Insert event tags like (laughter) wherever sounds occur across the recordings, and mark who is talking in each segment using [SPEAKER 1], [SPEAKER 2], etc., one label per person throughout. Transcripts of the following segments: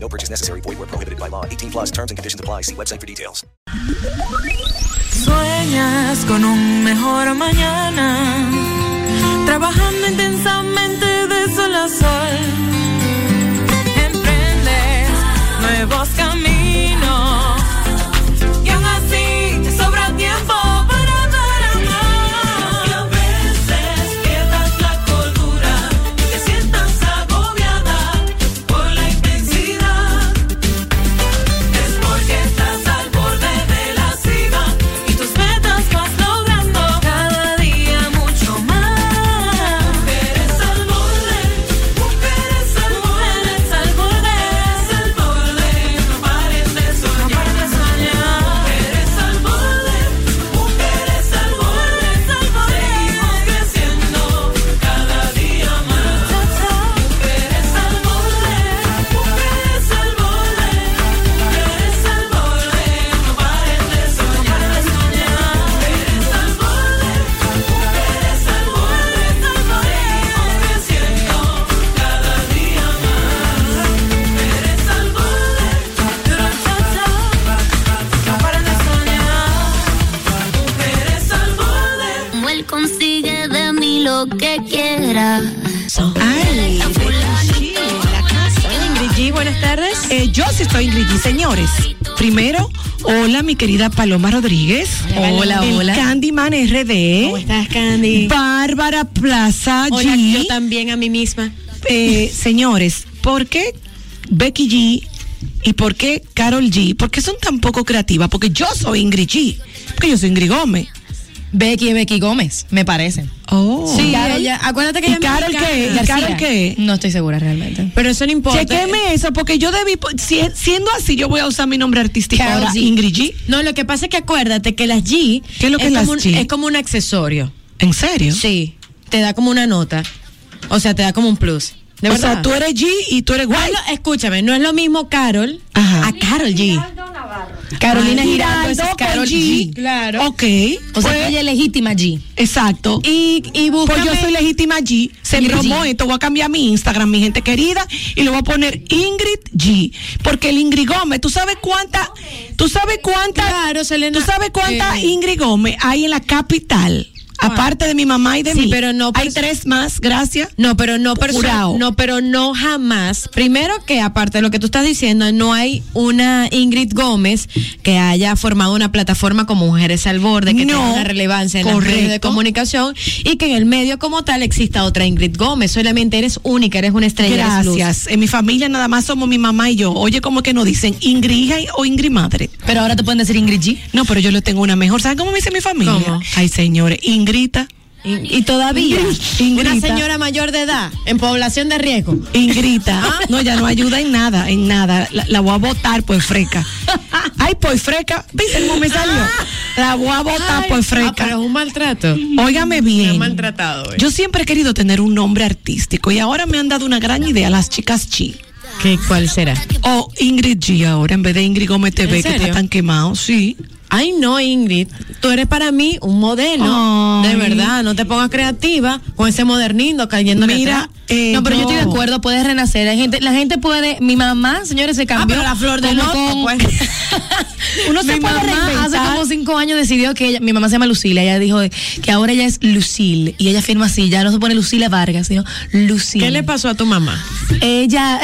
[SPEAKER 1] No purchase necessary. Void where prohibited by law. 18 plus terms and conditions apply. See website for details.
[SPEAKER 2] Sueñas con un mejor mañana, trabajando intensamente de sol a sol. Emprendes nuevos caminos
[SPEAKER 3] Sí estoy Ingrid G, señores. Primero, hola mi querida Paloma Rodríguez.
[SPEAKER 4] Hola,
[SPEAKER 3] El
[SPEAKER 4] hola.
[SPEAKER 3] Candyman RD.
[SPEAKER 4] ¿Cómo estás, Candy?
[SPEAKER 3] Bárbara Plaza
[SPEAKER 4] Hola,
[SPEAKER 3] G.
[SPEAKER 4] yo también a mí misma.
[SPEAKER 3] Eh, señores, ¿por qué Becky G y por qué Carol G? ¿Por qué son tan poco creativas? Porque yo soy Ingrid G. Porque yo soy Ingrid Gómez.
[SPEAKER 5] Becky y Becky Gómez, me parecen.
[SPEAKER 3] Oh.
[SPEAKER 4] Sí,
[SPEAKER 5] Carol-
[SPEAKER 4] ella, acuérdate que
[SPEAKER 3] ¿Y
[SPEAKER 4] ella
[SPEAKER 3] Carol qué? ¿Y Carol qué?
[SPEAKER 5] No estoy segura realmente.
[SPEAKER 4] Pero eso no importa.
[SPEAKER 3] Chequeme eso, porque yo debí, si- siendo así, yo voy a usar mi nombre artístico ahora,
[SPEAKER 5] G.
[SPEAKER 3] Ingrid G.
[SPEAKER 4] No, lo que pasa es que acuérdate que las G,
[SPEAKER 3] ¿Qué es lo que es
[SPEAKER 4] como un,
[SPEAKER 3] G?
[SPEAKER 4] es como un accesorio.
[SPEAKER 3] ¿En serio?
[SPEAKER 4] Sí, te da como una nota. O sea, te da como un plus. De
[SPEAKER 3] o
[SPEAKER 4] verdad.
[SPEAKER 3] sea, tú eres G y tú eres guay.
[SPEAKER 4] escúchame, no es lo mismo Carol
[SPEAKER 3] Ajá.
[SPEAKER 4] a Carol G.
[SPEAKER 5] Carolina
[SPEAKER 3] Ay,
[SPEAKER 5] Giraldo, esa es Carol
[SPEAKER 3] G.
[SPEAKER 5] G.
[SPEAKER 4] Claro.
[SPEAKER 3] Ok.
[SPEAKER 5] O sea,
[SPEAKER 3] pues,
[SPEAKER 5] ella es legítima G.
[SPEAKER 3] exacto.
[SPEAKER 4] Y, y
[SPEAKER 3] Pues
[SPEAKER 4] búscame-
[SPEAKER 3] yo soy legítima G. Se bromó
[SPEAKER 5] G.
[SPEAKER 3] esto. Voy a cambiar mi Instagram, mi gente querida, y le voy a poner Ingrid G. Porque el Ingrid Gómez, ¿tú sabes cuánta? ¿Tú sabes cuánta?
[SPEAKER 4] Claro, Selena.
[SPEAKER 3] ¿Tú sabes cuánta
[SPEAKER 4] Eh.
[SPEAKER 3] Ingrid Gómez hay en la capital? Aparte de mi mamá y de
[SPEAKER 4] Sí,
[SPEAKER 3] mí.
[SPEAKER 4] pero no
[SPEAKER 3] Hay tres más, gracias.
[SPEAKER 4] No, pero no perso-
[SPEAKER 3] Jurado.
[SPEAKER 4] no, pero no jamás. Primero que aparte de lo que tú estás diciendo, no hay una Ingrid Gómez que haya formado una plataforma como Mujeres al Borde, que
[SPEAKER 3] No,
[SPEAKER 4] tenga una relevancia en los
[SPEAKER 3] correcto.
[SPEAKER 4] medios de comunicación y que en el medio como tal exista otra Ingrid Gómez. Solamente eres única, eres una estrella.
[SPEAKER 3] Gracias. En mi familia nada más somos mi mamá y yo. Oye, como que nos dicen Ingrid hija o Ingrid madre.
[SPEAKER 5] Pero ahora te pueden decir Ingrid G.
[SPEAKER 3] No, pero yo le tengo una mejor. ¿Saben cómo me dice mi familia?
[SPEAKER 4] ¿Cómo?
[SPEAKER 3] Ay, señores, Ingrita.
[SPEAKER 4] Y, y todavía,
[SPEAKER 3] Ingrita.
[SPEAKER 4] una señora mayor de edad en población de riesgo.
[SPEAKER 3] Ingrita.
[SPEAKER 4] Ah.
[SPEAKER 3] No, ya no ayuda en nada, en nada. La, la voy a votar por freca. (laughs) Ay, por freca. ¿Viste cómo me salió? La voy a votar por
[SPEAKER 4] ah,
[SPEAKER 3] freca.
[SPEAKER 4] pero es un maltrato.
[SPEAKER 3] Óigame
[SPEAKER 4] Me
[SPEAKER 3] bien.
[SPEAKER 4] han maltratado. hoy.
[SPEAKER 3] Yo siempre he querido tener un nombre artístico y ahora me han dado una gran idea las chicas G.
[SPEAKER 4] ¿Qué, ¿Cuál será?
[SPEAKER 3] O Ingrid G ahora en vez de Ingrid Gómez TV
[SPEAKER 4] ¿En
[SPEAKER 3] que está tan quemado. Sí.
[SPEAKER 4] Ay, no, Ingrid. Tú eres para mí un modelo.
[SPEAKER 3] Ay.
[SPEAKER 4] De verdad, no te pongas creativa con ese modernismo cayendo
[SPEAKER 3] Mira, eh,
[SPEAKER 5] no, pero yo estoy de
[SPEAKER 3] no.
[SPEAKER 5] acuerdo, puedes renacer. Hay gente, la gente puede, mi mamá, señores, se cambió.
[SPEAKER 4] pero la flor de loto,
[SPEAKER 5] con-
[SPEAKER 4] pues. (laughs)
[SPEAKER 5] Uno se
[SPEAKER 3] Mi
[SPEAKER 5] puede
[SPEAKER 3] mamá
[SPEAKER 5] reinventar.
[SPEAKER 3] hace
[SPEAKER 5] como cinco años decidió que ella, mi mamá se llama Lucila, ella dijo que ahora ella es Lucille y ella firma así, ya no se pone Lucila Vargas, sino Lucille.
[SPEAKER 4] ¿Qué le pasó a tu mamá?
[SPEAKER 5] Ella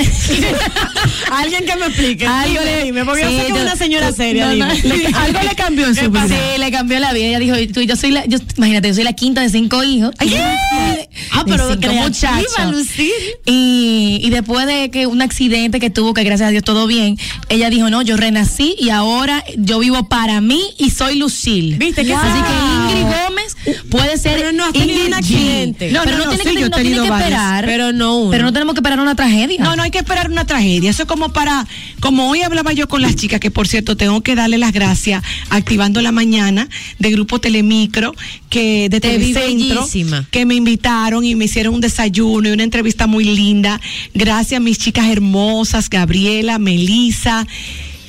[SPEAKER 5] (laughs)
[SPEAKER 4] Alguien que me explique.
[SPEAKER 5] Algo le-
[SPEAKER 4] dime, porque yo
[SPEAKER 5] sí,
[SPEAKER 4] sé que es
[SPEAKER 5] yo-
[SPEAKER 4] una señora
[SPEAKER 5] yo-
[SPEAKER 4] seria.
[SPEAKER 5] no, no,
[SPEAKER 4] dime.
[SPEAKER 5] le- (laughs)
[SPEAKER 3] algo le cambió en su vida.
[SPEAKER 5] Sí, le cambió la vida. Ella dijo, tú, yo soy la, yo, imagínate, yo soy la quinta de cinco hijos.
[SPEAKER 4] Ah,
[SPEAKER 5] De
[SPEAKER 4] pero
[SPEAKER 5] cinco
[SPEAKER 4] creativa,
[SPEAKER 5] muchachos.
[SPEAKER 4] Lucille.
[SPEAKER 5] Y, y después de que un accidente que tuvo, que gracias a Dios todo bien, ella dijo, no, yo renací y ahora yo vivo para mí y soy Lucille.
[SPEAKER 4] ¿Viste
[SPEAKER 5] Así que Ingrid Gómez puede ser.
[SPEAKER 4] Pero no has tenido
[SPEAKER 5] Ingrid
[SPEAKER 4] un
[SPEAKER 5] G.
[SPEAKER 4] accidente.
[SPEAKER 3] No,
[SPEAKER 5] pero
[SPEAKER 3] no,
[SPEAKER 5] no,
[SPEAKER 3] no,
[SPEAKER 5] tiene
[SPEAKER 3] sí,
[SPEAKER 5] que,
[SPEAKER 3] yo
[SPEAKER 5] no tiene que esperar.
[SPEAKER 4] Pero no uno.
[SPEAKER 5] Pero no tenemos que esperar una tragedia.
[SPEAKER 3] No, no hay que esperar una tragedia. Eso es como para, como hoy hablaba yo con las chicas, que por cierto tengo que darle las gracias activando la mañana de Grupo Telemicro, que de Telecentro, que me invitaron y me hicieron un desayuno y una entrevista muy linda. Gracias a mis chicas hermosas, Gabriela, Melisa.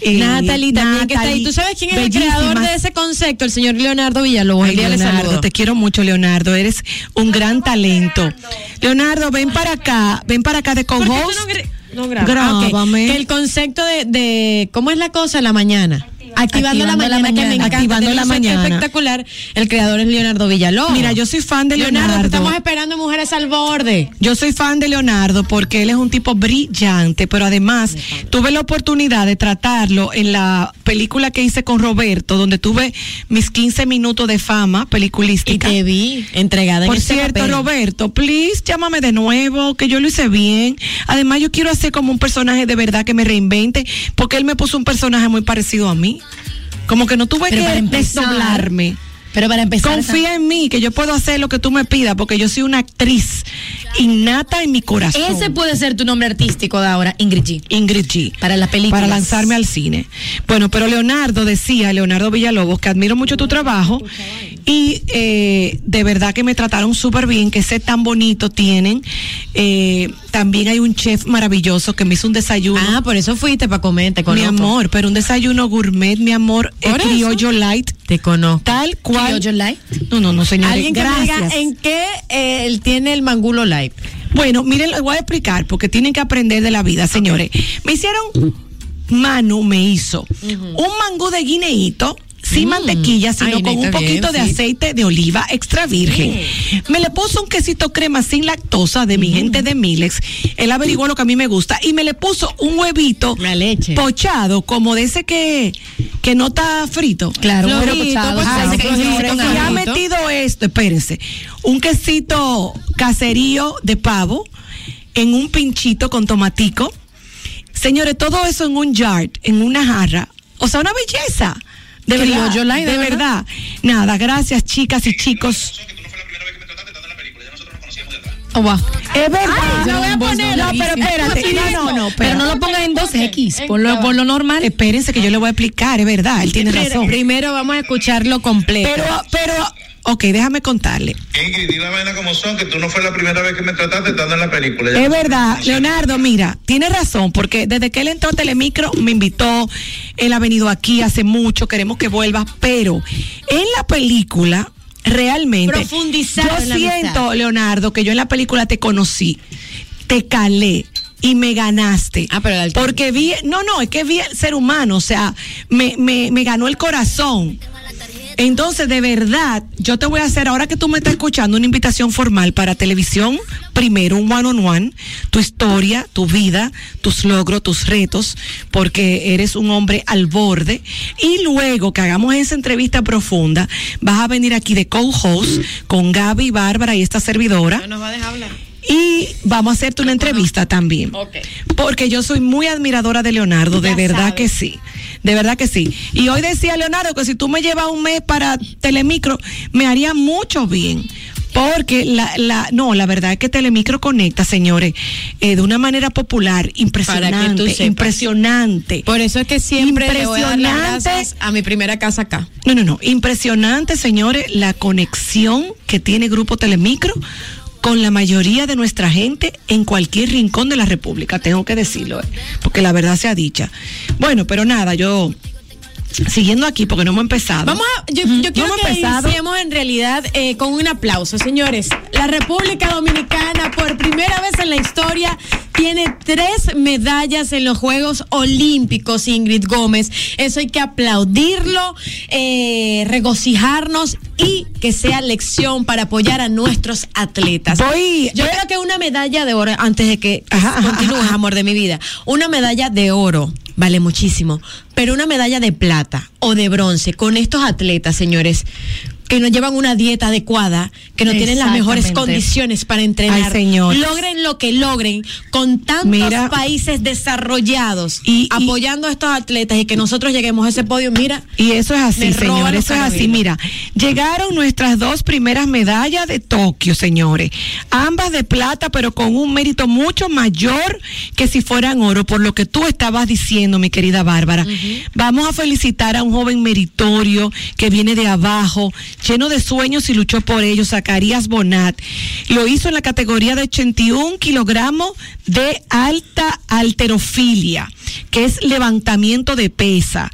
[SPEAKER 3] eh,
[SPEAKER 4] Natalie también que está ahí.
[SPEAKER 3] Natalie,
[SPEAKER 4] ¿Tú sabes quién es el creador de ese concepto? El señor Leonardo Villalobos.
[SPEAKER 3] Ay, Leonardo, te quiero mucho, Leonardo. Eres un gran talento. Leonardo, ven para acá, ven para acá de
[SPEAKER 4] ¿Por qué tú
[SPEAKER 3] co-host.
[SPEAKER 4] no no grabas? Ah, ok.
[SPEAKER 3] Grábame.
[SPEAKER 4] Que el concepto de, de- ¿cómo es la cosa? La mañana. Activando,
[SPEAKER 5] Activando
[SPEAKER 4] la
[SPEAKER 5] la
[SPEAKER 4] mañana, que me encanta.
[SPEAKER 3] Activando la mañana.
[SPEAKER 4] espectacular. El creador es Leonardo Villalobos.
[SPEAKER 3] Mira, yo soy fan de
[SPEAKER 4] Leonardo,
[SPEAKER 3] Leonardo.
[SPEAKER 4] estamos esperando mujeres al borde.
[SPEAKER 3] Yo soy fan de Leonardo porque él es un tipo brillante, pero además tuve la oportunidad de tratarlo en la película que hice con Roberto, donde tuve mis 15 minutos de fama
[SPEAKER 4] Y
[SPEAKER 3] peliculística.
[SPEAKER 4] te vi entregada en
[SPEAKER 3] Por
[SPEAKER 4] ese
[SPEAKER 3] cierto,
[SPEAKER 4] papel.
[SPEAKER 3] Roberto, please llámame de nuevo, que yo lo hice bien. Además, yo quiero hacer como un personaje de verdad que me reinvente, porque él me puso un personaje muy parecido a mí. Como que no tuve
[SPEAKER 5] Pero
[SPEAKER 3] que
[SPEAKER 5] empezar,
[SPEAKER 3] desdoblarme.
[SPEAKER 5] Pero para empezar.
[SPEAKER 3] Confía en mí, que yo puedo hacer lo que tú me pidas, porque yo soy una actriz innata en mi corazón.
[SPEAKER 5] Ese puede ser tu nombre artístico de ahora, Ingrid G.
[SPEAKER 3] Ingrid G.
[SPEAKER 5] Para las películas.
[SPEAKER 3] Para lanzarme al cine. Bueno, pero Leonardo decía, Leonardo Villalobos, que admiro mucho tu trabajo y eh, de verdad que me trataron súper bien, que ese tan bonito tienen. Eh, también hay un chef maravilloso que me hizo un desayuno.
[SPEAKER 4] Ah, por eso fuiste para comer, te
[SPEAKER 3] mi amor, pero un desayuno gourmet, mi amor, criollo light,
[SPEAKER 4] Te conozco.
[SPEAKER 3] tal cual.
[SPEAKER 5] Criollo Light.
[SPEAKER 3] No, no, no, señores.
[SPEAKER 4] Alguien que me
[SPEAKER 3] gracias.
[SPEAKER 4] diga en qué eh, él tiene el mangulo live.
[SPEAKER 3] Bueno, miren, les voy a explicar porque tienen que aprender de la vida, señores. Me hicieron, Manu me hizo un mangú de guineíto. Sin mantequilla, sino
[SPEAKER 4] Ay,
[SPEAKER 3] con un
[SPEAKER 4] bien,
[SPEAKER 3] poquito de
[SPEAKER 4] sí.
[SPEAKER 3] aceite de oliva extra virgen. Me le puso un quesito crema sin lactosa de mi gente de Milex. Él averiguó lo que a mí me gusta y me le puso un huevito
[SPEAKER 4] La leche.
[SPEAKER 3] pochado, como de ese que, que no está frito.
[SPEAKER 5] Claro,
[SPEAKER 4] Flojito,
[SPEAKER 5] pochado.
[SPEAKER 4] pues,
[SPEAKER 5] Ah,
[SPEAKER 3] Y ha metido esto, espérense, un quesito caserío de pavo en un pinchito con tomatico. Señores, todo eso en un jar, en una jarra. O sea, una belleza. De verdad.
[SPEAKER 5] Criollo light,
[SPEAKER 3] de
[SPEAKER 5] ¿de
[SPEAKER 3] verdad. Nada, gracias chicas y chicos.
[SPEAKER 5] Oh, wow.
[SPEAKER 3] Es verdad.
[SPEAKER 5] Ay,
[SPEAKER 3] lo voy a poner. No, pero espérate. No, no, no.
[SPEAKER 5] Pero no lo pongas en 2X. Ponlo por lo normal.
[SPEAKER 3] Espérense que yo le voy a explicar, es verdad, él tiene razón.
[SPEAKER 4] Primero vamos a escucharlo completo.
[SPEAKER 3] Pero, pero, ok, déjame contarle.
[SPEAKER 6] Ingrid, di la vaina como son, que tú no fue la primera vez que me trataste estando en la película. Ya
[SPEAKER 3] Es
[SPEAKER 6] no
[SPEAKER 3] verdad, Leonardo, mira, tiene razón, porque desde que él entró a Telemicro me invitó, él ha venido aquí hace mucho, queremos que vuelva, pero en la película, realmente,
[SPEAKER 4] Profundizar
[SPEAKER 3] yo
[SPEAKER 4] la
[SPEAKER 3] siento,
[SPEAKER 4] amistad.
[SPEAKER 3] Leonardo, que yo en la película te conocí, te calé. Y me ganaste.
[SPEAKER 4] Ah, pero el-
[SPEAKER 3] Porque vi, no, no, es que vi el ser humano, o sea, me, me, me ganó el corazón. Entonces, de verdad, yo te voy a hacer, ahora que tú me estás escuchando, una invitación formal para televisión. Primero, un one on one, tu historia, tu vida, tus logros, tus retos, porque eres un hombre al borde. Y luego que hagamos esa entrevista profunda, vas a venir aquí de co-host con Gaby, Bárbara y esta servidora.
[SPEAKER 4] nos va a dejar hablar.
[SPEAKER 3] Y vamos a hacerte una entrevista también. Porque yo soy muy admiradora de Leonardo, de
[SPEAKER 4] Ya
[SPEAKER 3] verdad que sí. De verdad que sí. Y hoy decía Leonardo que si tú me llevas un mes para Telemicro, me haría mucho bien. Porque la, la, no, la verdad es que Telemicro conecta, señores, eh, de una manera popular, impresionante, impresionante.
[SPEAKER 4] Por eso es que siempre le voy a dar las
[SPEAKER 3] Impresionante.
[SPEAKER 4] gracias a mi primera casa acá.
[SPEAKER 3] No, no, no. Impresionante, señores, la conexión que tiene Grupo Telemicro con la mayoría de nuestra gente en cualquier rincón de la República, tengo que decirlo, eh, porque la verdad sea dicha. Bueno, pero nada, yo siguiendo aquí porque no hemos empezado.
[SPEAKER 4] Vamos a, yo, yo quiero que iniciemos en realidad eh, con un aplauso, señores. La República Dominicana, por primera vez en la historia, tiene tres medallas en los Juegos Olímpicos, Ingrid Gómez. Eso hay que aplaudirlo, eh, regocijarnos y que sea lección para apoyar a nuestros atletas.
[SPEAKER 3] Voy-
[SPEAKER 4] Yo
[SPEAKER 3] voy-
[SPEAKER 4] creo que una medalla de oro, antes de que
[SPEAKER 3] Ajá,
[SPEAKER 4] continúes,
[SPEAKER 3] ajá.
[SPEAKER 4] amor de mi vida, una medalla de oro vale muchísimo, pero una medalla de plata o de bronce con estos atletas, señores, que no llevan una dieta adecuada, que no tienen las mejores condiciones para entrenar,
[SPEAKER 3] Ay,
[SPEAKER 4] logren lo que logren con tantos
[SPEAKER 3] Mira.
[SPEAKER 4] países desarrollados
[SPEAKER 3] Y- y-
[SPEAKER 4] apoyando a estos atletas y que nosotros lleguemos a ese podio, mira,
[SPEAKER 3] Y eso es así, señor, eso es así. Mira, llegaron nuestras dos primeras medallas de Tokio, señores. Ambas de plata, pero con un mérito mucho mayor que si fueran oro, por lo que tú estabas diciendo, mi querida Bárbara. Vamos a felicitar a un joven meritorio que viene de abajo, lleno de sueños y luchó por ellos, Zacarías Bonat. Lo hizo en la categoría de 81 kilogramos de alta alterofilia, que es levantamiento de pesa.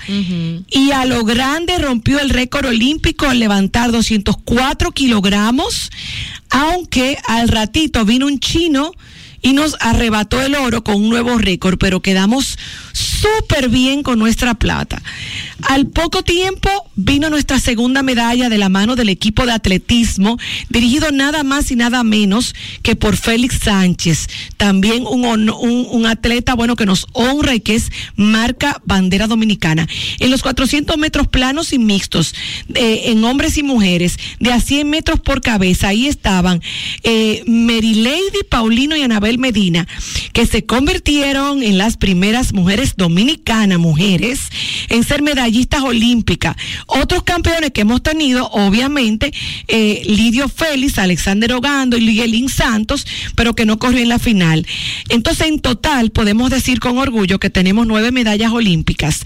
[SPEAKER 3] Y a lo grande rompió el récord olímpico al levantar 204 kilogramos, aunque al ratito vino un chino y nos arrebató el oro con un nuevo récord, pero quedamos súper bien con nuestra plata. Al poco tiempo vino nuestra segunda medalla de la mano del equipo de atletismo, dirigido nada más y nada menos que por Félix Sánchez, también un, atleta bueno que nos honra y que es marca bandera dominicana. En los 400 metros planos y mixtos, eh, en hombres y mujeres, de a 100 metros por cabeza, ahí estaban eh, Mary Lady Paulino y Anabel Medina, que se convirtieron en las primeras mujeres dominicanas, mujeres, en ser medallistas olímpicas. Otros campeones que hemos tenido, obviamente, eh, Lidio Félix, Alexander Ogando y Liguelín Santos, pero que no corrió en la final. Entonces, en total, podemos decir con orgullo que tenemos nueve medallas olímpicas,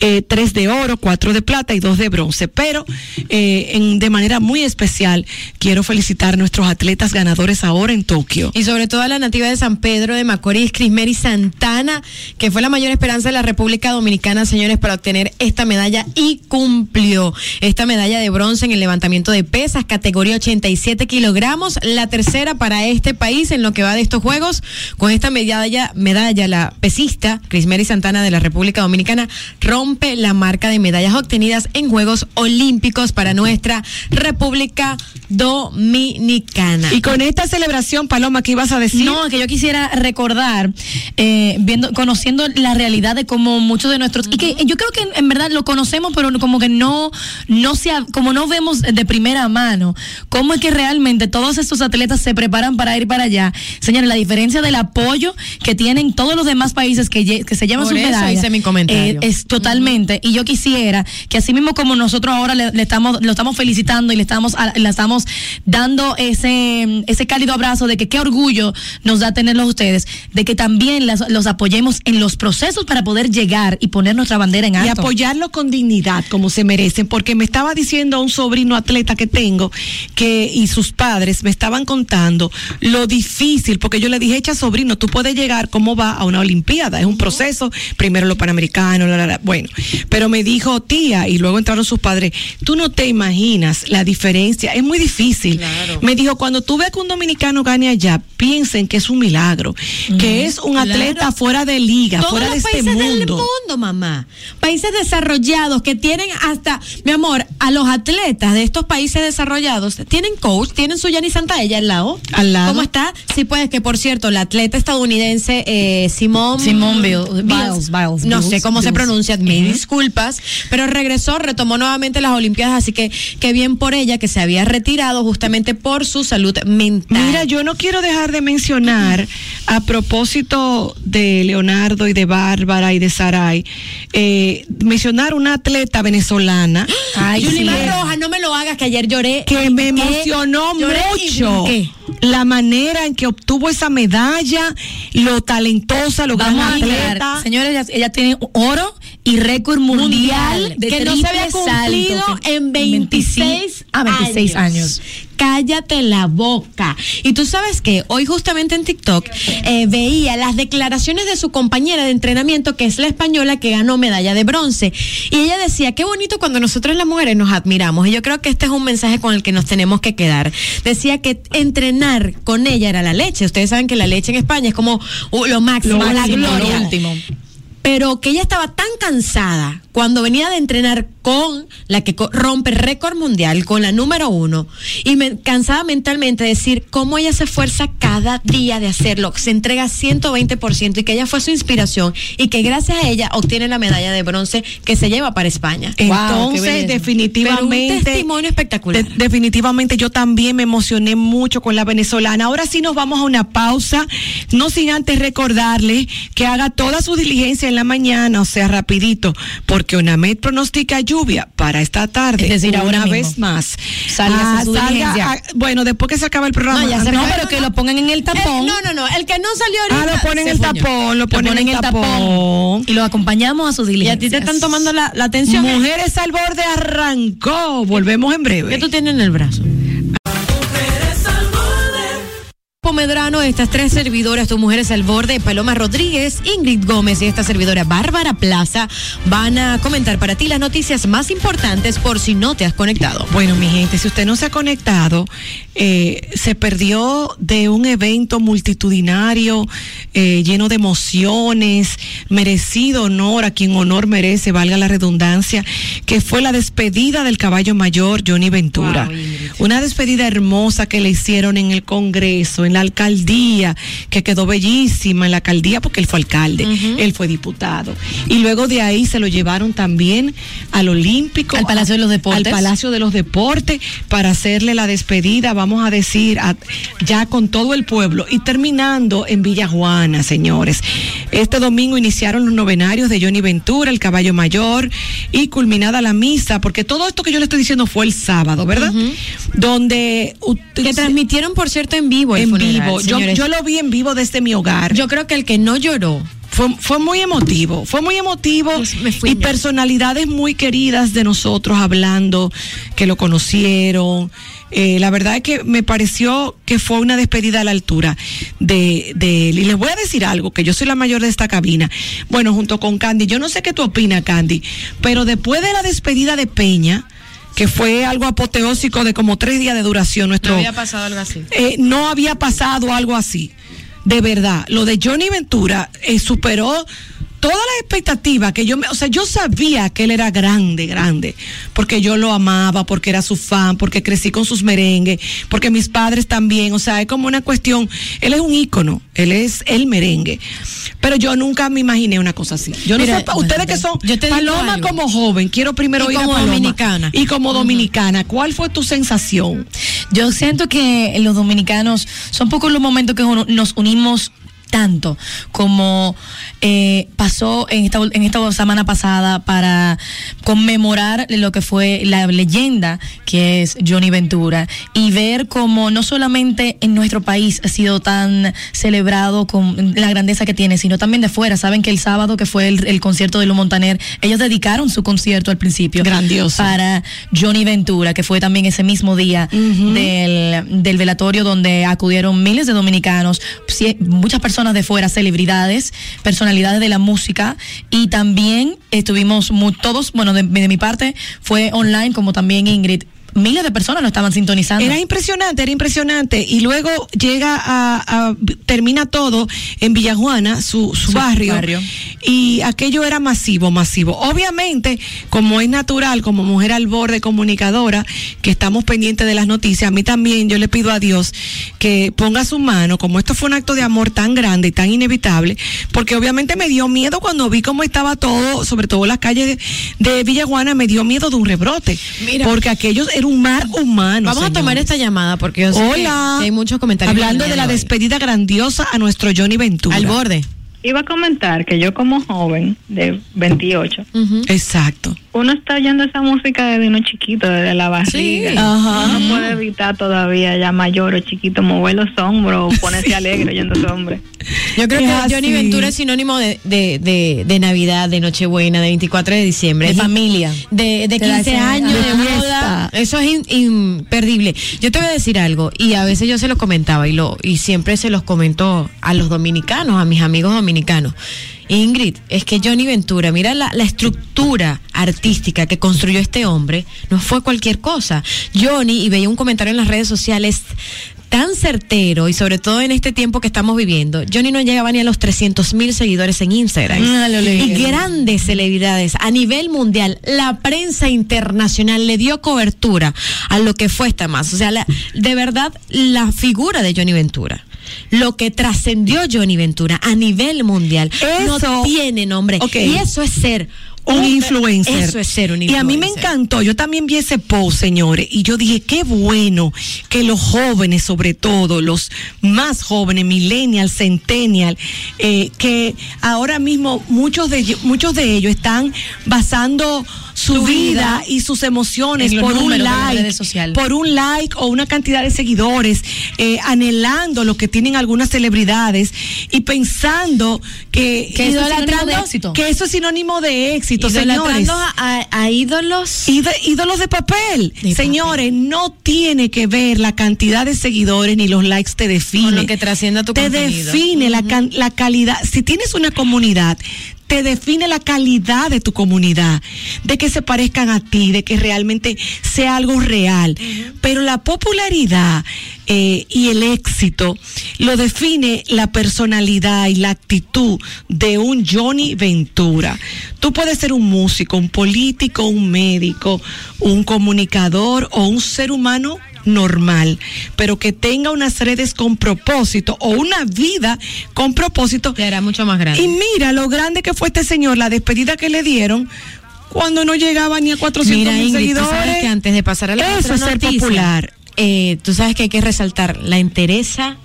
[SPEAKER 3] eh, tres de oro, cuatro de plata y dos de bronce. Pero eh, de manera muy especial, quiero felicitar a nuestros atletas ganadores ahora en Tokio.
[SPEAKER 4] Y sobre todo a la nativa de San Pedro de Macorís, Crismeri Santana, que fue la mayor esperanza de la República Dominicana, señores, para obtener esta medalla y cumplió esta medalla de bronce en el levantamiento de pesas, categoría 87 kilogramos, la tercera para este país en lo que va de estos Juegos. Con esta medalla, medalla la pesista, Crismeri Santana de la República Dominicana, rompe la marca de medallas obtenidas en Juegos Olímpicos para nuestra República Dominicana.
[SPEAKER 3] Y con esta celebración, Paloma, ¿qué ibas a decir?
[SPEAKER 5] No, que yo quisiera recordar, eh, viendo, conociendo la realidad de cómo muchos de nuestros, y que yo creo que en, en verdad lo conocemos, pero como que no, no se, ha- como no vemos de primera mano, cómo es que realmente todos estos atletas se preparan para ir para allá. Señores, la diferencia del apoyo que tienen todos los demás países que, que se llevan
[SPEAKER 4] Por
[SPEAKER 5] sus medallas.
[SPEAKER 4] hice mi comentario.
[SPEAKER 5] eh, es totalmente. Y yo quisiera que así mismo como nosotros ahora le, le estamos, lo estamos felicitando y le estamos, a- le estamos dando ese, ese cálido abrazo de que qué orgullo nos da tenerlos ustedes, de que también las- los apoyemos en los procesos para poder llegar y poner nuestra bandera en
[SPEAKER 3] y
[SPEAKER 5] alto.
[SPEAKER 3] apoyarlo con dignidad como se merecen, porque me estaba diciendo un sobrino atleta que tengo que y sus padres me estaban contando lo difícil, porque yo le dije, echa sobrino, tú puedes llegar cómo va a una olimpiada, es un proceso, primero los panamericanos, la, la, la. bueno, pero me dijo tía y luego entraron sus padres, tú no te imaginas la diferencia, es muy difícil. Me dijo, cuando tú ves que un dominicano gane allá, piensen que es un milagro, que es un
[SPEAKER 4] Claro.
[SPEAKER 3] atleta fuera de liga,
[SPEAKER 4] Todos
[SPEAKER 3] fuera de
[SPEAKER 4] los
[SPEAKER 3] este
[SPEAKER 4] países
[SPEAKER 3] mundo.
[SPEAKER 4] del mundo, mamá. Países desarrollados que tienen hasta, mi amor, a los atletas de estos países desarrollados tienen coach, tienen su Yanni Santaella al lado.
[SPEAKER 3] Al lado.
[SPEAKER 4] ¿Cómo está? Sí, pues que por cierto, la atleta estadounidense eh, Simone
[SPEAKER 5] Simone Biles, Biles, Biles,
[SPEAKER 4] no sé
[SPEAKER 5] Biles,
[SPEAKER 4] cómo se
[SPEAKER 5] Biles.
[SPEAKER 4] pronuncia, mil disculpas, pero regresó, retomó nuevamente las Olimpiadas, así que qué bien por ella que se había retirado justamente por su salud mental.
[SPEAKER 3] Mira, yo no quiero dejar de mencionar, a propósito de Leonardo y de Bárbara y de Saray, eh, mencionar una atleta venezolana (gasps)
[SPEAKER 5] Ay,
[SPEAKER 4] Yulima
[SPEAKER 5] sí.
[SPEAKER 4] Rojas, no me lo hagas, que ayer lloré.
[SPEAKER 3] que me emocionó mucho la manera en que obtuvo esa medalla, lo talentosa, lo gran atleta.
[SPEAKER 5] señores, ella, ella tiene oro y récord mundial, de
[SPEAKER 4] que no se había
[SPEAKER 5] salto,
[SPEAKER 4] cumplido en 26,
[SPEAKER 5] ah, 26 años.
[SPEAKER 4] Cállate la boca. Y tú sabes que hoy justamente en TikTok eh, veía las declaraciones de su compañera de entrenamiento, que es la española que ganó medalla de bronce. Y ella decía, qué bonito cuando nosotros las mujeres nos admiramos. Y yo creo que este es un mensaje con el que nos tenemos que quedar. Decía que entrenar con ella era la leche. Ustedes saben que la leche en España es como uh, lo máximo,
[SPEAKER 5] Lo
[SPEAKER 4] la
[SPEAKER 5] máximo, lo
[SPEAKER 4] gloria
[SPEAKER 5] último.
[SPEAKER 4] Pero que ella estaba tan cansada cuando venía de entrenar con la que rompe récord mundial, con la número uno, y me cansaba mentalmente de decir cómo ella se esfuerza cada día de hacerlo, se entrega 120% y que ella fue su inspiración y que gracias a ella obtiene la medalla de bronce que se lleva para España.
[SPEAKER 3] Entonces, definitivamente.
[SPEAKER 4] Pero un testimonio espectacular.
[SPEAKER 3] de- definitivamente yo también me emocioné mucho con la venezolana. Ahora sí nos vamos a una pausa, no sin antes recordarle que haga toda su diligencia en la mañana, o sea, rapidito, porque UNAMED pronostica lluvia para esta tarde.
[SPEAKER 5] Es decir, ahora
[SPEAKER 3] una
[SPEAKER 5] mismo.
[SPEAKER 3] vez más.
[SPEAKER 5] Salga a su diligencia.
[SPEAKER 3] ah, bueno, después que se acaba el programa.
[SPEAKER 4] No, ya se
[SPEAKER 3] antes-
[SPEAKER 5] No,
[SPEAKER 4] va.
[SPEAKER 5] pero que lo pongan en el tapón.
[SPEAKER 4] No, no, no, el que no salió
[SPEAKER 3] Ah,
[SPEAKER 4] ahorita.
[SPEAKER 3] lo ponen en el
[SPEAKER 4] fuñó.
[SPEAKER 3] tapón, lo ponen en el tapón.
[SPEAKER 5] Y lo acompañamos a su
[SPEAKER 4] Y a
[SPEAKER 5] diligencia.
[SPEAKER 4] ti te están tomando la, la atención.
[SPEAKER 3] Mujeres al borde arrancó. Volvemos en breve.
[SPEAKER 4] ¿Qué tú tienes en el brazo? Medrano, estas tres servidoras, tu mujeres al borde, Paloma Rodríguez, Ingrid Gómez y esta servidora Bárbara Plaza van a comentar para ti las noticias más importantes por si no te has conectado.
[SPEAKER 3] Bueno, mi gente, si usted no se ha conectado, eh, se perdió de un evento multitudinario, eh, lleno de emociones, merecido honor a quien honor merece, valga la redundancia, que fue la despedida del caballo mayor Johnny Ventura.
[SPEAKER 4] Wow.
[SPEAKER 3] Una despedida hermosa que le hicieron en el Congreso, en la alcaldía, que quedó bellísima en la alcaldía porque él fue alcalde, él fue diputado. Y luego de ahí se lo llevaron también al Olímpico.
[SPEAKER 5] Al Palacio de los Deportes.
[SPEAKER 3] Al Palacio de los Deportes para hacerle la despedida, vamos a decir, a- ya con todo el pueblo. Y terminando en Villa Juana, señores. Este domingo iniciaron los novenarios de Johnny Ventura, el caballo mayor, y culminada la misa, porque todo esto que yo le estoy diciendo fue el sábado, ¿verdad? Donde...
[SPEAKER 4] Que transmitieron, por cierto, en vivo. el
[SPEAKER 3] en vivo. Yo, yo lo vi en vivo desde mi hogar.
[SPEAKER 4] Yo creo que el que no lloró
[SPEAKER 3] Fue, fue muy emotivo, fue muy emotivo
[SPEAKER 4] Pues
[SPEAKER 3] y personalidades muy queridas de nosotros hablando, que lo conocieron. Eh, la verdad es que me pareció que fue una despedida a la altura de, de él. Y les voy a decir algo, que yo soy la mayor de esta cabina. Bueno, junto con Candy, yo no sé qué tú opinas, Candy, pero después de la despedida de Peña, que fue algo apoteósico de como tres días de duración, nuestro
[SPEAKER 4] pasado algo así.
[SPEAKER 3] eh, no había pasado algo así. De verdad, lo de Johnny Ventura eh, superó todas las expectativas que yo me, o sea, yo sabía que él era grande, grande, porque yo lo amaba, porque era su fan, porque crecí con sus merengues, porque mis padres también, o sea, es como una cuestión, él es un ícono, él es el merengue, pero yo nunca me imaginé una cosa así. Yo no sé, ustedes que son
[SPEAKER 4] yo te
[SPEAKER 3] Paloma
[SPEAKER 4] algo.
[SPEAKER 3] como joven, quiero primero ir a
[SPEAKER 4] como
[SPEAKER 3] Paloma.
[SPEAKER 4] dominicana.
[SPEAKER 3] y como dominicana, ¿cuál fue tu sensación?
[SPEAKER 5] Yo siento que los dominicanos son pocos los momentos que uno- nos unimos tanto como eh, pasó en esta, en esta semana pasada para conmemorar lo que fue la leyenda que es Johnny Ventura y ver cómo no solamente en nuestro país ha sido tan celebrado con la grandeza que tiene, sino también de fuera. Saben que el sábado que fue el, el concierto de Lu Montaner, ellos dedicaron su concierto al principio.
[SPEAKER 3] Grandioso.
[SPEAKER 5] Para Johnny Ventura, que fue también ese mismo día del, del velatorio donde acudieron miles de dominicanos, muchas personas de fuera, celebridades, personalidades de la música y también estuvimos todos, bueno, de mi parte fue online como también Ingrid. Miles de personas lo estaban sintonizando.
[SPEAKER 3] Era impresionante, era impresionante. Y luego llega a, a- termina todo en Villajuana, su, su
[SPEAKER 5] Su
[SPEAKER 3] barrio,
[SPEAKER 5] barrio.
[SPEAKER 3] Y aquello era masivo, masivo. Obviamente, como es natural, como mujer al borde comunicadora, que estamos pendientes de las noticias, a mí también yo le pido a Dios que ponga su mano, como esto fue un acto de amor tan grande y tan inevitable, porque obviamente me dio miedo cuando vi cómo estaba todo, sobre todo las calles de, de Villajuana, me dio miedo de un rebrote.
[SPEAKER 4] Mira.
[SPEAKER 3] porque aquello un mar humano.
[SPEAKER 4] Vamos a tomar esta llamada porque yo sé que-
[SPEAKER 3] Hola.
[SPEAKER 4] que hay muchos comentarios.
[SPEAKER 3] Hablando de la
[SPEAKER 4] hoy.
[SPEAKER 3] despedida grandiosa a nuestro Johnny Ventura.
[SPEAKER 4] Al borde.
[SPEAKER 7] Iba a comentar que yo como joven de 28,
[SPEAKER 4] Ujú.
[SPEAKER 3] Exacto.
[SPEAKER 7] Uno está oyendo esa música desde uno chiquito, desde la barriga.
[SPEAKER 4] Sí.
[SPEAKER 3] Ajá.
[SPEAKER 7] uno No puede evitar todavía ya mayor o chiquito mover los hombros o ponerse alegre oyendo ese hombre.
[SPEAKER 4] Yo creo
[SPEAKER 3] Es
[SPEAKER 4] que
[SPEAKER 3] así.
[SPEAKER 4] Johnny Ventura es sinónimo de, de, de, de Navidad, de Nochebuena, de 24 de diciembre.
[SPEAKER 5] De familia.
[SPEAKER 4] De, de
[SPEAKER 5] Te da
[SPEAKER 4] 15
[SPEAKER 5] ese-
[SPEAKER 4] años,
[SPEAKER 5] de
[SPEAKER 3] fiesta.
[SPEAKER 4] Eso es in- imperdible. Yo te voy a decir algo, y a veces yo se lo comentaba, y, lo, y siempre se los comento a los dominicanos, a mis amigos dominicanos. Ingrid, es que Johnny Ventura, mira la, la estructura artística que construyó este hombre, no fue cualquier cosa. Johnny, y veía un comentario en las redes sociales, tan certero y sobre todo en este tiempo que estamos viviendo, Johnny no llegaba ni a los 300 mil seguidores en Instagram.
[SPEAKER 5] Ah, lo
[SPEAKER 4] y grandes celebridades a nivel mundial, la prensa internacional le dio cobertura a lo que fue esta más. O sea, la- de verdad, la figura de Johnny Ventura. Lo que trascendió Johnny Ventura a nivel mundial
[SPEAKER 3] Eso-
[SPEAKER 4] no tiene nombre. Y eso es ser
[SPEAKER 3] un influencer.
[SPEAKER 4] Eso es ser un
[SPEAKER 3] Y
[SPEAKER 4] influencer.
[SPEAKER 3] a mí me encantó, yo también vi ese post, señores, y yo dije, qué bueno que los jóvenes, sobre todo, los más jóvenes, millennial, centennial, eh, que ahora mismo muchos de, muchos de ellos están basando su, vida, y sus emociones por un like, por un like o una cantidad de seguidores, eh, anhelando lo que tienen algunas celebridades y pensando que,
[SPEAKER 5] Que eso es de éxito.
[SPEAKER 3] que eso es sinónimo de éxito, señores.
[SPEAKER 4] A, a- ídolos.
[SPEAKER 3] Ído- ídolos de papel.
[SPEAKER 4] De
[SPEAKER 3] Señores, no tiene que ver la cantidad de seguidores ni los likes te define.
[SPEAKER 4] Con lo que trascienda tu
[SPEAKER 3] Te
[SPEAKER 4] contenido.
[SPEAKER 3] define la, la calidad. Si tienes una comunidad, te define la calidad de tu comunidad, de que se parezcan a ti, de que realmente sea algo real. Pero la popularidad eh, y el éxito lo define la personalidad y la actitud de un Johnny Ventura. Tú puedes ser un músico, un político, un médico, un comunicador o un ser humano normal, pero que tenga unas redes con propósito o una vida con propósito.
[SPEAKER 4] Te hará mucho más grande.
[SPEAKER 3] Y mira lo grande que fue este señor, la despedida que le dieron cuando no llegaba ni a 400
[SPEAKER 4] Mira,
[SPEAKER 3] mil
[SPEAKER 4] Ingrid, tú sabes
[SPEAKER 3] seguidores.
[SPEAKER 4] que antes de pasar a la
[SPEAKER 3] Eso es ser
[SPEAKER 4] noticia,
[SPEAKER 3] popular.
[SPEAKER 4] eh, tú sabes que hay que resaltar la entereza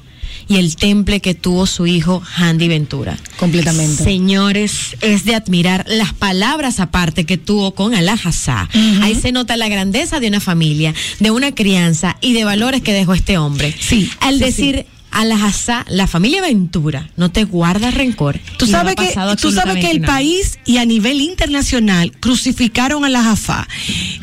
[SPEAKER 4] y el temple que tuvo su hijo Handy Ventura.
[SPEAKER 5] Completamente.
[SPEAKER 4] Señores, es de admirar las palabras aparte que tuvo con Alajazá. Ahí se nota la grandeza de una familia, de una crianza y de valores que dejó este hombre.
[SPEAKER 3] Sí,
[SPEAKER 4] Al
[SPEAKER 3] sí,
[SPEAKER 4] decir Alajazá, la familia Ventura no te guarda rencor.
[SPEAKER 3] Tú
[SPEAKER 4] no
[SPEAKER 3] sabes, que, tú sabes que el
[SPEAKER 4] nada.
[SPEAKER 3] país y a nivel internacional crucificaron a la Jafá.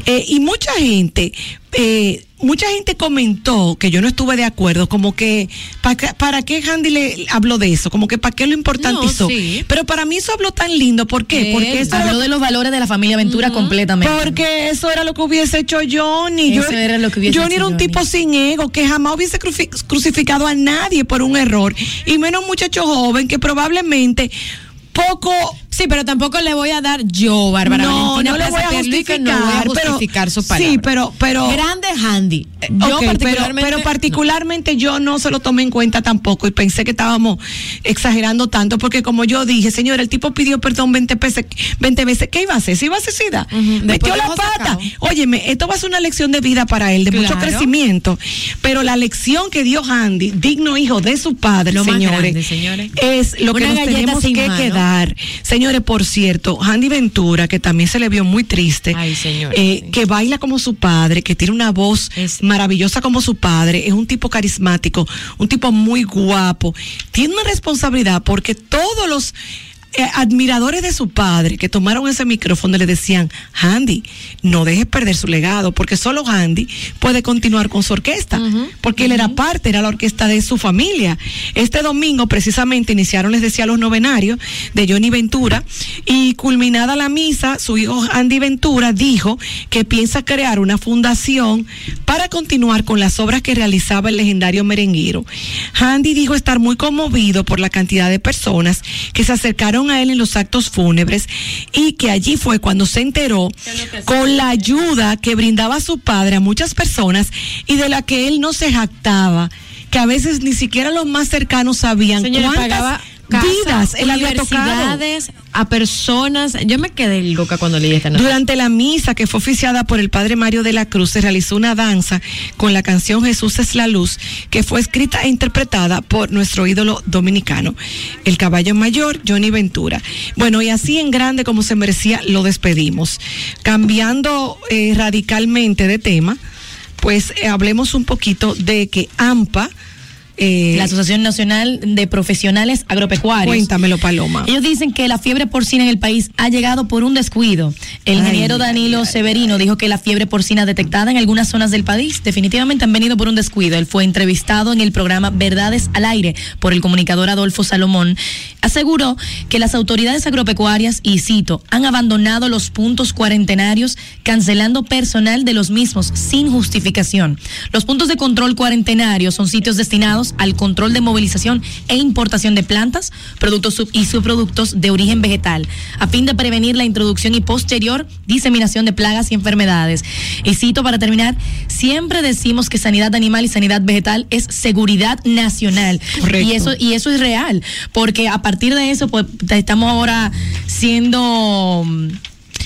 [SPEAKER 3] Eh, y mucha gente, eh, mucha gente comentó que yo no estuve de acuerdo, como que ¿para, qué- para qué Handy le habló de eso? Como que para qué lo importantizó.
[SPEAKER 4] No, sí.
[SPEAKER 3] Pero para mí eso habló tan lindo. ¿Por qué? Porque eso
[SPEAKER 5] habló
[SPEAKER 3] lo-
[SPEAKER 5] de los valores de la familia Ventura completamente.
[SPEAKER 3] porque eso era lo que hubiese hecho Johnny.
[SPEAKER 5] Eso
[SPEAKER 3] Yo-
[SPEAKER 5] era lo que hubiese
[SPEAKER 3] Johnny
[SPEAKER 5] hecho
[SPEAKER 3] era un
[SPEAKER 5] Johnny.
[SPEAKER 3] tipo sin ego, que jamás hubiese cruci- crucificado a nadie por un error. Y menos un muchacho joven que probablemente poco
[SPEAKER 4] Sí, pero tampoco le voy a dar yo, Bárbara
[SPEAKER 3] no,
[SPEAKER 4] Valentina
[SPEAKER 3] no le voy a justificar,
[SPEAKER 4] no voy a
[SPEAKER 3] pero-
[SPEAKER 4] justificar su palabra.
[SPEAKER 3] Sí, pero, pero
[SPEAKER 4] Grande Handy. Yo
[SPEAKER 3] Ok, pero-
[SPEAKER 4] particularmente...
[SPEAKER 3] pero, particularmente yo no se lo tomé en cuenta tampoco y pensé que estábamos exagerando tanto porque como yo dije, señor, el tipo pidió perdón 20 veces, 20 veces, ¿qué iba a hacer? ¿Se iba a suicidar? Metió
[SPEAKER 4] Después lo
[SPEAKER 3] la pata.
[SPEAKER 4] sacado.
[SPEAKER 3] Óyeme, esto va a ser una lección de vida para él, de mucho crecimiento, pero la lección que dio Handy, digno hijo de su padre,
[SPEAKER 4] Lo
[SPEAKER 3] señores,
[SPEAKER 4] grande, señores.
[SPEAKER 3] es lo que nos tenemos que
[SPEAKER 4] mano.
[SPEAKER 3] quedar. Señores, por cierto, Handy Ventura, que también se le vio muy triste,
[SPEAKER 4] Ay, señores,
[SPEAKER 3] eh,
[SPEAKER 4] sí.
[SPEAKER 3] que baila como su padre, que tiene una voz
[SPEAKER 4] Es-
[SPEAKER 3] maravillosa como su padre, es un tipo carismático, un tipo muy guapo, tiene una responsabilidad porque todos los eh, admiradores de su padre que tomaron ese micrófono le decían, Handy, no dejes perder su legado, porque solo Handy puede continuar con su orquesta, porque él era parte, era la orquesta de su familia. Este domingo precisamente iniciaron, les decía, los novenarios de Johnny Ventura y culminada la misa, su hijo Andy Ventura dijo que piensa crear una fundación para continuar con las obras que realizaba el legendario merenguero. Andy dijo estar muy conmovido por la cantidad de personas que se acercaron a él en los actos fúnebres y que allí fue cuando se enteró con la ayuda que brindaba su padre a muchas personas y de la que él no se jactaba que a veces ni siquiera los más cercanos sabían cuántas
[SPEAKER 4] pagaba casas,
[SPEAKER 3] vidas él había tocado.
[SPEAKER 4] a personas. Yo me quedé loca cuando leí esta noticia.
[SPEAKER 3] Durante la misa que fue oficiada por el padre Mario de la Cruz, se realizó una danza con la canción Jesús es la luz, que fue escrita e interpretada por nuestro ídolo dominicano, el caballo mayor Johnny Ventura. Bueno, y así en grande como se merecía, lo despedimos. Cambiando eh, radicalmente de tema, pues eh, hablemos un poquito de que AMPA eh,
[SPEAKER 5] la Asociación Nacional de Profesionales Agropecuarios.
[SPEAKER 3] Cuéntamelo, Paloma.
[SPEAKER 5] Ellos dicen que la fiebre porcina en el país ha llegado por un descuido. El
[SPEAKER 3] Ay,
[SPEAKER 5] ingeniero Danilo Severino dijo que la fiebre porcina detectada en algunas zonas del país definitivamente han venido por un descuido. Él fue entrevistado en el programa Verdades al Aire por el comunicador Adolfo Salomón. Aseguró que las autoridades agropecuarias, y cito, han abandonado los puntos cuarentenarios, cancelando personal de los mismos sin justificación. Los puntos de control cuarentenario son sitios destinados al control de movilización e importación de plantas, productos sub- y subproductos de origen vegetal, a fin de prevenir la introducción y posterior diseminación de plagas y enfermedades. Y cito para terminar, siempre decimos que sanidad animal y sanidad vegetal es seguridad nacional.
[SPEAKER 3] Correcto.
[SPEAKER 5] Y eso, y eso es real, porque a partir de eso, pues estamos ahora siendo...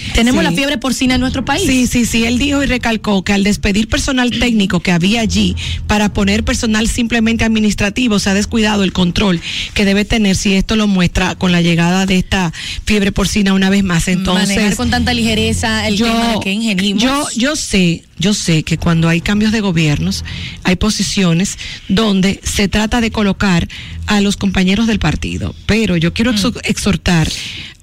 [SPEAKER 5] mm, Tenemos
[SPEAKER 3] Sí.
[SPEAKER 5] la fiebre porcina en nuestro país.
[SPEAKER 3] Sí, sí, sí, él dijo y recalcó que al despedir personal técnico que había allí para poner personal simplemente administrativo, se ha descuidado el control que debe tener si esto lo muestra con la llegada de esta fiebre porcina una vez más. Entonces,
[SPEAKER 5] Manejar con tanta ligereza el tema de que ingerimos.
[SPEAKER 3] yo, yo sé, yo sé que cuando hay cambios de gobiernos, hay posiciones donde se trata de colocar a los compañeros del partido. Pero yo quiero exo- exhortar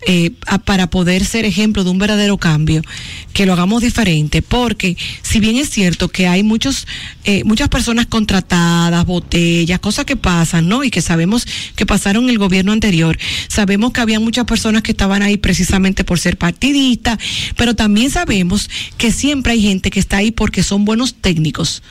[SPEAKER 3] eh, a- para poder ser ejemplo de un verdadero cambio, que lo hagamos diferente, porque si bien es cierto que hay muchos, eh, muchas personas contratadas, botellas, cosas que pasan, ¿no? Y que sabemos que pasaron en el gobierno anterior, sabemos que había muchas personas que estaban ahí precisamente por ser partidistas, pero también sabemos que siempre hay gente que está ahí porque son buenos técnicos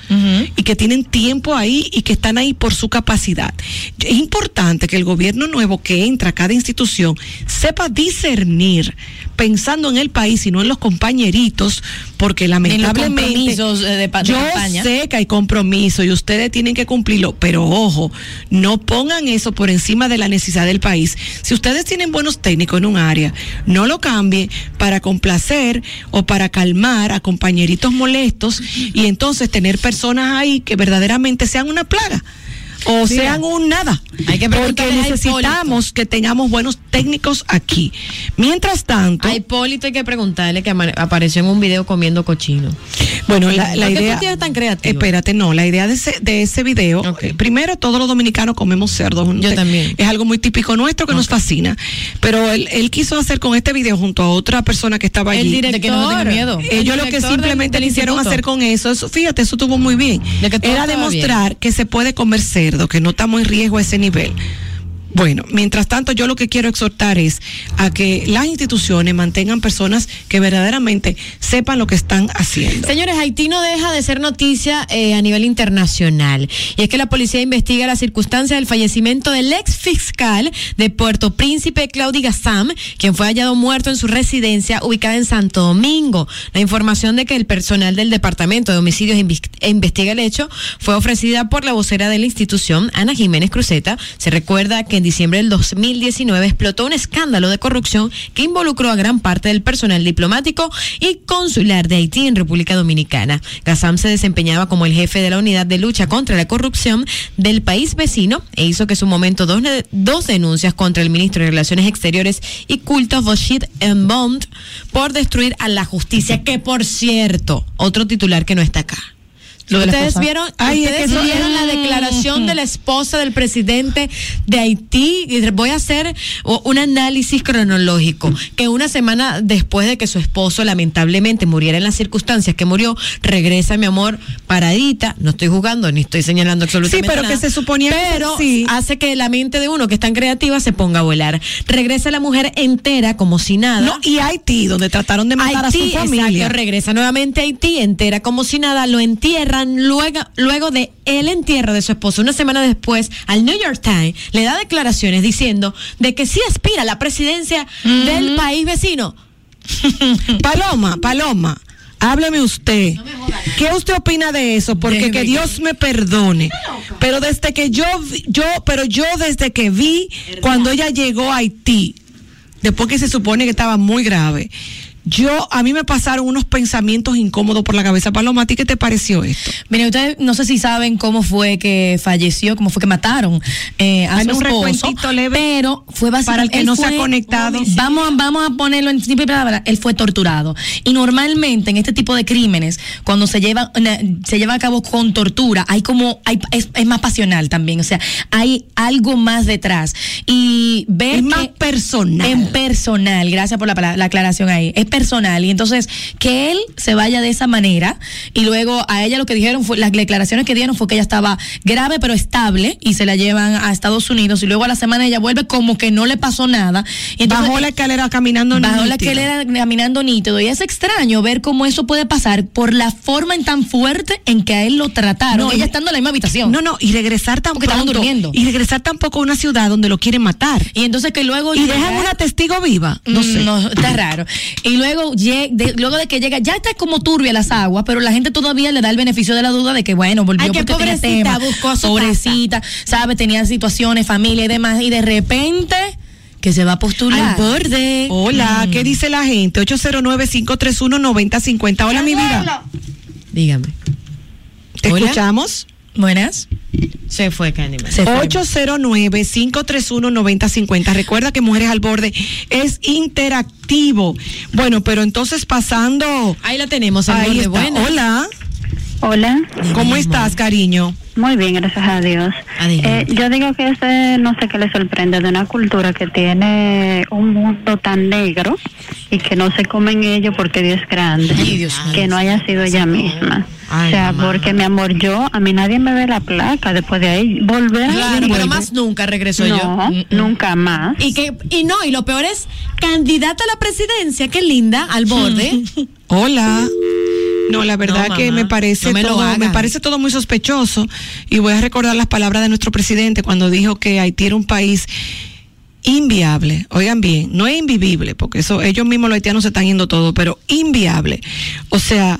[SPEAKER 3] y que tienen tiempo ahí y que están ahí por su capacidad. Es importante que el gobierno nuevo que entra a cada institución sepa discernir pensando en el país y no en los compañeritos, porque lamentablemente
[SPEAKER 5] compromisos, eh, de de
[SPEAKER 3] yo sé que hay compromiso y ustedes tienen que cumplirlo, pero ojo, no pongan eso por encima de la necesidad del país. Si ustedes tienen buenos técnicos en un área, no lo cambien para complacer o para calmar a compañeritos molestos y entonces tener personas ahí que verdaderamente sean una plaga. O
[SPEAKER 4] Sí.
[SPEAKER 3] sean un nada.
[SPEAKER 4] Hay que
[SPEAKER 3] porque necesitamos que tengamos buenos técnicos aquí. Mientras tanto,
[SPEAKER 4] A Hipólito hay que preguntarle que apareció en un video comiendo cochino.
[SPEAKER 3] Bueno, la, la
[SPEAKER 4] ¿Por qué
[SPEAKER 3] idea.
[SPEAKER 4] tú tienes tan creativo?
[SPEAKER 3] Espérate, no, la idea de ese, de ese video. Eh, Primero, todos los dominicanos comemos cerdo.
[SPEAKER 4] Yo
[SPEAKER 3] Te-
[SPEAKER 4] también.
[SPEAKER 3] Es algo muy típico nuestro que nos fascina. Pero él, él quiso hacer con este video junto a otra persona que estaba
[SPEAKER 4] El
[SPEAKER 3] allí.
[SPEAKER 4] director.
[SPEAKER 5] De que no tenga miedo.
[SPEAKER 4] el
[SPEAKER 3] Ellos lo que
[SPEAKER 4] director del-
[SPEAKER 3] simplemente
[SPEAKER 4] del
[SPEAKER 3] quisieron
[SPEAKER 4] instituto.
[SPEAKER 3] hacer con eso, eso, fíjate, eso estuvo muy bien.
[SPEAKER 4] De que todo
[SPEAKER 3] Era demostrar que se puede comer cerdo, que no estamos en riesgo a ese nivel. Bueno, mientras tanto, yo lo que quiero exhortar es a que las instituciones mantengan personas que verdaderamente sepan lo que están haciendo.
[SPEAKER 4] Señores, Haití no deja de ser noticia eh, a nivel internacional. Y es que la policía investiga las circunstancias del fallecimiento del ex fiscal de Puerto Príncipe, Claudi Gassam, quien fue hallado muerto en su residencia ubicada en Santo Domingo. La información de que el personal del Departamento de Homicidios investiga el hecho fue ofrecida por la vocera de la institución, Ana Jiménez Cruzeta. Se recuerda que en diciembre del 2019 explotó un escándalo de corrupción que involucró a gran parte del personal diplomático y consular de Haití en República Dominicana. Gassam se desempeñaba como el jefe de la unidad de lucha contra la corrupción del país vecino e hizo que en su momento dos, dos denuncias contra el ministro de Relaciones Exteriores y Culto Boshit Bond por destruir a la justicia, que por cierto, otro titular que no está acá.
[SPEAKER 5] Lo de la
[SPEAKER 4] Ustedes vieron,
[SPEAKER 3] Ay, es
[SPEAKER 4] ustedes
[SPEAKER 3] que
[SPEAKER 4] vieron la declaración de la esposa del presidente de Haití. Y Voy a hacer un análisis cronológico. Que una semana después de que su esposo lamentablemente muriera en las circunstancias que murió, regresa mi amor paradita. No estoy jugando ni estoy señalando absolutamente
[SPEAKER 3] Sí, pero
[SPEAKER 4] nada.
[SPEAKER 3] que se suponía que
[SPEAKER 4] Pero
[SPEAKER 3] sí.
[SPEAKER 4] hace que la mente de uno que es tan creativa se ponga a volar. Regresa la mujer entera como si nada.
[SPEAKER 3] No, y Haití, donde trataron de matar
[SPEAKER 4] Haití,
[SPEAKER 3] a su familia.
[SPEAKER 4] exacto, regresa nuevamente a Haití entera como si nada, lo luego, luego de el entierro de su esposo. Una semana después, al New York Times le da declaraciones diciendo de que sí aspira a la presidencia del país vecino. (laughs)
[SPEAKER 3] Paloma, Paloma, hábleme usted. ¿Qué usted opina de eso? Porque
[SPEAKER 4] Déjeme
[SPEAKER 3] que Dios me perdone. Pero desde que yo, yo, pero yo desde que vi cuando ella llegó a Haití, después que se supone que estaba muy grave, yo, a mí me pasaron unos pensamientos incómodos por la cabeza. Paloma, ¿a ti qué te pareció esto?
[SPEAKER 5] Mire, ustedes no sé si saben cómo fue que falleció, cómo fue que mataron eh, a su
[SPEAKER 3] un
[SPEAKER 5] esposo,
[SPEAKER 3] leve
[SPEAKER 5] pero fue básicamente
[SPEAKER 3] para el que no se ha conectado.
[SPEAKER 5] Vamos, a- vamos a ponerlo en simple palabra, él fue torturado. Y normalmente en este tipo de crímenes, cuando se lleva se lleva a cabo con tortura, hay como hay, es, es más pasional también, o sea, hay algo más detrás. Y ver
[SPEAKER 3] Es
[SPEAKER 5] que-
[SPEAKER 3] más personal.
[SPEAKER 5] en personal, gracias por la aclaración ahí, es personal. Y entonces, que él se vaya de esa manera y luego a ella lo que dijeron fue, las declaraciones que dieron fue que ella estaba grave pero estable y se la llevan a Estados Unidos y luego a la semana ella vuelve como que no le pasó nada. Y entonces,
[SPEAKER 3] Bajó la escalera caminando
[SPEAKER 5] Bajó la
[SPEAKER 3] nítido.
[SPEAKER 5] escalera caminando nítido. Y es extraño ver cómo eso puede pasar por la forma en tan fuerte en que a él lo trataron.
[SPEAKER 3] No,
[SPEAKER 5] ella estando en la misma habitación.
[SPEAKER 3] No, no, y regresar tan
[SPEAKER 5] Porque estaban
[SPEAKER 3] pronto,
[SPEAKER 5] durmiendo.
[SPEAKER 3] Y regresar tampoco a una ciudad donde lo quieren matar.
[SPEAKER 5] Y entonces que luego
[SPEAKER 3] Y dejan una testigo viva. No
[SPEAKER 5] Mm,
[SPEAKER 3] sé.
[SPEAKER 5] No, está raro. Y luego, lle- de, luego de que llega, ya está como turbia las aguas, pero la gente todavía le da el beneficio de la duda de que, bueno, volvió
[SPEAKER 4] Ay, que
[SPEAKER 5] porque tenía
[SPEAKER 4] pobrecita,
[SPEAKER 5] tema.
[SPEAKER 4] buscó su
[SPEAKER 5] pobrecita, sabe, tenía situaciones, familia y demás, y de repente que se va a postular.
[SPEAKER 3] Al borde. Hola, ¿qué dice la gente? 809-531-9050. Hola, mi vida.
[SPEAKER 4] Dígame.
[SPEAKER 3] ¿Te
[SPEAKER 4] Hola.
[SPEAKER 3] escuchamos?
[SPEAKER 5] Buenas.
[SPEAKER 4] Se fue
[SPEAKER 5] fue.
[SPEAKER 3] 809-531-9050. Recuerda que Mujeres al Borde es interactivo. Bueno, pero entonces pasando.
[SPEAKER 4] Ahí la tenemos, al
[SPEAKER 3] Ahí
[SPEAKER 4] borde.
[SPEAKER 3] está.
[SPEAKER 4] Buenas.
[SPEAKER 3] Hola,
[SPEAKER 7] Hola,
[SPEAKER 3] ¿cómo estás, cariño?
[SPEAKER 7] muy bien, gracias a Dios. Eh, yo digo que ese no sé qué le sorprende de una cultura que tiene un mundo tan negro y que no se come en ello porque Dios es grande.
[SPEAKER 5] Ay, Dios
[SPEAKER 7] que no haya sido ella misma.
[SPEAKER 4] Ay,
[SPEAKER 7] o sea,
[SPEAKER 4] mamá.
[SPEAKER 7] porque mi amor, yo, a mí nadie me ve la placa después de ahí. Volver a
[SPEAKER 4] Claro,
[SPEAKER 7] vuelve.
[SPEAKER 4] pero más nunca regresó yo.
[SPEAKER 7] No, nunca más.
[SPEAKER 4] Y que y no, y lo peor es candidata a la presidencia, qué linda, al borde. (laughs)
[SPEAKER 3] Hola. No, la verdad
[SPEAKER 4] No,
[SPEAKER 3] que me parece
[SPEAKER 4] no me lo
[SPEAKER 3] todo, me parece todo muy sospechoso y voy a recordar las palabras de nuestro presidente cuando dijo que Haití era un país inviable. Oigan bien, no es invivible, porque eso ellos mismos los haitianos se están yendo todo, pero inviable. O sea,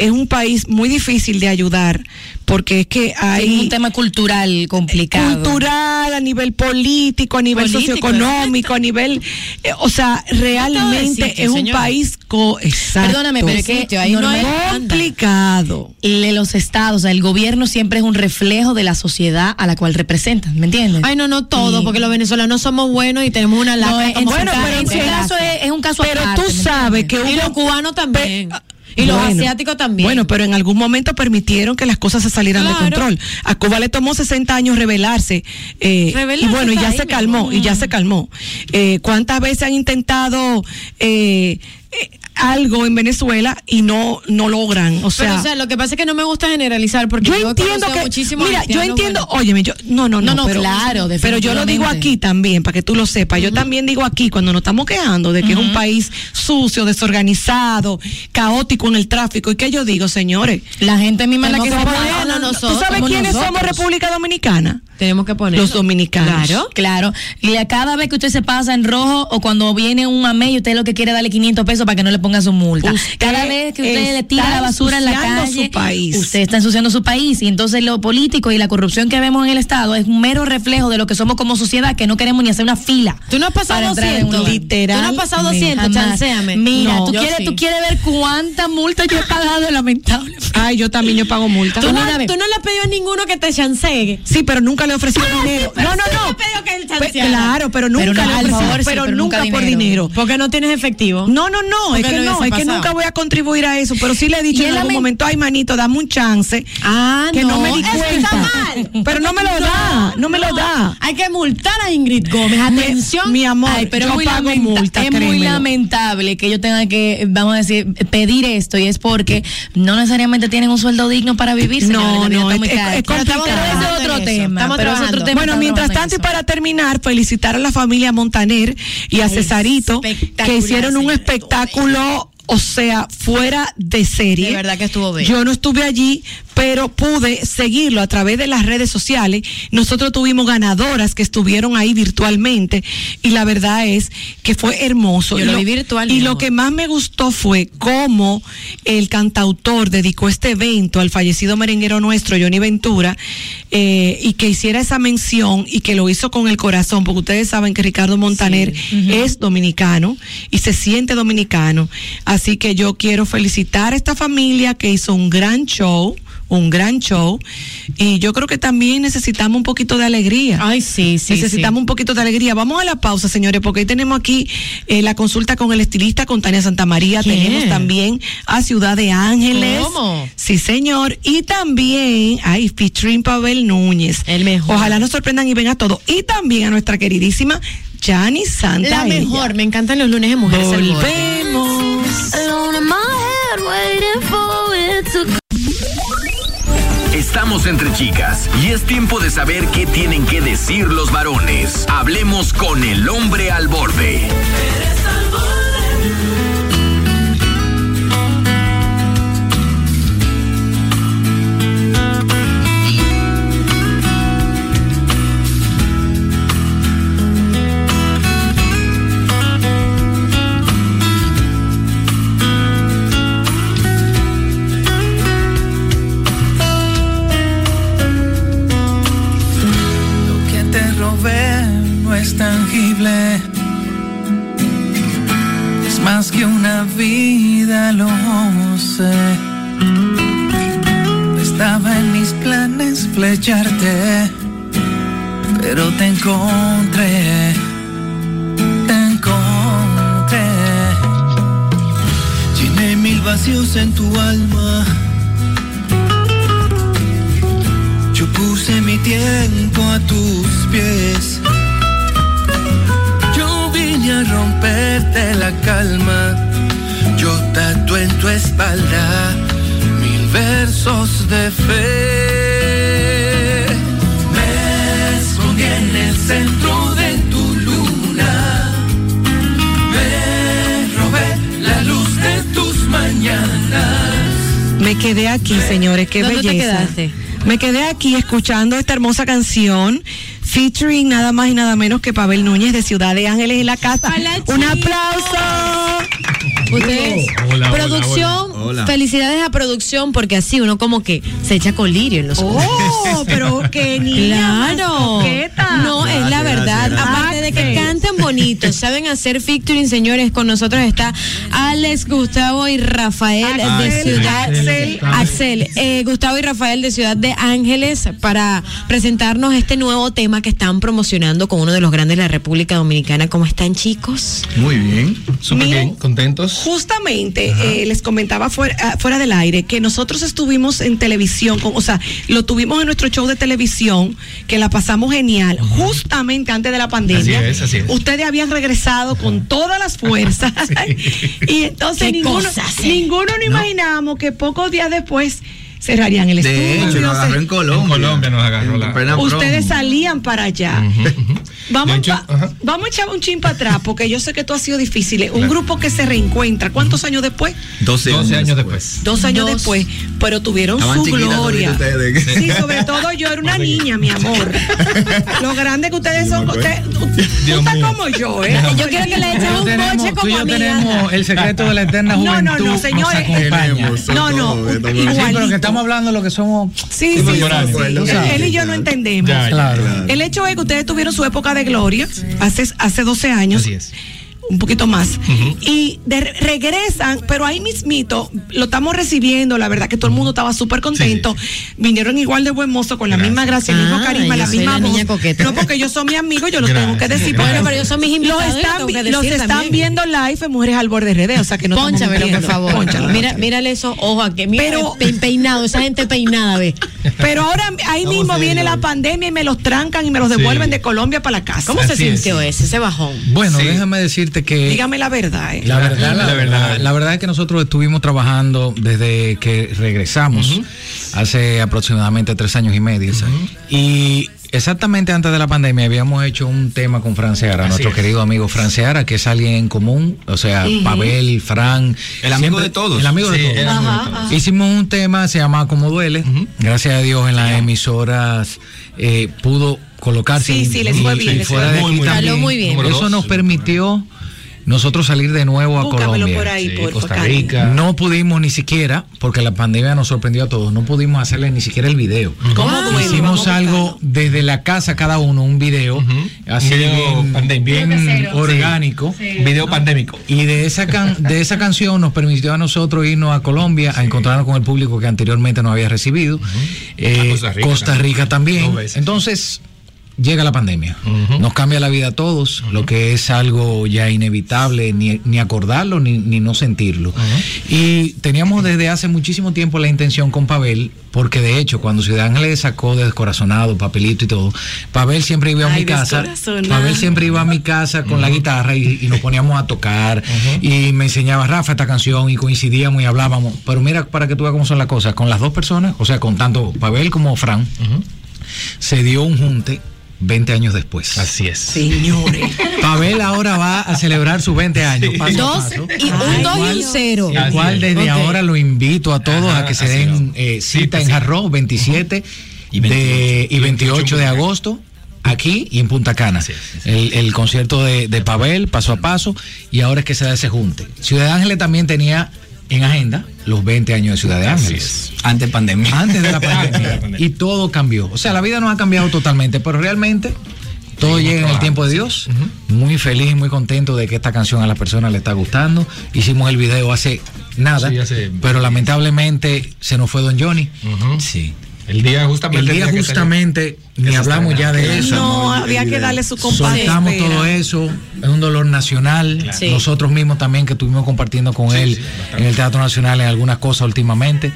[SPEAKER 3] es un país muy difícil de ayudar porque es que
[SPEAKER 5] Es
[SPEAKER 3] hay
[SPEAKER 5] un tema cultural complicado.
[SPEAKER 3] cultural, a nivel político, a nivel
[SPEAKER 4] Político,
[SPEAKER 3] socioeconómico, a nivel, eh, o sea, realmente
[SPEAKER 4] sitio,
[SPEAKER 3] es un
[SPEAKER 4] señora.
[SPEAKER 3] país co exacto.
[SPEAKER 5] Perdóname, pero es que
[SPEAKER 4] Sitio, ahí no hay-
[SPEAKER 3] complicado.
[SPEAKER 5] le- los estados, o sea, el gobierno siempre es un reflejo de la sociedad a la cual representan, ¿me entiendes?
[SPEAKER 4] Ay, no, no todo,
[SPEAKER 5] Sí.
[SPEAKER 4] porque los venezolanos somos buenos y tenemos una
[SPEAKER 5] No,
[SPEAKER 4] lacra
[SPEAKER 5] en,
[SPEAKER 4] como
[SPEAKER 5] su
[SPEAKER 3] bueno, pero
[SPEAKER 5] en su
[SPEAKER 3] en
[SPEAKER 5] caso es, es un caso
[SPEAKER 3] Pero
[SPEAKER 5] aparte,
[SPEAKER 3] tú
[SPEAKER 5] ¿me
[SPEAKER 3] sabes que
[SPEAKER 4] Y
[SPEAKER 3] hubo-
[SPEAKER 4] los cubanos también.
[SPEAKER 3] Pe-
[SPEAKER 4] y los
[SPEAKER 3] Bueno,
[SPEAKER 4] asiáticos también.
[SPEAKER 3] Bueno, pero en algún momento permitieron que las cosas se salieran de control. A Cuba le tomó 60 años rebelarse. eh,
[SPEAKER 4] Rebelarse
[SPEAKER 3] y bueno, y ya
[SPEAKER 4] ahí,
[SPEAKER 3] se calmó, y ya se calmó. Eh, ¿Cuántas veces han intentado eh, eh, algo en Venezuela y no, no logran? O sea,
[SPEAKER 4] pero, o sea, lo que pasa es que no me gusta generalizar porque
[SPEAKER 3] yo entiendo que
[SPEAKER 4] muchísimos
[SPEAKER 3] mira yo entiendo
[SPEAKER 4] buenos.
[SPEAKER 3] óyeme yo no no no,
[SPEAKER 5] No, no,
[SPEAKER 3] pero,
[SPEAKER 5] claro,
[SPEAKER 3] pero yo lo digo aquí también para que tú lo sepas yo también digo aquí cuando nos estamos quejando de que es un país sucio desorganizado caótico en el tráfico y que yo digo señores
[SPEAKER 5] La gente misma la que se
[SPEAKER 4] nosotros.
[SPEAKER 3] ¿Tú sabes quiénes somos. República Dominicana?
[SPEAKER 4] Tenemos que poner
[SPEAKER 3] Los dominicanos.
[SPEAKER 4] Claro.
[SPEAKER 5] Claro, y a cada vez que usted se pasa en rojo o cuando viene un amé usted lo que quiere es darle 500 pesos para que no le ponga su multa.
[SPEAKER 3] Usted
[SPEAKER 5] cada vez que usted le tira la basura en la
[SPEAKER 3] ensuciando
[SPEAKER 5] calle,
[SPEAKER 3] su país.
[SPEAKER 5] usted está ensuciando su país y entonces lo político y la corrupción que vemos en el Estado es un mero reflejo de lo que somos como sociedad que no queremos ni hacer una fila.
[SPEAKER 4] Tú no has pasado
[SPEAKER 5] para entrar en un
[SPEAKER 4] 200.
[SPEAKER 5] lugar.
[SPEAKER 3] Literal,
[SPEAKER 4] Tú no has pasado 200,
[SPEAKER 5] Jamás.
[SPEAKER 4] chanceame.
[SPEAKER 5] Mira,
[SPEAKER 4] No,
[SPEAKER 5] tú, quieres,
[SPEAKER 4] sí.
[SPEAKER 5] tú quieres ver cuánta multa yo he pagado lamentable.
[SPEAKER 3] Ay, yo también yo pago multa.
[SPEAKER 4] Tú no, tú no le has pedido a ninguno que te chancee.
[SPEAKER 3] Sí, pero nunca le he ofrecido dinero. no, no, no.
[SPEAKER 4] que él chanceara.
[SPEAKER 3] claro, pero nunca
[SPEAKER 5] Pero no,
[SPEAKER 3] le he
[SPEAKER 5] al
[SPEAKER 3] ofrecido,
[SPEAKER 5] favor, sí,
[SPEAKER 3] pero,
[SPEAKER 5] pero
[SPEAKER 3] nunca,
[SPEAKER 5] nunca
[SPEAKER 3] por
[SPEAKER 5] dinero.
[SPEAKER 4] Porque no tienes efectivo.
[SPEAKER 3] No, no, no,
[SPEAKER 4] Porque
[SPEAKER 3] es que no, es que nunca voy a contribuir a eso, pero sí le he dicho en algún momento, ay manito, dame un chance.
[SPEAKER 4] Ah,
[SPEAKER 3] que no,
[SPEAKER 4] no,
[SPEAKER 3] me di
[SPEAKER 4] eso
[SPEAKER 3] cuenta.
[SPEAKER 4] está mal.
[SPEAKER 3] Pero no me lo da, no me lo da.
[SPEAKER 4] Hay que multar a Ingrid Gómez. Atención.
[SPEAKER 3] Mi amor,
[SPEAKER 5] Ay, pero
[SPEAKER 3] yo
[SPEAKER 5] es muy,
[SPEAKER 3] pago multa,
[SPEAKER 5] es muy lamentable que yo tenga que, vamos a decir, pedir esto y es porque no necesariamente tienen un sueldo digno para vivir.
[SPEAKER 3] No, no, es- es
[SPEAKER 5] Pero estamos
[SPEAKER 4] Estamos
[SPEAKER 5] pero es otro tema,
[SPEAKER 3] Bueno, mientras tanto y para terminar, felicitar a la familia Montaner y a
[SPEAKER 4] Ay,
[SPEAKER 3] Cesarito que hicieron un espectáculo o sea, fuera de serie.
[SPEAKER 4] De verdad que estuvo bello.
[SPEAKER 3] Yo no estuve allí, pero pude seguirlo a través de las redes sociales. Nosotros tuvimos ganadoras que estuvieron ahí virtualmente y la verdad es que fue hermoso.
[SPEAKER 4] Yo
[SPEAKER 3] y
[SPEAKER 4] lo vi virtual,
[SPEAKER 3] Y lo
[SPEAKER 4] amor.
[SPEAKER 3] que más me gustó fue cómo el cantautor dedicó este evento al fallecido merenguero nuestro, Johnny Ventura, eh, y que hiciera esa mención y que lo hizo con el corazón, porque ustedes saben que Ricardo Montaner es dominicano y se siente dominicano. Así que yo quiero felicitar a esta familia que hizo un gran show. Un gran show y yo creo que también necesitamos un poquito de alegría.
[SPEAKER 4] Ay, sí, sí.
[SPEAKER 3] Necesitamos
[SPEAKER 4] sí.
[SPEAKER 3] un poquito de alegría. Vamos a la pausa, señores, porque hoy tenemos aquí eh, la consulta con el estilista, con Tania Santamaría.
[SPEAKER 4] ¿Quién?
[SPEAKER 3] Tenemos también a Ciudad de Ángeles.
[SPEAKER 4] ¿Cómo?
[SPEAKER 3] Sí, señor. Y también, ay, featuring Pavel Núñez.
[SPEAKER 4] El mejor.
[SPEAKER 3] Ojalá nos sorprendan y venga todo. Y también a nuestra queridísima Jani Santa.
[SPEAKER 4] La mejor, me encantan los lunes de mujeres.
[SPEAKER 3] Volvemos.
[SPEAKER 8] Estamos entre chicas y es tiempo de saber qué tienen que decir los varones. Hablemos con el hombre al borde.
[SPEAKER 2] Una vida, lo sé. Estaba en mis planes flecharte, pero te encontré. Te encontré. Llené mil vacíos en tu alma. Yo puse mi tiempo a tus pies. Yo vine a romperte la calma. Yo tatué en tu espalda mil versos de fe. Me escondí en el centro de tu luna. Me robé la luz de tus mañanas.
[SPEAKER 3] Me quedé aquí, señores, qué
[SPEAKER 4] ¿Dónde te
[SPEAKER 3] belleza.
[SPEAKER 4] quedaste?
[SPEAKER 3] Me quedé aquí escuchando esta hermosa canción, featuring nada más y nada menos que Pavel Núñez de Ciudad de Ángeles en la casa.
[SPEAKER 4] Hola,
[SPEAKER 3] Un aplauso.
[SPEAKER 4] Ustedes,
[SPEAKER 9] Hola, hola,
[SPEAKER 4] producción,
[SPEAKER 9] hola, hola.
[SPEAKER 4] felicidades a producción porque así uno como que se echa colirio en los ojos.
[SPEAKER 3] Oh, (laughs) pero qué (laughs) niña
[SPEAKER 4] Claro. No, es la verdad.
[SPEAKER 9] gracias,
[SPEAKER 4] Aparte de que cantan bonito, (laughs) saben hacer featuring, señores. Con nosotros está Alex, Gustavo y Rafael de Ciudad.
[SPEAKER 3] Axel.
[SPEAKER 4] Axel, eh, Gustavo y Rafael de Ciudad de Ángeles para presentarnos este nuevo tema que están promocionando con uno de los grandes de la República Dominicana. ¿Cómo están, chicos?
[SPEAKER 9] Muy bien, súper bien, contentos.
[SPEAKER 3] Justamente eh, les comentaba fuera, ah, fuera del aire que nosotros estuvimos en televisión, con, o sea, lo tuvimos en nuestro show de televisión, que la pasamos genial, justamente antes de la pandemia.
[SPEAKER 9] Así es, así es.
[SPEAKER 3] Ustedes habían regresado con todas las fuerzas. (laughs) (laughs) y entonces ninguno,
[SPEAKER 4] cosas, ¿eh?
[SPEAKER 3] ninguno no imaginábamos que pocos días después cerrarían el
[SPEAKER 10] De
[SPEAKER 3] estudio.
[SPEAKER 10] hecho, nos agarró en Colombia.
[SPEAKER 9] En Colombia nos agarró la-
[SPEAKER 3] Ustedes salían para allá. Vamos,
[SPEAKER 9] De
[SPEAKER 3] vamos a echar un chin para atrás, porque yo sé que esto ha sido difícil. Un grupo que se reencuentra, ¿cuántos años después?
[SPEAKER 10] 12
[SPEAKER 9] 12
[SPEAKER 10] años,
[SPEAKER 9] después.
[SPEAKER 3] Dos años
[SPEAKER 4] Dos.
[SPEAKER 3] después, pero tuvieron
[SPEAKER 10] Estaban
[SPEAKER 3] su gloria. Sí, sobre todo yo era una niña, mi amor. Lo grande que ustedes son, usted, estás
[SPEAKER 9] mío.
[SPEAKER 3] como yo, ¿eh?
[SPEAKER 4] Yo quiero que le echen un coche
[SPEAKER 11] tú y
[SPEAKER 4] como
[SPEAKER 11] yo
[SPEAKER 4] a mí.
[SPEAKER 11] tenemos el secreto de la eterna
[SPEAKER 3] No, no,
[SPEAKER 11] juventud.
[SPEAKER 3] no,
[SPEAKER 11] nos
[SPEAKER 3] señores.
[SPEAKER 10] Tenemos,
[SPEAKER 3] No, no, igualito.
[SPEAKER 11] Estamos hablando de lo que somos.
[SPEAKER 3] Sí, sí. Él y yo no entendemos.
[SPEAKER 9] Ya, ya,
[SPEAKER 11] Claro.
[SPEAKER 9] claro.
[SPEAKER 3] El hecho es que ustedes tuvieron su época de gloria hace, hace 12 años.
[SPEAKER 9] Así es.
[SPEAKER 3] Un poquito más. Y de- regresan, pero ahí mismito lo estamos recibiendo. La verdad que todo el mundo estaba súper contento. Vinieron igual de buen mozo, con la
[SPEAKER 9] Gracias.
[SPEAKER 3] misma gracia, el mismo
[SPEAKER 4] Ah,
[SPEAKER 3] carisma,
[SPEAKER 4] yo
[SPEAKER 3] la
[SPEAKER 4] soy
[SPEAKER 3] misma
[SPEAKER 4] la
[SPEAKER 3] voz.
[SPEAKER 4] coqueta.
[SPEAKER 3] No, porque yo soy mi amigo, yo lo
[SPEAKER 9] Gracias.
[SPEAKER 3] tengo que decir.
[SPEAKER 9] Bueno,
[SPEAKER 3] porque
[SPEAKER 4] pero ellos son mis
[SPEAKER 3] los
[SPEAKER 4] invitados, yo
[SPEAKER 3] están,
[SPEAKER 4] tengo que
[SPEAKER 3] vi- los están
[SPEAKER 4] también.
[SPEAKER 3] viendo live en Mujeres al Borde RD, o sea que no
[SPEAKER 4] Pónchamelo, por favor.
[SPEAKER 3] Pónchalo,
[SPEAKER 4] Mira, mírale esos ojos aquí. Mira,
[SPEAKER 3] Pero-
[SPEAKER 4] pe- peinado, esa gente peinada, ve.
[SPEAKER 3] Pero ahora ahí mismo viene la pandemia y me los trancan y me los
[SPEAKER 9] Sí.
[SPEAKER 3] devuelven de Colombia para la casa.
[SPEAKER 4] ¿Cómo se
[SPEAKER 9] Así es.
[SPEAKER 4] sintió ese, ese bajón?
[SPEAKER 11] Bueno,
[SPEAKER 9] Sí.
[SPEAKER 11] déjame decirte que.
[SPEAKER 3] Dígame la verdad, ¿eh?
[SPEAKER 11] La verdad, la,
[SPEAKER 9] La verdad.
[SPEAKER 11] la- la verdad es que nosotros estuvimos trabajando desde que regresamos hace aproximadamente tres años y medio. Y Exactamente antes de la pandemia habíamos hecho un tema con Franceara,
[SPEAKER 9] Así
[SPEAKER 11] nuestro
[SPEAKER 9] es.
[SPEAKER 11] querido amigo Franceara, que es alguien en común, o sea,
[SPEAKER 9] Ujú.
[SPEAKER 11] Pavel, Fran.
[SPEAKER 9] El amigo de todos.
[SPEAKER 11] El amigo
[SPEAKER 9] Sí,
[SPEAKER 11] de todos.
[SPEAKER 9] de.
[SPEAKER 11] Hicimos un tema, se llama Como Duele. Gracias a Dios en las emisoras eh, pudo colocarse.
[SPEAKER 3] Sí,
[SPEAKER 11] y-
[SPEAKER 3] sí, les fue bien,
[SPEAKER 11] y
[SPEAKER 3] les
[SPEAKER 11] fuera
[SPEAKER 3] fue
[SPEAKER 11] de
[SPEAKER 3] bien.
[SPEAKER 11] aquí
[SPEAKER 3] Muy, bien. Muy bien.
[SPEAKER 9] Número
[SPEAKER 11] Eso
[SPEAKER 9] dos.
[SPEAKER 11] nos permitió nosotros salir de nuevo a
[SPEAKER 3] Búscamelo
[SPEAKER 11] Colombia.
[SPEAKER 3] por ahí, por-
[SPEAKER 11] Costa Rica. No pudimos ni siquiera, porque la pandemia nos sorprendió a todos, no pudimos hacerle ni siquiera el video.
[SPEAKER 3] ¿Cómo duele?
[SPEAKER 11] Hicimos algo desde la casa cada uno, un video, así
[SPEAKER 9] Un video
[SPEAKER 11] bien,
[SPEAKER 9] pandémico.
[SPEAKER 11] bien
[SPEAKER 9] Video casero.
[SPEAKER 11] orgánico.
[SPEAKER 9] Video pandémico.
[SPEAKER 11] Y de esa, can- de esa canción nos permitió a nosotros irnos a Colombia a encontrarnos con el público que anteriormente nos había recibido. Eh,
[SPEAKER 9] A Costa Rica
[SPEAKER 11] Costa
[SPEAKER 9] también.
[SPEAKER 11] Rica también.
[SPEAKER 9] Dos veces.
[SPEAKER 11] Entonces, llega la pandemia. Nos cambia la vida a todos, lo que es algo ya inevitable, ni, ni acordarlo ni, ni no sentirlo. Y teníamos desde hace muchísimo tiempo la intención con Pavel, porque de hecho, cuando Ciudad Ángeles sacó de descorazonado, papelito y todo, Pavel siempre iba a
[SPEAKER 3] Ay,
[SPEAKER 11] mi casa.
[SPEAKER 3] Descorazonado.
[SPEAKER 11] Pavel siempre iba a mi casa con la guitarra y, y nos poníamos a tocar y me enseñaba Rafa esta canción y coincidíamos y hablábamos. Pero mira, para que tú veas cómo son las cosas, con las dos personas, o sea, con tanto Pavel como Fran, se dio un junte 20 años después.
[SPEAKER 9] Así es.
[SPEAKER 3] Señores. (laughs)
[SPEAKER 11] Pavel ahora va a celebrar sus 20 años. paso a
[SPEAKER 4] Dos
[SPEAKER 11] paso.
[SPEAKER 4] y un dos y un cero.
[SPEAKER 11] El cual desde
[SPEAKER 4] Ok.
[SPEAKER 11] ahora lo invito a todos a que se den eh, cita en Jarro 27 y, de- y 28 de agosto. Aquí y en Punta Cana. El, el concierto de, de Pavel, paso a paso, y ahora es que se da ese junte. Ciudad de Ángeles también tenía en agenda los 20 años de Ciudad de Ángeles.
[SPEAKER 10] Antes (laughs) pandemia.
[SPEAKER 11] Antes de la pandemia. y todo cambió. O sea, la vida no ha cambiado totalmente, pero realmente todo llega en el tiempo de Dios. Muy feliz y muy contento de que esta canción a las personas le está gustando. Hicimos el video hace nada,
[SPEAKER 9] Sí, hace-
[SPEAKER 11] pero lamentablemente se nos fue Don Johnny.
[SPEAKER 9] Sí. El día justamente.
[SPEAKER 11] El día
[SPEAKER 9] que
[SPEAKER 11] justamente, ni hablamos ya de eso.
[SPEAKER 3] No, había que darle su compás de
[SPEAKER 11] Soltamos todo eso, es un dolor nacional.
[SPEAKER 3] Sí.
[SPEAKER 11] Nosotros mismos también que estuvimos compartiendo con él en el Teatro Nacional en algunas cosas últimamente.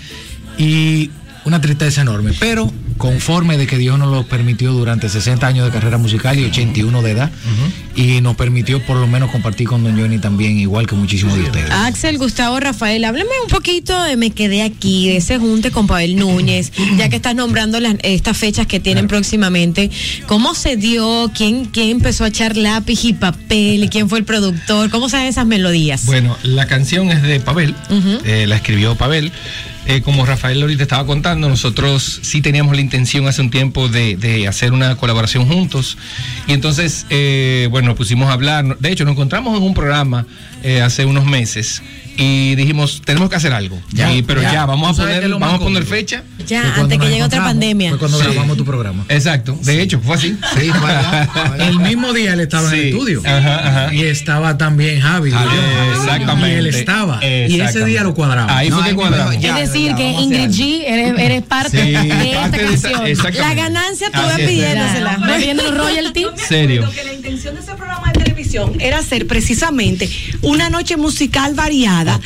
[SPEAKER 11] Y una tristeza enorme, pero conforme de que Dios nos lo permitió durante 60 años de carrera musical y 81 de edad, y nos permitió por lo menos compartir con Don Johnny también, igual que muchísimos de ustedes.
[SPEAKER 4] Axel, Gustavo, Rafael, háblame un poquito de Me Quedé Aquí, de ese junte con Pavel Núñez, ya que estás nombrando las, estas fechas que tienen próximamente. ¿Cómo se dio? ¿Quién, ¿Quién empezó a echar lápiz y papel? ¿Quién fue el productor? ¿Cómo saben esas melodías?
[SPEAKER 9] Bueno, la canción es de Pavel, eh, la escribió Pavel. Eh, como Rafael ahorita estaba contando, nosotros sí teníamos la intención hace un tiempo de, de hacer una colaboración juntos. Y entonces, eh, bueno, nos pusimos a hablar. De hecho, nos encontramos en un programa eh, hace unos meses y dijimos, tenemos que hacer algo.
[SPEAKER 11] Ya,
[SPEAKER 9] Y- pero
[SPEAKER 11] ya.
[SPEAKER 9] ya, vamos a
[SPEAKER 11] ¿Tú sabes qué
[SPEAKER 9] poner, vamos a poner fecha.
[SPEAKER 4] ya, antes que llegue otra pandemia.
[SPEAKER 11] Fue cuando
[SPEAKER 9] Sí.
[SPEAKER 11] grabamos tu programa.
[SPEAKER 9] Exacto. De hecho, fue así.
[SPEAKER 11] Sí, (laughs) fue allá. el mismo día él estaba en el estudio.
[SPEAKER 9] Ajá, ajá.
[SPEAKER 11] Y estaba también Javi.
[SPEAKER 9] Exactamente.
[SPEAKER 11] Y él estaba. Y ese día lo cuadramos.
[SPEAKER 9] Ahí fue
[SPEAKER 10] No,
[SPEAKER 9] que cuadramos.
[SPEAKER 5] es decir, que Ingrid. G, eres, eres parte
[SPEAKER 9] Sí,
[SPEAKER 5] de esta canción.
[SPEAKER 4] La ganancia tú vas pidiéndosela.
[SPEAKER 5] ¿No viendo los royalties?
[SPEAKER 9] Serio.
[SPEAKER 3] Lo que la intención de ese programa era hacer precisamente una noche musical variada.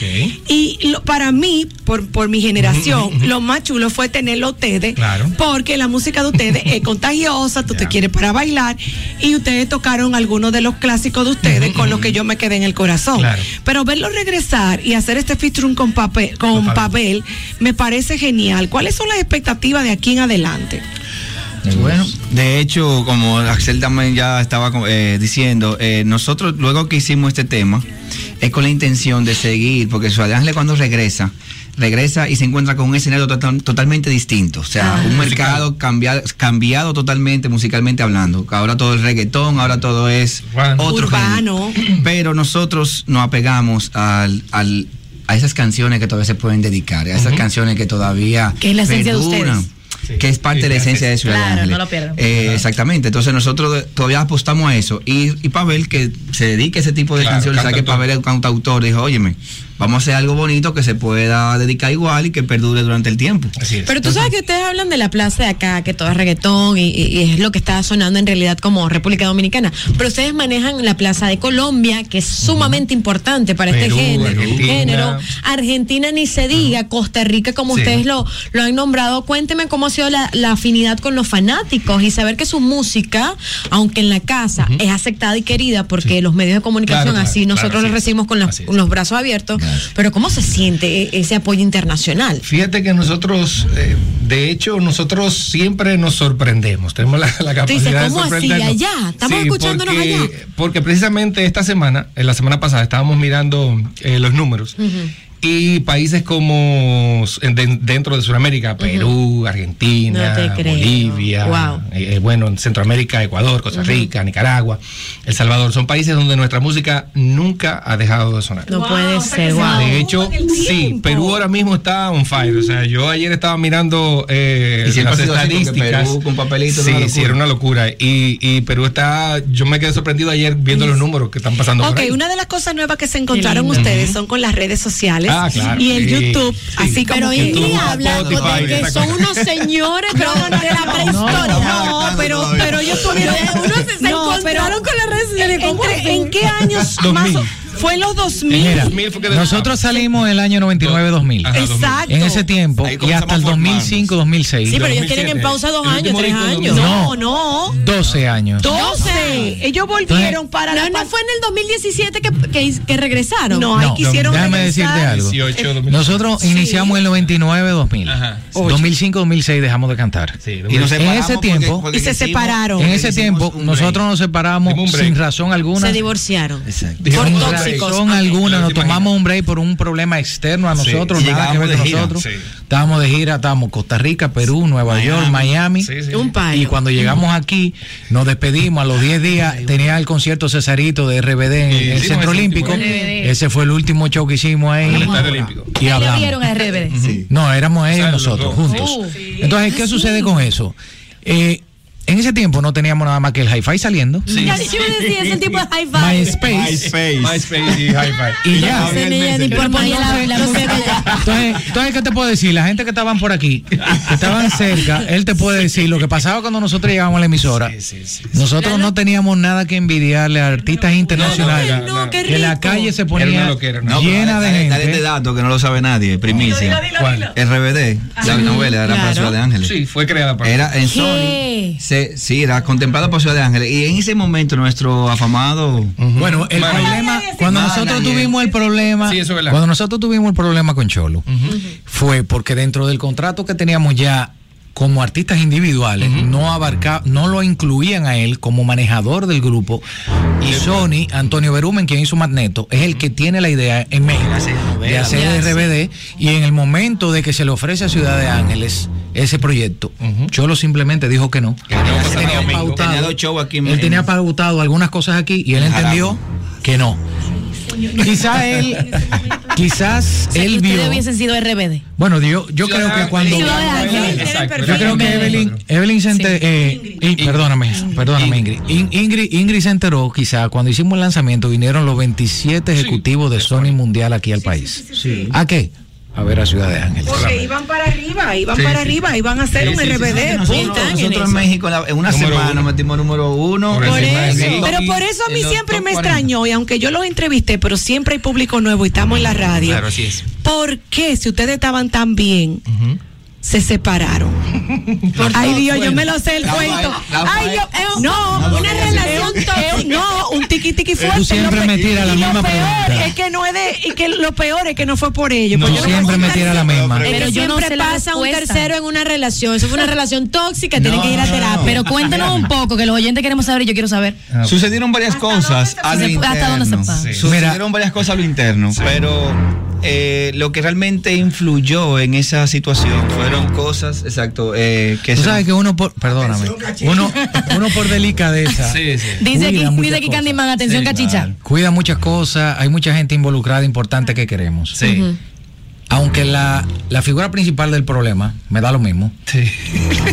[SPEAKER 3] Y lo- para mí, por, por mi generación, lo más chulo fue tenerlo ustedes.
[SPEAKER 9] Claro.
[SPEAKER 3] Porque la música de ustedes es (laughs) contagiosa, tú te quieres para bailar. Y ustedes tocaron algunos de los clásicos de ustedes con los que yo me quedé en el corazón.
[SPEAKER 9] Claro.
[SPEAKER 3] Pero verlo regresar y hacer este featuring con, papel, con me parece genial. ¿Cuáles son las expectativas de aquí en adelante?
[SPEAKER 10] Bueno, de hecho, como Axel también ya estaba eh, diciendo, eh, nosotros luego que hicimos este tema, es con la intención de seguir, porque Ángeles cuando regresa, regresa y se encuentra con un escenario total- totalmente distinto, o sea,
[SPEAKER 3] Ah.
[SPEAKER 10] un mercado cambiado, cambiado totalmente musicalmente hablando. Ahora todo es reggaetón, ahora todo es otro
[SPEAKER 3] Urbano.
[SPEAKER 10] género. Pero nosotros nos apegamos al, al- a esas canciones que todavía se pueden dedicar, a esas canciones que todavía
[SPEAKER 5] Que es la esencia de
[SPEAKER 10] perduran, que es parte
[SPEAKER 9] Sí,
[SPEAKER 10] de la esencia de Ciudad de
[SPEAKER 5] Claro,
[SPEAKER 10] Ángeles.
[SPEAKER 5] no lo pierdan.
[SPEAKER 10] Eh, exactamente, entonces nosotros todavía apostamos a eso. Y, y Pavel, que se dedica a ese tipo de
[SPEAKER 9] Claro,
[SPEAKER 10] canciones, sabe que
[SPEAKER 9] cantautor.
[SPEAKER 10] Pavel es un cantautor, dijo, óyeme, vamos a hacer algo bonito que se pueda dedicar igual y que perdure durante el tiempo.
[SPEAKER 9] Así es.
[SPEAKER 4] Pero tú sabes que ustedes hablan de la plaza de acá, que todo es reggaetón y, y- es lo que está sonando en realidad como República Dominicana. Pero ustedes manejan la plaza de Colombia, que es sumamente importante para
[SPEAKER 9] Perú,
[SPEAKER 4] este género.
[SPEAKER 9] Argentina.
[SPEAKER 4] género. Argentina ni se diga, Costa Rica, como
[SPEAKER 9] Sí.
[SPEAKER 4] ustedes lo, lo han nombrado. Cuénteme cómo ha sido la, la afinidad con los fanáticos y saber que su música, aunque en la casa es aceptada y querida, porque los medios de comunicación
[SPEAKER 9] Claro, claro,
[SPEAKER 4] así nosotros
[SPEAKER 9] claro,
[SPEAKER 4] los recibimos las- con los brazos abiertos, Pero ¿cómo se siente e- ese apoyo internacional?
[SPEAKER 9] Fíjate que nosotros, eh, de hecho, nosotros siempre nos sorprendemos. Tenemos la, la capacidad
[SPEAKER 4] dices,
[SPEAKER 9] de
[SPEAKER 4] ¿cómo así?
[SPEAKER 9] sorprendernos.
[SPEAKER 4] Allá. Estamos
[SPEAKER 9] Sí,
[SPEAKER 4] escuchándonos
[SPEAKER 9] porque,
[SPEAKER 4] allá.
[SPEAKER 9] Porque precisamente esta semana, en la semana pasada, estábamos mirando eh, los números. Y países como en- de- dentro de Sudamérica, Perú, Argentina,
[SPEAKER 4] No.
[SPEAKER 9] Bolivia,
[SPEAKER 4] Wow.
[SPEAKER 9] eh, bueno, en Centroamérica, Ecuador, Costa Rica, Nicaragua, El Salvador, son países donde nuestra música nunca ha dejado de sonar.
[SPEAKER 4] No puede ser, wow.
[SPEAKER 9] De hecho, sí, Perú ahora mismo está on fire. O sea, yo ayer estaba mirando eh,
[SPEAKER 10] Y
[SPEAKER 9] las estadísticas.
[SPEAKER 10] Perú con papelito
[SPEAKER 9] sí,
[SPEAKER 10] una
[SPEAKER 9] sí, era una locura. Y, y Perú está, yo me quedé sorprendido ayer viendo los números que están pasando. por
[SPEAKER 3] Ok,
[SPEAKER 9] ahí.
[SPEAKER 3] una de las cosas nuevas que se encontraron ustedes son con las redes sociales
[SPEAKER 9] Ah, claro,
[SPEAKER 3] y el
[SPEAKER 9] sí.
[SPEAKER 3] YouTube,
[SPEAKER 9] Sí.
[SPEAKER 3] así como
[SPEAKER 4] Pero
[SPEAKER 3] que
[SPEAKER 4] Ingrid habla de que son unos señores pero de la prehistoria.
[SPEAKER 3] No, pero, pero ellos tuvieron.
[SPEAKER 4] Unos se, se
[SPEAKER 3] No,
[SPEAKER 4] encontraron con las redes sociales. ¿Cómo
[SPEAKER 3] Entre-
[SPEAKER 4] así?
[SPEAKER 3] ¿En qué años
[SPEAKER 11] 2000.
[SPEAKER 3] más? Fue en los 2000.
[SPEAKER 11] Mira, nosotros salimos el año 99-2000.
[SPEAKER 3] Ajá, 2000. Exacto.
[SPEAKER 11] En ese tiempo y hasta el
[SPEAKER 10] a formarnos.
[SPEAKER 11] 2005-2006.
[SPEAKER 4] Sí, pero ellos tienen en pausa dos años, tres años.
[SPEAKER 3] No, no.
[SPEAKER 11] 12 años.
[SPEAKER 3] 12. Ellos volvieron para
[SPEAKER 4] No,
[SPEAKER 3] la
[SPEAKER 4] no fue en el 2017 que, que, que regresaron.
[SPEAKER 3] No, ahí
[SPEAKER 11] No,
[SPEAKER 3] quisieron
[SPEAKER 11] déjame
[SPEAKER 3] regresar.
[SPEAKER 11] decirte algo.
[SPEAKER 9] 18, 2000.
[SPEAKER 11] Nosotros iniciamos en el 99-2000.
[SPEAKER 9] Ajá.
[SPEAKER 11] 2005-2006 dejamos de cantar.
[SPEAKER 9] Sí,
[SPEAKER 10] Y nos
[SPEAKER 11] en ese tiempo,
[SPEAKER 10] porque
[SPEAKER 3] Y se
[SPEAKER 10] hicimos-
[SPEAKER 3] separaron.
[SPEAKER 11] en ese tiempo, nosotros nos separamos sin razón alguna.
[SPEAKER 4] Se divorciaron.
[SPEAKER 10] Exacto.
[SPEAKER 4] Por
[SPEAKER 11] Sin
[SPEAKER 4] tóxicos.
[SPEAKER 11] razón
[SPEAKER 4] Ah,
[SPEAKER 11] alguna, nos tomamos un break por un problema externo a
[SPEAKER 9] Sí.
[SPEAKER 11] nosotros,
[SPEAKER 10] Y
[SPEAKER 11] nada que ver con
[SPEAKER 10] de gira.
[SPEAKER 11] nosotros.
[SPEAKER 9] Sí.
[SPEAKER 11] Estábamos de gira, estábamos Costa Rica, Perú, Nueva York, Miami.
[SPEAKER 9] Sí, sí.
[SPEAKER 4] Un palo.
[SPEAKER 11] Y cuando llegamos aquí, nos despedimos. A los 10 días tenía el concierto Cesarito de RBD en
[SPEAKER 9] Sí,
[SPEAKER 11] el Centro
[SPEAKER 9] ese
[SPEAKER 11] Olímpico.
[SPEAKER 9] último,
[SPEAKER 11] Ese fue el último show que hicimos ahí. Y hablamos.
[SPEAKER 5] vieron a RBD.
[SPEAKER 11] No, éramos ellos nosotros, juntos.
[SPEAKER 4] Oh.
[SPEAKER 11] Entonces, ¿qué sucede con eso? Eh, en ese tiempo no teníamos nada más que el hi-fi saliendo.
[SPEAKER 4] Ya, yo iba a decir, es el tipo de high five.
[SPEAKER 11] MySpace.
[SPEAKER 10] MySpace.
[SPEAKER 9] MySpace y Hi-Fi.
[SPEAKER 11] Y ya.
[SPEAKER 4] La, la.
[SPEAKER 11] Entonces, entonces, ¿qué te puedo decir? La gente que estaban por aquí, que estaban cerca, él te puede decir lo que pasaba cuando nosotros llegábamos a la emisora. Nosotros no teníamos nada que envidiarle a artistas internacionales.
[SPEAKER 9] no, no, no.
[SPEAKER 4] qué
[SPEAKER 11] que la calle se ponía
[SPEAKER 9] una loquera, ¿no?
[SPEAKER 10] No, pero
[SPEAKER 11] llena de
[SPEAKER 10] dale- dale este
[SPEAKER 11] gente.
[SPEAKER 10] dato que no lo sabe nadie, primicia.
[SPEAKER 9] ¿Cuál?
[SPEAKER 10] RBD, la novela era para
[SPEAKER 4] Claro.
[SPEAKER 10] Ciudad de Ángeles.
[SPEAKER 9] Sí, fue creada por
[SPEAKER 10] Era en
[SPEAKER 4] ¿Qué?
[SPEAKER 10] Sony. Se, sí, era contemplado por Ciudad de Ángeles. Y en ese momento nuestro afamado
[SPEAKER 11] Bueno, el problema, cuando nosotros tuvimos el problema,
[SPEAKER 9] Sí, eso es verdad.
[SPEAKER 11] cuando nosotros tuvimos el problema con Cholo, fue porque dentro del contrato que teníamos ya como artistas individuales, no abarca, no lo incluían a él como manejador del grupo. Y Sony, Antonio Berumen, quien hizo Magneto, es el que tiene la idea en México de hacer RBD. Y en el momento de que se le ofrece a Ciudad de Ángeles ese proyecto, Cholo simplemente dijo que no. Él tenía pautado-
[SPEAKER 10] Tenía
[SPEAKER 11] él tenía
[SPEAKER 10] en-
[SPEAKER 11] pautado algunas cosas aquí y él
[SPEAKER 10] En
[SPEAKER 11] entendió que no. Quizás él, quizás
[SPEAKER 5] O sea, que
[SPEAKER 11] él vio.
[SPEAKER 5] hubiesen sido RBD.
[SPEAKER 11] Bueno, yo, yo creo que cuando. Yo creo que Evelyn, Evelyn se enter- eh, perdóname, perdóname Ingrid. In- Ingrid. Ingrid se enteró quizá cuando hicimos el lanzamiento vinieron los 27 ejecutivos de Sony Mundial aquí al país. ¿A qué? A ver a Ciudad de Ángeles.
[SPEAKER 3] Porque iban para arriba, iban
[SPEAKER 9] Sí,
[SPEAKER 3] para
[SPEAKER 9] sí.
[SPEAKER 3] arriba, iban a hacer
[SPEAKER 9] Sí,
[SPEAKER 3] un
[SPEAKER 9] sí, sí,
[SPEAKER 3] RBD.
[SPEAKER 10] Nosotros, nosotros en México en, una
[SPEAKER 9] Número
[SPEAKER 10] semana
[SPEAKER 9] uno.
[SPEAKER 10] metimos número uno.
[SPEAKER 9] Por
[SPEAKER 3] eso. Pero por eso a mí siempre me
[SPEAKER 10] 40.
[SPEAKER 3] extrañó, y aunque yo los entrevisté, pero siempre hay público nuevo y estamos en la radio.
[SPEAKER 10] Claro, así es.
[SPEAKER 3] ¿Por qué, si ustedes estaban tan bien, se separaron? (laughs) Ay, Dios, yo me lo sé el
[SPEAKER 10] La
[SPEAKER 3] cuento. Ay, yo, eh, no,
[SPEAKER 10] No,
[SPEAKER 3] una relación
[SPEAKER 10] no,
[SPEAKER 3] tóxica. No, un tiqui tiqui fuerte.
[SPEAKER 11] Tú siempre me tiras la
[SPEAKER 3] y
[SPEAKER 11] misma
[SPEAKER 3] lo peor
[SPEAKER 11] pregunta.
[SPEAKER 3] es que no es de, y que lo peor es que no fue por ellos.
[SPEAKER 11] No, siempre me tira la misma.
[SPEAKER 5] Pero yo no
[SPEAKER 4] siempre
[SPEAKER 5] sé
[SPEAKER 4] pasa un tercero en una relación. Eso fue una (laughs) relación tóxica, tienen que ir a terapia.
[SPEAKER 10] no.
[SPEAKER 5] Pero cuéntenos un poco, que los oyentes queremos saber y yo quiero saber.
[SPEAKER 10] Sucedieron varias cosas a lo interno.
[SPEAKER 5] hasta dónde se va?
[SPEAKER 9] Sí.
[SPEAKER 10] Sucedieron varias cosas a lo interno, pero eh, lo que realmente influyó en esa situación fueron cosas, exacto, eh, que
[SPEAKER 11] Tú sabes que uno por, perdóname, uno, uno por delicadeza. (laughs)
[SPEAKER 9] Sí, sí.
[SPEAKER 5] Dice aquí, dice aquí. Candyman, atención,
[SPEAKER 10] Sí,
[SPEAKER 5] cachicha.
[SPEAKER 10] claro.
[SPEAKER 11] Cuida muchas cosas, hay mucha gente involucrada importante que queremos.
[SPEAKER 9] Sí.
[SPEAKER 11] Aunque la, la figura principal del problema me da lo mismo.
[SPEAKER 9] Sí.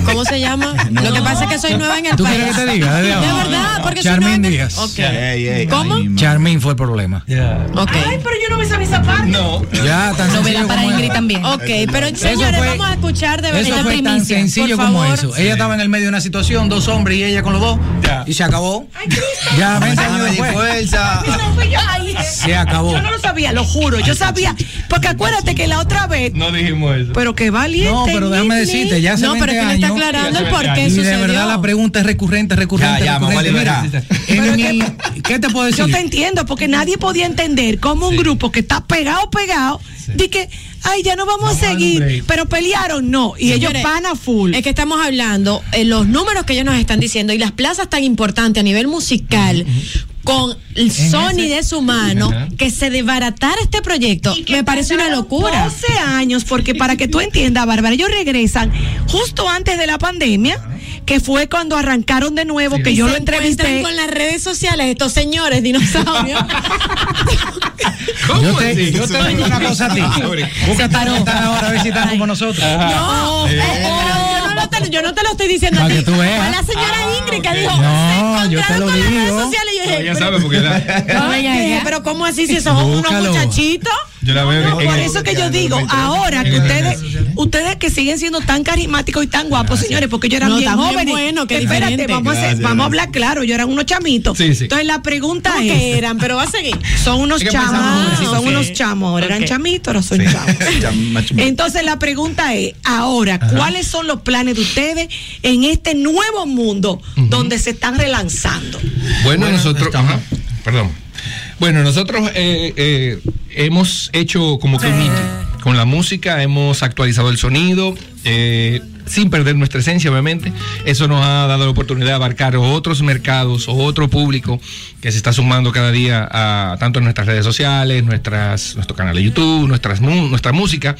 [SPEAKER 4] ¿Cómo se llama? (laughs) Lo que pasa es que soy nueva en el
[SPEAKER 11] ¿Tú
[SPEAKER 4] país.
[SPEAKER 11] quieres que te diga?
[SPEAKER 4] De verdad, porque soy
[SPEAKER 11] Charmín
[SPEAKER 4] nueva en el-
[SPEAKER 11] Díaz.
[SPEAKER 4] ¿Cómo?
[SPEAKER 10] ay.
[SPEAKER 11] Charmín fue el problema.
[SPEAKER 4] Ok.
[SPEAKER 3] Ay, pero yo no me sabía esa parte.
[SPEAKER 9] No.
[SPEAKER 11] Ya, tan
[SPEAKER 5] Novela
[SPEAKER 11] sencillo
[SPEAKER 5] para
[SPEAKER 11] como
[SPEAKER 5] Ingrid también.
[SPEAKER 4] Ok, pero señores,
[SPEAKER 11] fue-
[SPEAKER 4] vamos a escuchar de verdad
[SPEAKER 11] Eso
[SPEAKER 4] la
[SPEAKER 11] fue tan
[SPEAKER 4] primicia.
[SPEAKER 11] sencillo
[SPEAKER 4] por
[SPEAKER 11] como eso. Ella estaba en el medio de una situación, dos hombres y ella con los dos,
[SPEAKER 9] Ya.
[SPEAKER 11] y se acabó. Ya 20 años
[SPEAKER 10] Dame
[SPEAKER 11] después.
[SPEAKER 10] fuerza.
[SPEAKER 3] No fui yo. Ay,
[SPEAKER 11] Se acabó.
[SPEAKER 3] Yo no lo sabía, lo juro. Yo sabía. Porque acuérdate que la otra vez.
[SPEAKER 9] No dijimos eso.
[SPEAKER 3] Pero qué valiente.
[SPEAKER 11] No, pero déjame decirte, ya hace
[SPEAKER 4] No, pero
[SPEAKER 11] 20
[SPEAKER 4] es que le está aclarando el por
[SPEAKER 9] 20
[SPEAKER 4] qué
[SPEAKER 9] años.
[SPEAKER 11] Y de
[SPEAKER 4] sucedió.
[SPEAKER 11] verdad la pregunta es recurrente, recurrente,
[SPEAKER 10] Ya, ya, mamá
[SPEAKER 11] recurrente. Mira,
[SPEAKER 10] liberá.
[SPEAKER 11] en mi- ¿qué te puedo decir?
[SPEAKER 3] Yo te entiendo, porque nadie podía entender cómo un grupo que está pegado, pegado, di que, ay, ya no vamos,
[SPEAKER 9] Vamos a
[SPEAKER 3] seguir. Pero pelearon, no. Y ellos van a full.
[SPEAKER 4] Es que estamos hablando, eh, los números que ellos nos están diciendo y las plazas tan importantes a nivel musical. Con el Sony de su mano,
[SPEAKER 9] Ajá.
[SPEAKER 4] que se desbaratara este proyecto, me parece una locura.
[SPEAKER 3] 12 años, porque para que tú entiendas, Bárbara, ellos regresan justo antes de la pandemia, que fue cuando arrancaron de nuevo, que yo
[SPEAKER 4] Se
[SPEAKER 3] lo entrevisté.
[SPEAKER 4] con las redes sociales estos señores dinosaurios. (laughs)
[SPEAKER 9] ¿Cómo
[SPEAKER 11] Yo te,
[SPEAKER 9] así?
[SPEAKER 11] yo te digo una cosa a ti. Búscate ahora a ver si están como nosotros.
[SPEAKER 4] No, eh, yo, no lo te, yo no te lo estoy diciendo a
[SPEAKER 11] Para
[SPEAKER 4] ti.
[SPEAKER 11] que tú veas.
[SPEAKER 4] Fue la señora Ingrid que dijo,
[SPEAKER 11] No,
[SPEAKER 4] se
[SPEAKER 11] yo te
[SPEAKER 4] encontraron
[SPEAKER 11] lo
[SPEAKER 4] con las redes sociales y yo
[SPEAKER 9] No,
[SPEAKER 4] dije,
[SPEAKER 9] ella
[SPEAKER 4] pero-
[SPEAKER 9] sabe porque la, (laughs) (laughs)
[SPEAKER 4] pero ¿cómo así si esos son unos muchachitos?
[SPEAKER 9] yo la veo
[SPEAKER 3] No, por eso que yo digo, ahora que ustedes, ustedes que siguen siendo tan carismáticos y tan guapos, señores, porque ellos eran
[SPEAKER 4] No,
[SPEAKER 3] bien jóvenes.
[SPEAKER 4] bueno,
[SPEAKER 3] Espérate,
[SPEAKER 4] diferente.
[SPEAKER 3] vamos a, vamos a hablar claro, yo eran unos chamitos.
[SPEAKER 9] Sí, sí.
[SPEAKER 3] Entonces la pregunta
[SPEAKER 4] ¿Cómo
[SPEAKER 3] es,
[SPEAKER 4] que eran? Pero va a seguir.
[SPEAKER 3] son unos chamos, sí, son unos chamos, ahora eran chamitos, ahora son chamos. (laughs) Entonces la pregunta es, ahora, ¿cuáles son los planes de ustedes en este nuevo mundo donde se están relanzando?
[SPEAKER 9] Bueno,
[SPEAKER 10] Bueno,
[SPEAKER 9] nosotros.
[SPEAKER 10] estamos-
[SPEAKER 9] perdón. Bueno, nosotros eh, eh, hemos hecho como que un. Con la música hemos actualizado el sonido, eh, sin perder nuestra esencia, obviamente. Eso nos ha dado la oportunidad de abarcar otros mercados o otro público que se está sumando cada día a tanto nuestras redes sociales, nuestras, nuestro canal de YouTube, nuestras, nuestra música.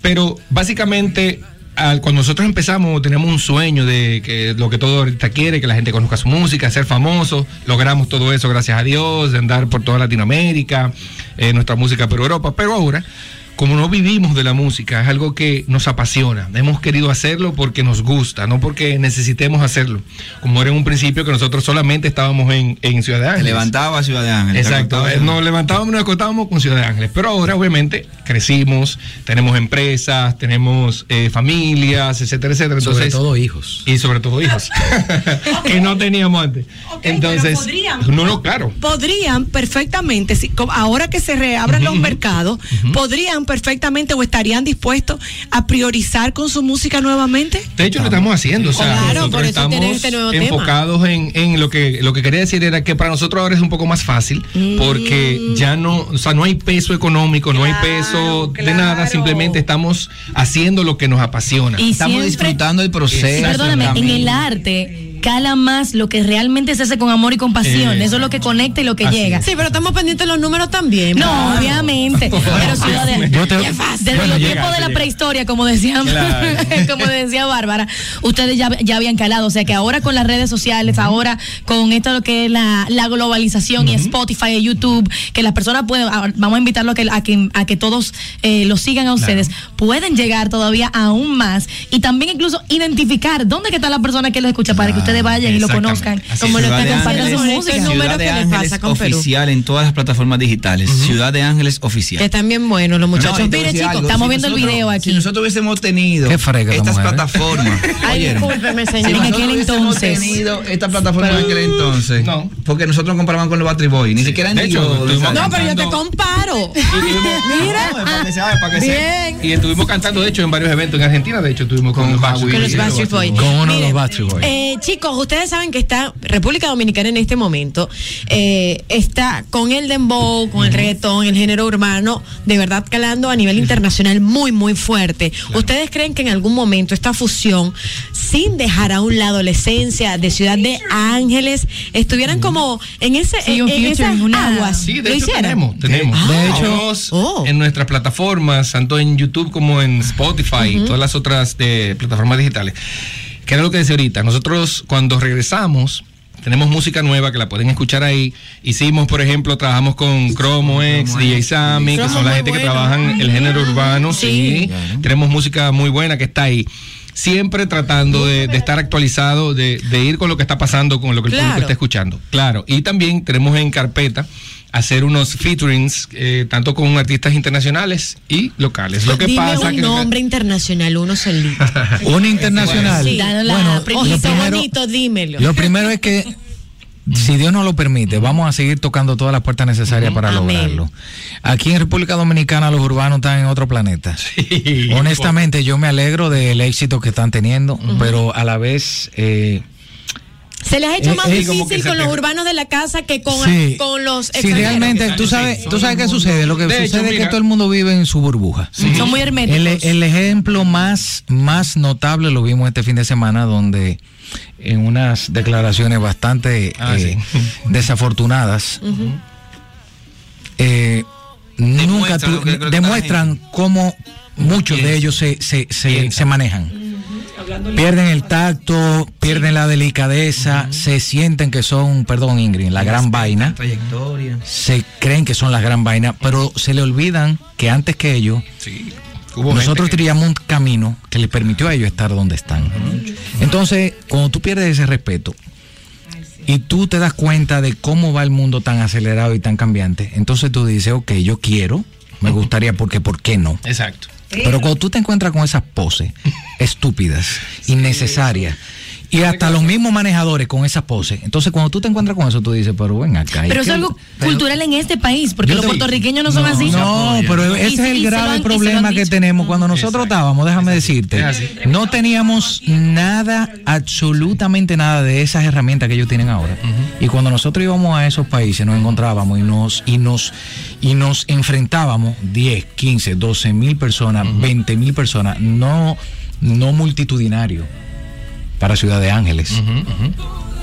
[SPEAKER 9] Pero básicamente, cuando nosotros empezamos, teníamos un sueño de que lo que todo ahorita quiere, que la gente conozca su música, ser famoso. Logramos todo eso, gracias a Dios, de andar por toda Latinoamérica, eh, nuestra música por Europa. Pero ahora, como no vivimos de la música, es algo que nos apasiona. Hemos querido hacerlo porque nos gusta, no porque necesitemos hacerlo. Como era en un principio que nosotros solamente estábamos en, en Ciudad de
[SPEAKER 10] Te
[SPEAKER 9] Ángeles.
[SPEAKER 10] levantaba Ciudad de Ángeles.
[SPEAKER 9] Exacto, eh, nos levantábamos y nos acostábamos con Ciudad de Ángeles, pero ahora obviamente crecimos, tenemos empresas, tenemos eh, familias, etcétera, etcétera.
[SPEAKER 11] Sobre
[SPEAKER 9] Entonces,
[SPEAKER 11] todo hijos.
[SPEAKER 9] y sobre todo hijos, (laughs) que no teníamos antes. Entonces,
[SPEAKER 3] pero podrían,
[SPEAKER 9] no, no, claro.
[SPEAKER 3] Podrían perfectamente, si- ahora que se reabran los mercados, podrían perfectamente o estarían dispuestos a priorizar con su música nuevamente.
[SPEAKER 9] De hecho, lo estamos haciendo. O sea,
[SPEAKER 4] Claro, por
[SPEAKER 9] nosotros
[SPEAKER 4] eso
[SPEAKER 9] estamos
[SPEAKER 4] este nuevo tema.
[SPEAKER 9] enfocados en, en lo que lo que quería decir era que para nosotros ahora es un poco más fácil porque ya no, o sea, no hay peso económico, no hay peso de nada, simplemente estamos haciendo lo que nos apasiona.
[SPEAKER 5] Y
[SPEAKER 10] Estamos
[SPEAKER 5] siempre-
[SPEAKER 10] disfrutando el proceso.
[SPEAKER 5] Perdóname, en el arte cala más lo que realmente se hace con amor y con pasión.
[SPEAKER 9] Eh,
[SPEAKER 5] Eso es lo que conecta y lo que
[SPEAKER 9] así
[SPEAKER 5] llega.
[SPEAKER 4] Sí, pero estamos pendientes de los números también.
[SPEAKER 5] No,
[SPEAKER 4] Claro.
[SPEAKER 5] obviamente. (laughs) Pero Ciudad de-
[SPEAKER 11] Yo te-
[SPEAKER 5] Desde
[SPEAKER 9] Bueno,
[SPEAKER 5] los
[SPEAKER 9] llega,
[SPEAKER 5] tiempos de la
[SPEAKER 9] llega.
[SPEAKER 5] prehistoria, como decía, (laughs)
[SPEAKER 9] Claro.
[SPEAKER 5] como decía Bárbara, ustedes ya, ya habían calado. O sea que ahora con las redes sociales, ahora con esto lo que es la, la globalización y Spotify y YouTube, que las personas pueden, a- vamos a invitarlo a que, a que, a que todos eh, lo sigan a ustedes, pueden llegar todavía aún más y también incluso identificar dónde que está la persona que lo escucha para que ustedes vayan y lo conozcan.
[SPEAKER 9] Así
[SPEAKER 5] Como lo
[SPEAKER 10] de
[SPEAKER 5] compartiendo su música.
[SPEAKER 4] el número
[SPEAKER 10] Ciudad de
[SPEAKER 4] que le
[SPEAKER 10] Ángeles
[SPEAKER 4] pasa con Perú.
[SPEAKER 10] oficial en todas las plataformas digitales. Ciudad de Ángeles oficial.
[SPEAKER 4] Que están bien buenos los muchachos.
[SPEAKER 10] No,
[SPEAKER 4] chicos,
[SPEAKER 5] estamos
[SPEAKER 10] si
[SPEAKER 5] viendo el video aquí.
[SPEAKER 10] Si nosotros hubiésemos tenido
[SPEAKER 11] Qué frega esa
[SPEAKER 10] estas
[SPEAKER 11] mujer, ¿eh?
[SPEAKER 10] plataformas. (laughs)
[SPEAKER 4] Ay, discúlpeme,
[SPEAKER 10] si
[SPEAKER 4] señor.
[SPEAKER 5] En
[SPEAKER 10] nosotros
[SPEAKER 5] aquel
[SPEAKER 10] hubiésemos
[SPEAKER 5] entonces.
[SPEAKER 10] tenido esta plataforma en aquel entonces,
[SPEAKER 9] No.
[SPEAKER 10] porque nosotros comparaban con los Battery Boys, ni siquiera en ¿sabes?
[SPEAKER 4] No, pero yo te comparo. (laughs)
[SPEAKER 10] Mira, para que sea- para que sea.
[SPEAKER 4] Bien.
[SPEAKER 9] Y estuvimos cantando, de hecho, en varios eventos en Argentina. De hecho, estuvimos con,
[SPEAKER 4] los Backstreet Boys.
[SPEAKER 11] Con uno de los Backstreet Boys.
[SPEAKER 4] eh, chicos, ustedes saben que está República Dominicana en este momento eh, está con el dembow, con el reggaetón, el género urbano, de verdad calando a nivel internacional muy, muy fuerte. ¿Ustedes creen que en algún momento esta fusión, sin dejar a un lado la esencia de Ciudad de Ángeles, estuvieran como en ese
[SPEAKER 5] Sí,
[SPEAKER 4] en, en esas
[SPEAKER 5] una-
[SPEAKER 4] aguas?
[SPEAKER 9] Sí, de
[SPEAKER 4] ¿Lo
[SPEAKER 9] hecho tenemos, tenemos.
[SPEAKER 4] Ah.
[SPEAKER 9] de hecho,
[SPEAKER 4] Tenemos, oh.
[SPEAKER 9] en nuestras plataformas, tanto en YouTube como en Spotify y todas las otras de plataformas digitales. Que era lo que decía ahorita. Nosotros cuando regresamos tenemos música nueva que la pueden escuchar ahí. Hicimos, por ejemplo, trabajamos con Chromo X, DJ Sammy, que son la gente que trabajan el género urbano. Sí. Tenemos música muy buena que está ahí. Siempre tratando de, de estar actualizado, de, de ir con lo que está pasando, con lo que el
[SPEAKER 4] Claro.
[SPEAKER 9] público está escuchando. Claro. Y también tenemos en carpeta hacer unos featurings eh, tanto con artistas internacionales y locales. Lo que
[SPEAKER 4] Dime
[SPEAKER 9] pasa
[SPEAKER 4] un
[SPEAKER 9] que
[SPEAKER 4] nombre internacional, uno solito. (laughs)
[SPEAKER 11] Un internacional.
[SPEAKER 4] Sí.
[SPEAKER 11] Bueno,
[SPEAKER 5] primera.
[SPEAKER 11] lo
[SPEAKER 4] Ojito
[SPEAKER 11] primero,
[SPEAKER 4] bonito, dímelo.
[SPEAKER 11] lo primero es que Si Dios nos lo permite, vamos a seguir tocando todas las puertas necesarias para
[SPEAKER 4] Amén.
[SPEAKER 11] lograrlo. Aquí en República Dominicana los urbanos están en otro planeta. (laughs) Honestamente, yo me alegro del éxito que están teniendo, pero a la vez eh,
[SPEAKER 4] Se les ha hecho
[SPEAKER 11] Eh,
[SPEAKER 4] más
[SPEAKER 11] eh, como
[SPEAKER 4] difícil con los
[SPEAKER 11] te-
[SPEAKER 4] urbanos de la casa que con,
[SPEAKER 11] Sí.
[SPEAKER 4] con los
[SPEAKER 11] si
[SPEAKER 4] extranjeros.
[SPEAKER 11] realmente tú sabes, tú sabes qué sucede, lo que
[SPEAKER 9] De hecho,
[SPEAKER 11] sucede es que todo el mundo vive en su burbuja.
[SPEAKER 5] Son muy herméticos.
[SPEAKER 11] El, el ejemplo más, más notable lo vimos este fin de semana, donde en unas declaraciones bastante
[SPEAKER 9] Ah,
[SPEAKER 11] eh, desafortunadas, eh, nunca
[SPEAKER 10] Demuestran
[SPEAKER 11] demuestran cómo muchos de ellos se, se, se, se manejan. Pierden el tacto, pierden la delicadeza, se sienten que son, perdón Ingrid, la gran vaina
[SPEAKER 10] Trayectoria.
[SPEAKER 11] se creen que son la gran vaina, pero se le olvidan que antes que ellos,
[SPEAKER 9] Hubo
[SPEAKER 11] nosotros
[SPEAKER 9] que-
[SPEAKER 11] teníamos un camino que les permitió a ellos estar donde están. Entonces, cuando tú pierdes ese respeto y tú te das cuenta de cómo va el mundo tan acelerado y tan cambiante, entonces tú dices, ok, yo quiero, me gustaría, porque ¿por qué no?
[SPEAKER 9] Exacto.
[SPEAKER 11] Pero cuando tú te encuentras con esas poses estúpidas, innecesarias, y hasta los mismos manejadores con esas poses, entonces cuando tú te encuentras con eso, tú dices, pero ven acá. ¿y
[SPEAKER 5] Pero es algo
[SPEAKER 11] pero-
[SPEAKER 5] cultural en este país, porque los puertorriqueños no son así.
[SPEAKER 11] No, pero
[SPEAKER 5] Y-
[SPEAKER 11] ese es el grave
[SPEAKER 5] han-
[SPEAKER 11] problema que tenemos. Cuando nosotros estábamos, déjame decirte, no teníamos nada, absolutamente nada de esas herramientas que ellos tienen ahora. Y cuando nosotros íbamos a esos países, nos encontrábamos y nos, y nos, y nos enfrentábamos 10, 15, 12 mil personas, 20 mil personas, no, no multitudinario para Ciudad de Ángeles.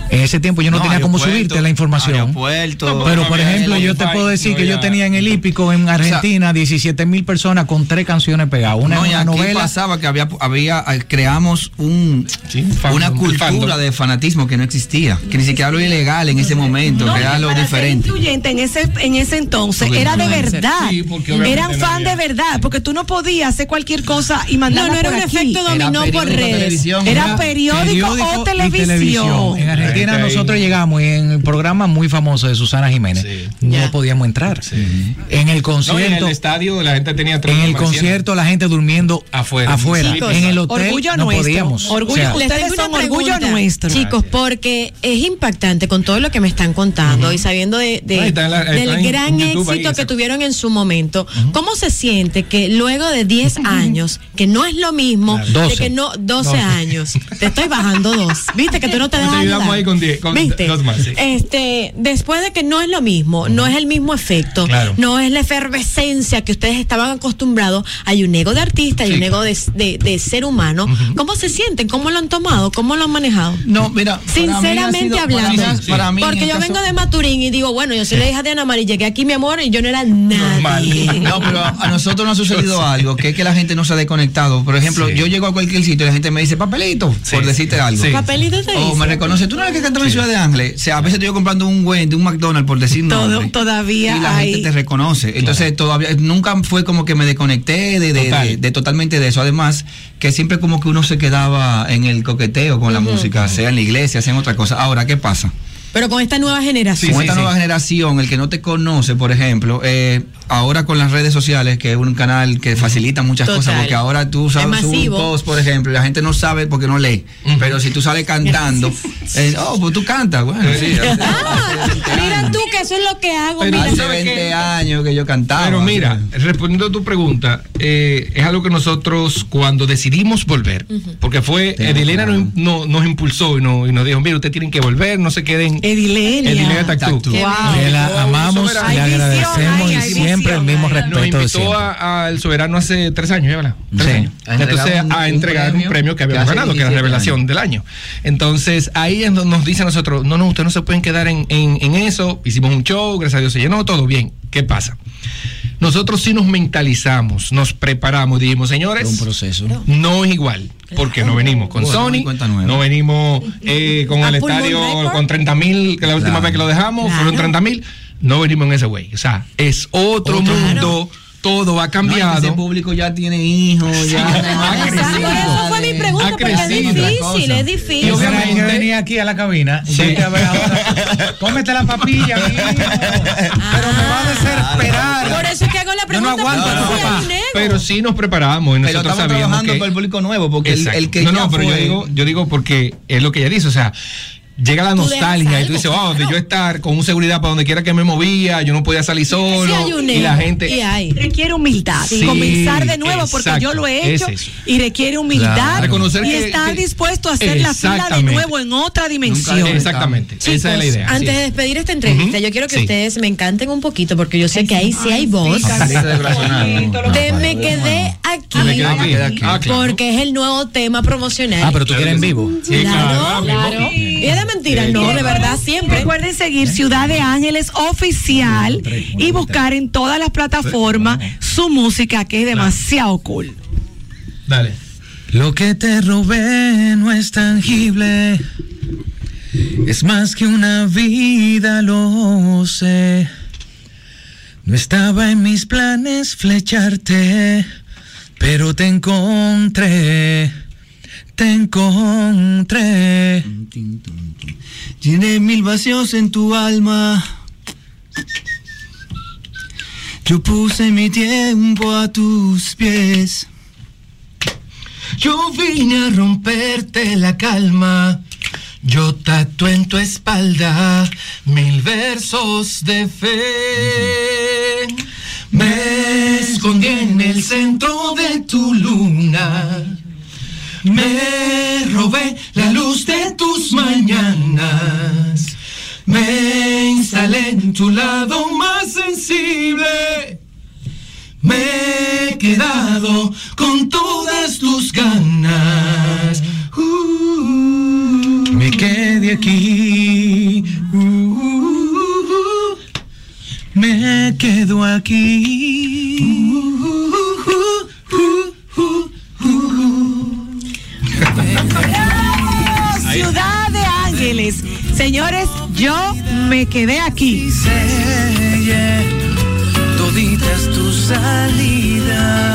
[SPEAKER 11] En ese tiempo yo no,
[SPEAKER 10] No,
[SPEAKER 11] tenía cómo subirte la información.
[SPEAKER 10] No,
[SPEAKER 11] pero por
[SPEAKER 10] no
[SPEAKER 11] ejemplo, yo te puedo decir
[SPEAKER 9] no
[SPEAKER 11] que yo tenía en el hípico en Argentina 17 mil personas con tres canciones pegadas. Una
[SPEAKER 10] no,
[SPEAKER 11] novela.
[SPEAKER 10] pasaba que había, había eh, creamos un, una cultura
[SPEAKER 9] fandom.
[SPEAKER 10] de fanatismo que no existía, que ni siquiera lo ilegal en ese momento,
[SPEAKER 3] No,
[SPEAKER 10] que era lo diferente.
[SPEAKER 3] influyente en ese, en ese entonces
[SPEAKER 10] Porque
[SPEAKER 3] era de verdad.
[SPEAKER 9] Sí,
[SPEAKER 3] Eran
[SPEAKER 9] no
[SPEAKER 3] fan de verdad, porque tú no podías hacer cualquier cosa y
[SPEAKER 4] No,
[SPEAKER 3] mandarla
[SPEAKER 4] no era
[SPEAKER 3] por
[SPEAKER 4] un
[SPEAKER 3] aquí.
[SPEAKER 4] efecto dominó por redes.
[SPEAKER 3] Era periódico, o televisión.
[SPEAKER 11] Argentina
[SPEAKER 9] ahí.
[SPEAKER 11] nosotros llegamos y en el programa muy famoso de Susana Jiménez
[SPEAKER 9] Sí.
[SPEAKER 11] no podíamos entrar. En el
[SPEAKER 9] No, y en
[SPEAKER 11] concierto,
[SPEAKER 9] el estadio la gente tenía tres
[SPEAKER 11] en el concierto la gente durmiendo
[SPEAKER 9] Afuera.
[SPEAKER 11] afuera.
[SPEAKER 4] Chicos,
[SPEAKER 11] en el hotel
[SPEAKER 3] orgullo
[SPEAKER 11] no
[SPEAKER 3] nuestro.
[SPEAKER 11] podíamos.
[SPEAKER 3] Orgullo-
[SPEAKER 11] O sea,
[SPEAKER 4] Les
[SPEAKER 3] Ustedes son orgullo nuestro.
[SPEAKER 4] Chicos, porque es impactante con todo lo que me están contando y sabiendo de, de-
[SPEAKER 9] Ahí está en la- está
[SPEAKER 4] del gran
[SPEAKER 9] YouTube ahí,
[SPEAKER 4] éxito que tuvieron en su momento. ¿Cómo se siente que luego de 10 (laughs) años, que no es lo mismo,
[SPEAKER 11] Claro.
[SPEAKER 4] de
[SPEAKER 11] 12.
[SPEAKER 4] que no 12,
[SPEAKER 11] 12.
[SPEAKER 4] años, te estoy bajando dos, viste que tú no te
[SPEAKER 9] Te con diez- con
[SPEAKER 4] ¿Viste?
[SPEAKER 9] dos más, sí.
[SPEAKER 4] Este, después de que no es lo mismo, no es el mismo efecto,
[SPEAKER 9] Claro.
[SPEAKER 4] no es la efervescencia que ustedes estaban acostumbrados, hay un ego de artista, hay
[SPEAKER 9] Sí,
[SPEAKER 4] un ego de, de- de ser humano. ¿Cómo se sienten? ¿Cómo lo han tomado? ¿Cómo lo han manejado?
[SPEAKER 10] No, mira, para mí ha
[SPEAKER 4] Sinceramente
[SPEAKER 10] sido-
[SPEAKER 4] hablando,
[SPEAKER 10] para mí- para mí
[SPEAKER 4] porque yo
[SPEAKER 10] caso-
[SPEAKER 4] vengo de Maturín y digo, bueno, yo soy la hija de Ana María, llegué aquí, mi amor, y yo no era nadie. (laughs)
[SPEAKER 10] No, pero a a nosotros nos ha sucedido algo, que es que la gente no se ha desconectado. Por ejemplo,
[SPEAKER 9] Sí.
[SPEAKER 10] yo llego a cualquier sitio y la gente me dice papelito, por decirte algo.
[SPEAKER 9] Sí.
[SPEAKER 4] Papelito te
[SPEAKER 10] O
[SPEAKER 4] dice.
[SPEAKER 10] me reconoce, tú no eres que cantaba en Ciudad de Ángeles. O sea, a veces estoy yo comprando un Wendy, un McDonald's, por decir
[SPEAKER 3] Todo-
[SPEAKER 10] nombre.
[SPEAKER 3] todavía
[SPEAKER 10] Y la
[SPEAKER 3] hay-
[SPEAKER 10] gente te reconoce. Entonces, todavía, nunca fue como que me desconecté de, de-
[SPEAKER 9] Total.
[SPEAKER 10] de- de totalmente de eso. Además, que siempre como que uno se quedaba en el coqueteo con la música, sea en la iglesia, sea en otra cosa. Ahora, ¿qué pasa?
[SPEAKER 4] Pero con esta nueva generación.
[SPEAKER 10] con esta nueva generación, el que no te conoce, por ejemplo, eh, ahora con las redes sociales, que es un canal que facilita muchas
[SPEAKER 4] Total.
[SPEAKER 10] cosas, porque ahora tú
[SPEAKER 4] Es
[SPEAKER 10] sabes un post, por ejemplo, y la gente no sabe porque no lee. Pero si tú sales cantando, (laughs) eh, oh, pues tú cantas, bueno, sí. hace- (laughs)
[SPEAKER 4] Ah, mira tú que eso es lo que hago.
[SPEAKER 9] Pero
[SPEAKER 4] mira.
[SPEAKER 9] tú
[SPEAKER 10] Hace
[SPEAKER 9] sabes
[SPEAKER 10] 20
[SPEAKER 9] que-
[SPEAKER 10] años que yo cantaba.
[SPEAKER 9] Pero mira, respondiendo a tu pregunta, eh, es algo que nosotros cuando decidimos volver, porque fue, Edilena nos, no- nos impulsó y, no- y nos dijo, mira, ustedes tienen que volver, no se queden.
[SPEAKER 3] Edilenia.
[SPEAKER 9] Edilenia Tactú.
[SPEAKER 10] Tactú.
[SPEAKER 3] Wow.
[SPEAKER 11] que la amamos,
[SPEAKER 9] Soberano.
[SPEAKER 11] le
[SPEAKER 3] visión,
[SPEAKER 11] agradecemos y siempre el mismo
[SPEAKER 9] Nos
[SPEAKER 11] respeto de
[SPEAKER 9] invitó al soberano hace tres años, ¿eh, ¿verdad? Tres
[SPEAKER 11] Sí.
[SPEAKER 9] años. Entonces,
[SPEAKER 10] un-
[SPEAKER 9] a entregar un
[SPEAKER 10] premio
[SPEAKER 9] premio que habíamos ganado, que era la
[SPEAKER 10] 17
[SPEAKER 9] revelación
[SPEAKER 10] años.
[SPEAKER 9] del año. Entonces, ahí es donde nos dice a nosotros, no, no, ustedes no se pueden quedar en, en- en eso. Hicimos un show, gracias a Dios se llenó, todo bien. ¿Qué pasa? Nosotros sí nos mentalizamos, nos preparamos, dijimos, señores,
[SPEAKER 10] un proceso.
[SPEAKER 9] no es igual, porque no venimos con
[SPEAKER 10] Bueno,
[SPEAKER 9] Sony, no venimos eh, con
[SPEAKER 4] ¿A
[SPEAKER 9] el estadio con 30 mil, que la última
[SPEAKER 10] Claro.
[SPEAKER 9] vez que lo dejamos
[SPEAKER 4] Claro.
[SPEAKER 9] fueron 30 mil, no venimos en ese güey. O sea, es otro,
[SPEAKER 10] Otro
[SPEAKER 9] mundo, todo ha
[SPEAKER 10] No,
[SPEAKER 9] cambiado.
[SPEAKER 10] ese público ya tiene hijos, ya.
[SPEAKER 9] ha
[SPEAKER 4] Por eso fue mi pregunta,
[SPEAKER 9] Ha
[SPEAKER 4] porque es
[SPEAKER 9] crecido.
[SPEAKER 4] difícil, es difícil.
[SPEAKER 11] Y obviamente
[SPEAKER 9] obviamente-
[SPEAKER 11] que venía aquí a la cabina.
[SPEAKER 9] Sí.
[SPEAKER 11] vete a ver ahora, Cómete la papilla, mijo. Pero me va a desesperar.
[SPEAKER 4] Por eso es que hago la
[SPEAKER 11] Yo no
[SPEAKER 4] pregunta.
[SPEAKER 11] aguanto tu
[SPEAKER 4] soy
[SPEAKER 11] papá.
[SPEAKER 9] Pero sí nos preparamos y
[SPEAKER 10] Pero
[SPEAKER 9] nosotros
[SPEAKER 10] estamos
[SPEAKER 9] sabíamos
[SPEAKER 10] trabajando
[SPEAKER 9] que...
[SPEAKER 10] para el público nuevo, porque el, el que
[SPEAKER 9] no,
[SPEAKER 10] ya
[SPEAKER 9] no, pero yo
[SPEAKER 10] fue-
[SPEAKER 9] digo, yo digo porque es lo que ella dice, o sea, llega la nostalgia y tú dices, wow, de
[SPEAKER 4] claro.
[SPEAKER 9] yo estar con un seguridad para donde quiera que me movía, yo no podía salir solo.
[SPEAKER 4] Sí, hay un
[SPEAKER 9] y la gente.
[SPEAKER 4] y.
[SPEAKER 3] Requiere humildad.
[SPEAKER 9] Sí,
[SPEAKER 3] comenzar de nuevo, porque yo lo he hecho
[SPEAKER 9] es
[SPEAKER 3] y requiere humildad
[SPEAKER 9] Claro. Reconocer
[SPEAKER 3] y
[SPEAKER 9] que-
[SPEAKER 3] estar
[SPEAKER 9] que-
[SPEAKER 3] dispuesto a hacer la fila de nuevo en otra dimensión.
[SPEAKER 9] Exactamente. Esa es la idea.
[SPEAKER 4] Antes
[SPEAKER 9] sí.
[SPEAKER 4] de despedir esta entrevista, yo quiero que
[SPEAKER 9] Sí.
[SPEAKER 4] ustedes me encanten un poquito porque yo sé que ahí sí hay voz. De me quedé aquí.
[SPEAKER 9] Me quedé aquí. Ah.
[SPEAKER 4] Porque es el nuevo tema promocional.
[SPEAKER 11] Ah, pero tú quieres en vivo.
[SPEAKER 9] Sí,
[SPEAKER 4] Claro,
[SPEAKER 9] claro.
[SPEAKER 4] Mentira, no, de verdad, siempre.
[SPEAKER 3] Recuerden seguir Ciudad de Ángeles Oficial y buscar en todas las plataformas su música que es demasiado cool.
[SPEAKER 9] Dale.
[SPEAKER 12] Lo que te robé no es tangible. Es más que una vida, lo sé. No estaba en mis planes flecharte, pero te encontré. Te encontré.
[SPEAKER 10] Tiene mil vacíos en tu alma. Yo puse mi tiempo a tus pies. Yo vine a romperte la calma. Yo tatué en tu espalda mil versos de fe. Me escondí en el centro de tu luna. Me robé la luz de tus mañanas. Me instalé en tu lado más sensible. Me he quedado con todas tus ganas. Uh,
[SPEAKER 12] Me quedé aquí.
[SPEAKER 10] uh,
[SPEAKER 12] Me quedo aquí.
[SPEAKER 3] Señores, yo me quedé aquí.
[SPEAKER 12] Toditas tu salida.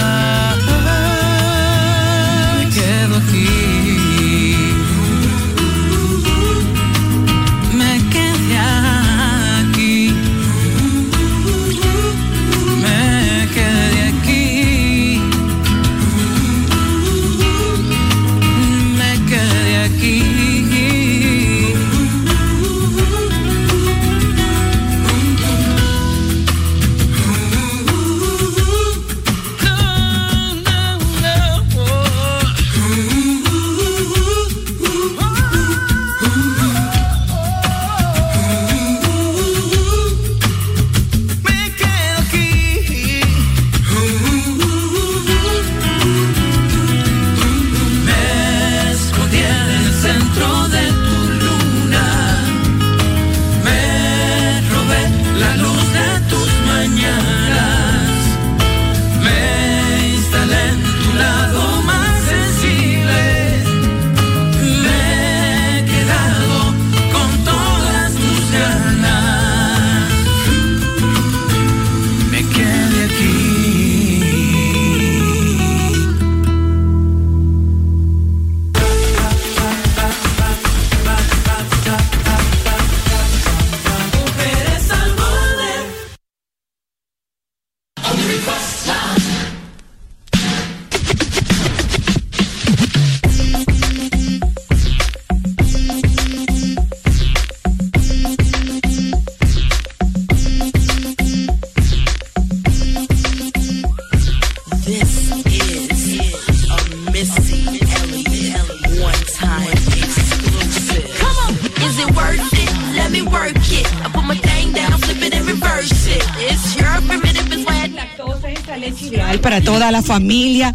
[SPEAKER 3] Familia.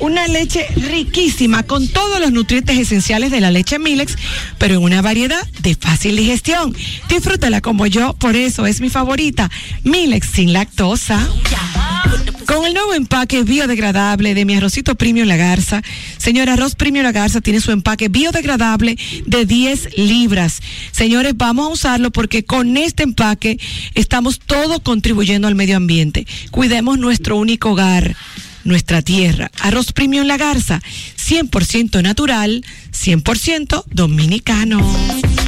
[SPEAKER 3] Una leche riquísima con todos los nutrientes esenciales de la leche Milex, pero en una variedad de fácil digestión. Disfrútala como yo, por eso es mi favorita. Milex sin lactosa. Con el nuevo empaque biodegradable de mi arrocito premium La Garza, señora, arroz premium La Garza tiene su empaque biodegradable de 10 libras. Señores, vamos a usarlo porque con este empaque estamos todos contribuyendo al medio ambiente. Cuidemos nuestro único hogar, nuestra tierra. Arroz premium La Garza, 100% natural, 100% dominicano.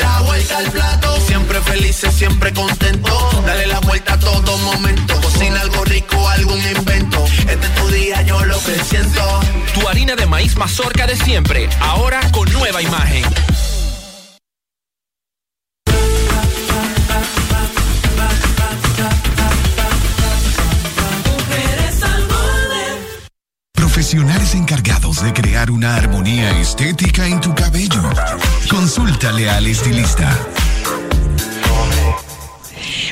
[SPEAKER 13] La vuelta al plato. Siempre felices, siempre contento. Dale la vuelta a todo momento. Cocina algo rico, algún invento. Este es tu día, yo lo que siento.
[SPEAKER 8] Tu harina de maíz mazorca de siempre, ahora con nueva imagen.
[SPEAKER 2] Mujeres al molde.
[SPEAKER 14] Profesionales encargados de crear una armonía estética en tu cabello. Consúltale al estilista.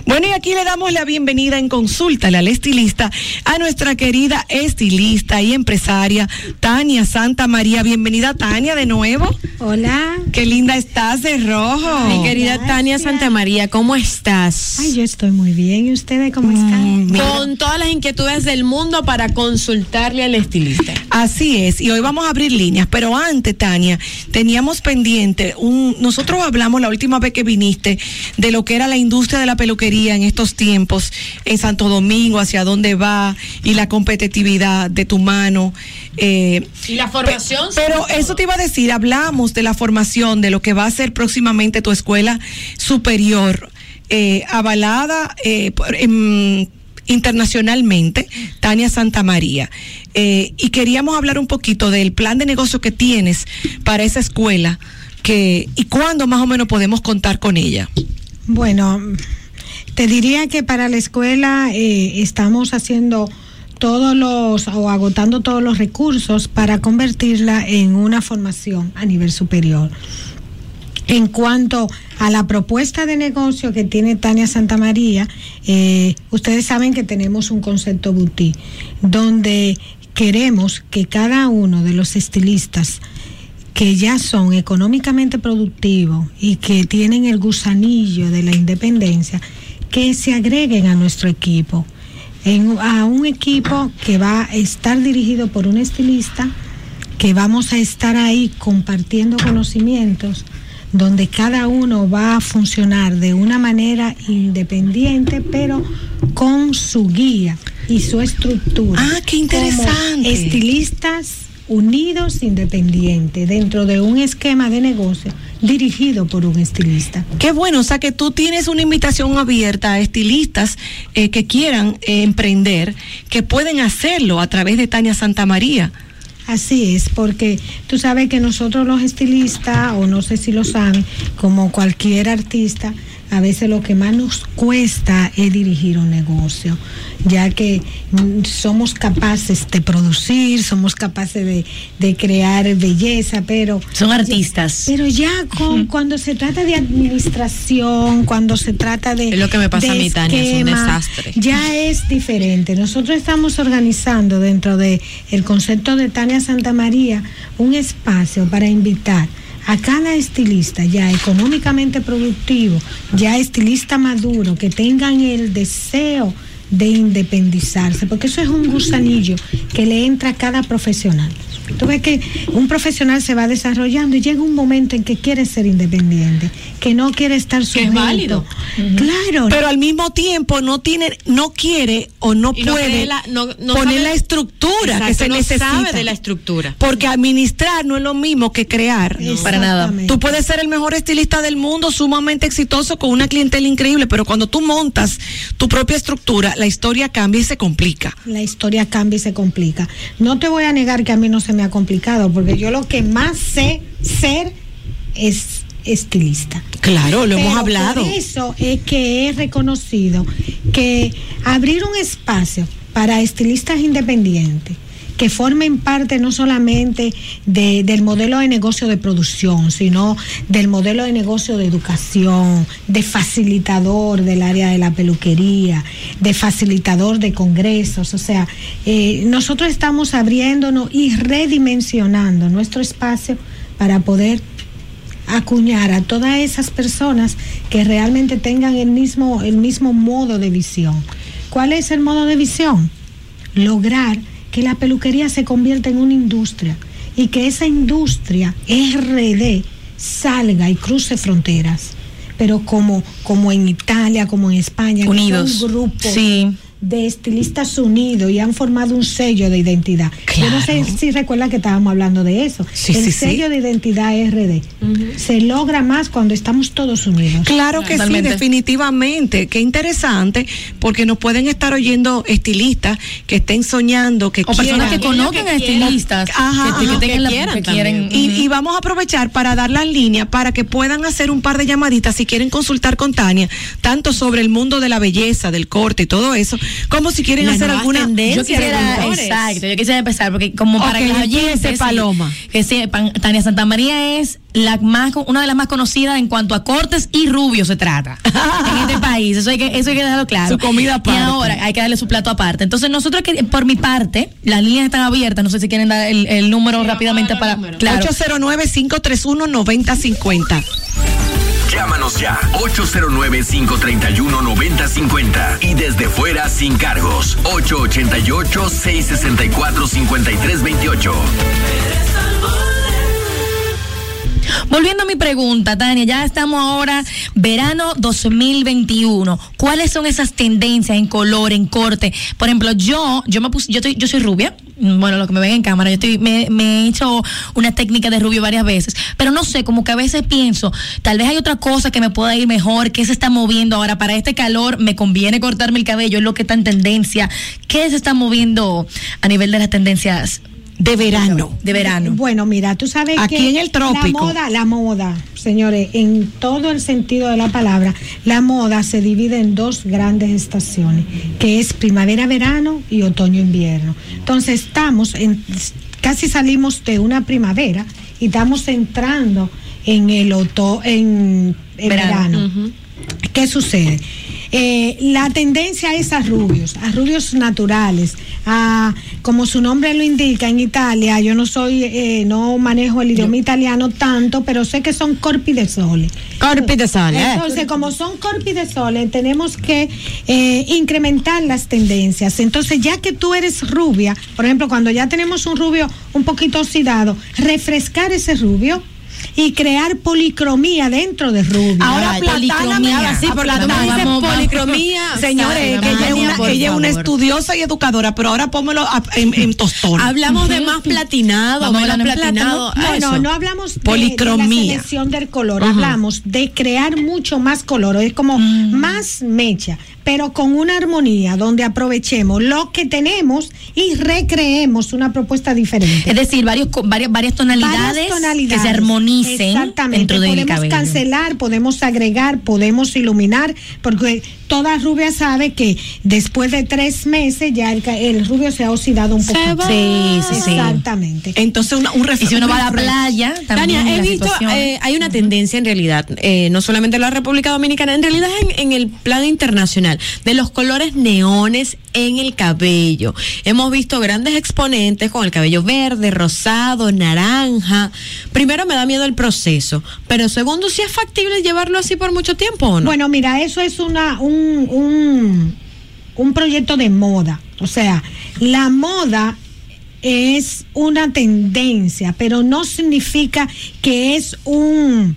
[SPEAKER 3] Bueno, y aquí le damos la bienvenida en consulta al estilista a nuestra querida estilista y empresaria Tania Santa María. Bienvenida Tania de nuevo.
[SPEAKER 15] Hola.
[SPEAKER 3] Qué linda estás de rojo.
[SPEAKER 4] Mi querida Tania Santa María, ¿cómo estás?
[SPEAKER 15] Ay, yo estoy muy bien. ¿Y ustedes cómo están?
[SPEAKER 4] Con todas las inquietudes del mundo para consultarle al estilista.
[SPEAKER 3] Así es, y hoy vamos a abrir líneas, pero antes, Tania, teníamos pendiente un, nosotros hablamos la última vez que viniste de lo que era la industria de la peluquería en estos tiempos en Santo Domingo, hacia dónde va y la competitividad de tu mano. eh,
[SPEAKER 4] Y la formación.
[SPEAKER 3] Pe- Pero eso te iba a decir, hablamos de la formación, de lo que va a ser próximamente tu escuela superior, eh, avalada eh, por- em, internacionalmente, Tania Santa María. Eh, y queríamos hablar un poquito del plan de negocio que tienes para esa escuela que, y cuándo más o menos podemos contar con ella.
[SPEAKER 15] Bueno, te diría que para la escuela eh, estamos haciendo todos los o agotando todos los recursos para convertirla en una formación a nivel superior. En cuanto a la propuesta de negocio que tiene Tania Santa María, eh, ustedes saben que tenemos un concepto boutique, donde queremos que cada uno de los estilistas que ya son económicamente productivos y que tienen el gusanillo de la independencia, que se agreguen a nuestro equipo, en- a un equipo que va a estar dirigido por un estilista, que vamos a estar ahí compartiendo conocimientos, donde cada uno va a funcionar de una manera independiente, pero con su guía y su estructura.
[SPEAKER 3] Ah, qué interesante.
[SPEAKER 15] estilistas unidos independientes dentro de un esquema de negocio dirigido por un estilista.
[SPEAKER 3] Qué bueno, o sea que tú tienes una invitación abierta a estilistas eh, que quieran eh, emprender, que pueden hacerlo a través de Tania Santa María.
[SPEAKER 15] Así es, porque tú sabes que nosotros los estilistas, o no sé si lo saben, como cualquier artista, a veces lo que más nos cuesta es dirigir un negocio, ya que mm, somos capaces de producir, somos capaces de, de crear belleza, pero...
[SPEAKER 5] Son artistas.
[SPEAKER 15] Pero ya con, cuando se trata de administración, cuando se trata de...
[SPEAKER 4] Es lo que me pasa a mí, Tania, es un desastre.
[SPEAKER 15] Ya es diferente. Nosotros estamos organizando dentro de el concepto de Tania Santa María un espacio para invitar a cada estilista ya económicamente productivo, ya estilista maduro, que tengan el deseo de independizarse, porque eso es un gusanillo que le entra a cada profesional. Tú ves que un profesional se va desarrollando y llega un momento en que quiere ser independiente, que no quiere estar
[SPEAKER 4] Que
[SPEAKER 15] sujeto.
[SPEAKER 4] es válido.
[SPEAKER 15] Claro.
[SPEAKER 3] Pero al mismo tiempo no tiene, no quiere o no
[SPEAKER 4] Y no
[SPEAKER 3] puede
[SPEAKER 4] la- no- no
[SPEAKER 3] poner
[SPEAKER 4] sabe-
[SPEAKER 3] la estructura que se
[SPEAKER 4] no
[SPEAKER 3] necesita.
[SPEAKER 4] sabe de la estructura.
[SPEAKER 3] Porque administrar no es lo mismo que crear.
[SPEAKER 4] Para nada.
[SPEAKER 3] Tú puedes ser el mejor estilista del mundo, sumamente exitoso, con una clientela increíble, pero cuando tú montas tu propia estructura, la historia cambia y se complica.
[SPEAKER 15] la historia cambia y se complica. No te voy a negar que a mí no se me ha complicado, porque yo lo que más sé ser es estilista.
[SPEAKER 3] Claro, lo hemos hablado.
[SPEAKER 15] Por eso es que he reconocido que abrir un espacio para estilistas independientes que formen parte no solamente de- del modelo de negocio de producción, sino del modelo de negocio de educación, de facilitador del área de la peluquería, de facilitador de congresos. O sea, eh, nosotros estamos abriéndonos y redimensionando nuestro espacio para poder acuñar a todas esas personas que realmente tengan el mismo, el mismo modo de visión. ¿Cuál es el modo de visión? Lograr que la peluquería se convierta en una industria y que esa industria RD salga y cruce fronteras. Pero como, como en Italia, como en España, que
[SPEAKER 5] Unidos.
[SPEAKER 15] son grupos
[SPEAKER 5] Sí.
[SPEAKER 15] De estilistas unidos y han formado un sello de identidad. Yo no sé si recuerda que estábamos hablando de eso.
[SPEAKER 3] Sí,
[SPEAKER 15] el
[SPEAKER 3] sí, sí.
[SPEAKER 15] sello de identidad RD se logra más cuando estamos todos unidos.
[SPEAKER 3] Claro que sí, definitivamente. Qué interesante, porque nos pueden estar oyendo estilistas que estén soñando, que
[SPEAKER 5] O personas que
[SPEAKER 3] quieran.
[SPEAKER 5] conozcan a estilistas,
[SPEAKER 3] Ajá,
[SPEAKER 5] que- que quieren,
[SPEAKER 3] Y, y vamos a aprovechar para dar las líneas para que puedan hacer un par de llamaditas si quieren consultar con Tania, tanto sobre el mundo de la belleza, del corte y todo eso, como si quieren hacer alguna
[SPEAKER 5] Yo quisiera, exacto, yo quisiera empezar porque como para
[SPEAKER 3] Ok,
[SPEAKER 5] que los oyentes
[SPEAKER 3] Paloma.
[SPEAKER 5] que sepan, Tania Santamaría es la más una de las más conocidas en cuanto a cortes y rubios se trata en este país. Eso hay que eso hay que dejarlo claro.
[SPEAKER 3] Su comida aparte.
[SPEAKER 5] Y ahora hay que darle su plato aparte. Entonces nosotros que por mi parte las líneas están abiertas. No sé si quieren dar el, el número rápidamente para claro.
[SPEAKER 3] 809-531-9050.
[SPEAKER 8] Llámanos ya 809-531-9050 y desde fuera sin cargos 888-664-5328.
[SPEAKER 5] Volviendo a mi pregunta, Tania, ya estamos ahora verano 2021. ¿Cuáles son esas tendencias en color, en corte? Por ejemplo, yo, yo me puse, yo estoy, yo soy rubia. Bueno, lo que me ven en cámara, yo estoy, me, me he hecho una técnica de rubio varias veces, pero no sé, como que a veces pienso, tal vez hay otra cosa que me pueda ir mejor, que se está moviendo ahora para este calor, me conviene cortarme el cabello, es lo que está en tendencia. ¿Qué se está moviendo a nivel de las tendencias
[SPEAKER 3] de verano?
[SPEAKER 5] De verano.
[SPEAKER 15] Bueno, mira, tú sabes
[SPEAKER 3] Aquí
[SPEAKER 15] que
[SPEAKER 3] en el trópico.
[SPEAKER 15] La moda, la moda, señores, en todo el sentido de la palabra, la moda se divide en dos grandes estaciones, que es primavera-verano y otoño-invierno. Entonces estamos en, casi salimos de una primavera y estamos entrando en el oto, en, en verano. ¿Qué sucede? Eh, la tendencia es a rubios, a rubios naturales, a, como su nombre lo indica en Italia, yo no soy, eh, no manejo el idioma italiano tanto, pero sé que son corpi de sole.
[SPEAKER 4] Corpi de sole, eh.
[SPEAKER 15] Entonces, como son corpi de sole, tenemos que eh, incrementar las tendencias. Entonces, ya que tú eres rubia, por ejemplo, cuando ya tenemos un rubio un poquito oxidado, refrescar ese rubio y crear policromía dentro de rubio.
[SPEAKER 3] Ahora
[SPEAKER 15] Ay,
[SPEAKER 3] Platana sí,
[SPEAKER 15] Ah,
[SPEAKER 3] policromía. (laughs) Señores, que ella es una, ella es una estudiosa y educadora, pero ahora pónmelo a- en, en tostón.
[SPEAKER 4] Hablamos de más platinado,
[SPEAKER 3] Vamos
[SPEAKER 4] menos platinado.
[SPEAKER 15] No,
[SPEAKER 4] a
[SPEAKER 15] no, no hablamos de,
[SPEAKER 3] Policromía.
[SPEAKER 15] de la selección del color, hablamos de crear mucho más color, es como
[SPEAKER 3] Mm.
[SPEAKER 15] más mecha, pero con una armonía donde aprovechemos lo que tenemos y recreemos una propuesta diferente.
[SPEAKER 5] Es decir, varios, varias, varias tonalidades,
[SPEAKER 15] Varias
[SPEAKER 5] que se armonicen
[SPEAKER 15] Exactamente.
[SPEAKER 5] dentro del
[SPEAKER 15] podemos
[SPEAKER 5] cabello.
[SPEAKER 15] cancelar, podemos agregar, podemos iluminar, porque toda rubia sabe que después de tres meses ya el, rubio se ha oxidado un poco.
[SPEAKER 5] Sí, sí, sí.
[SPEAKER 15] Exactamente.
[SPEAKER 3] Entonces, una- un
[SPEAKER 5] Y si uno va a la playa, también
[SPEAKER 4] Tania, he visto, eh, hay una tendencia en realidad, eh, no solamente en la República Dominicana, en realidad en, en el plano internacional, de los colores neones en el cabello. Hemos visto grandes exponentes con el cabello verde, rosado, naranja. Primero me da miedo el proceso, pero segundo, si es factible llevarlo así por mucho tiempo o no.
[SPEAKER 15] Bueno, mira, eso es una un, un, un proyecto de moda. O sea, la moda es una tendencia, pero no significa que es un,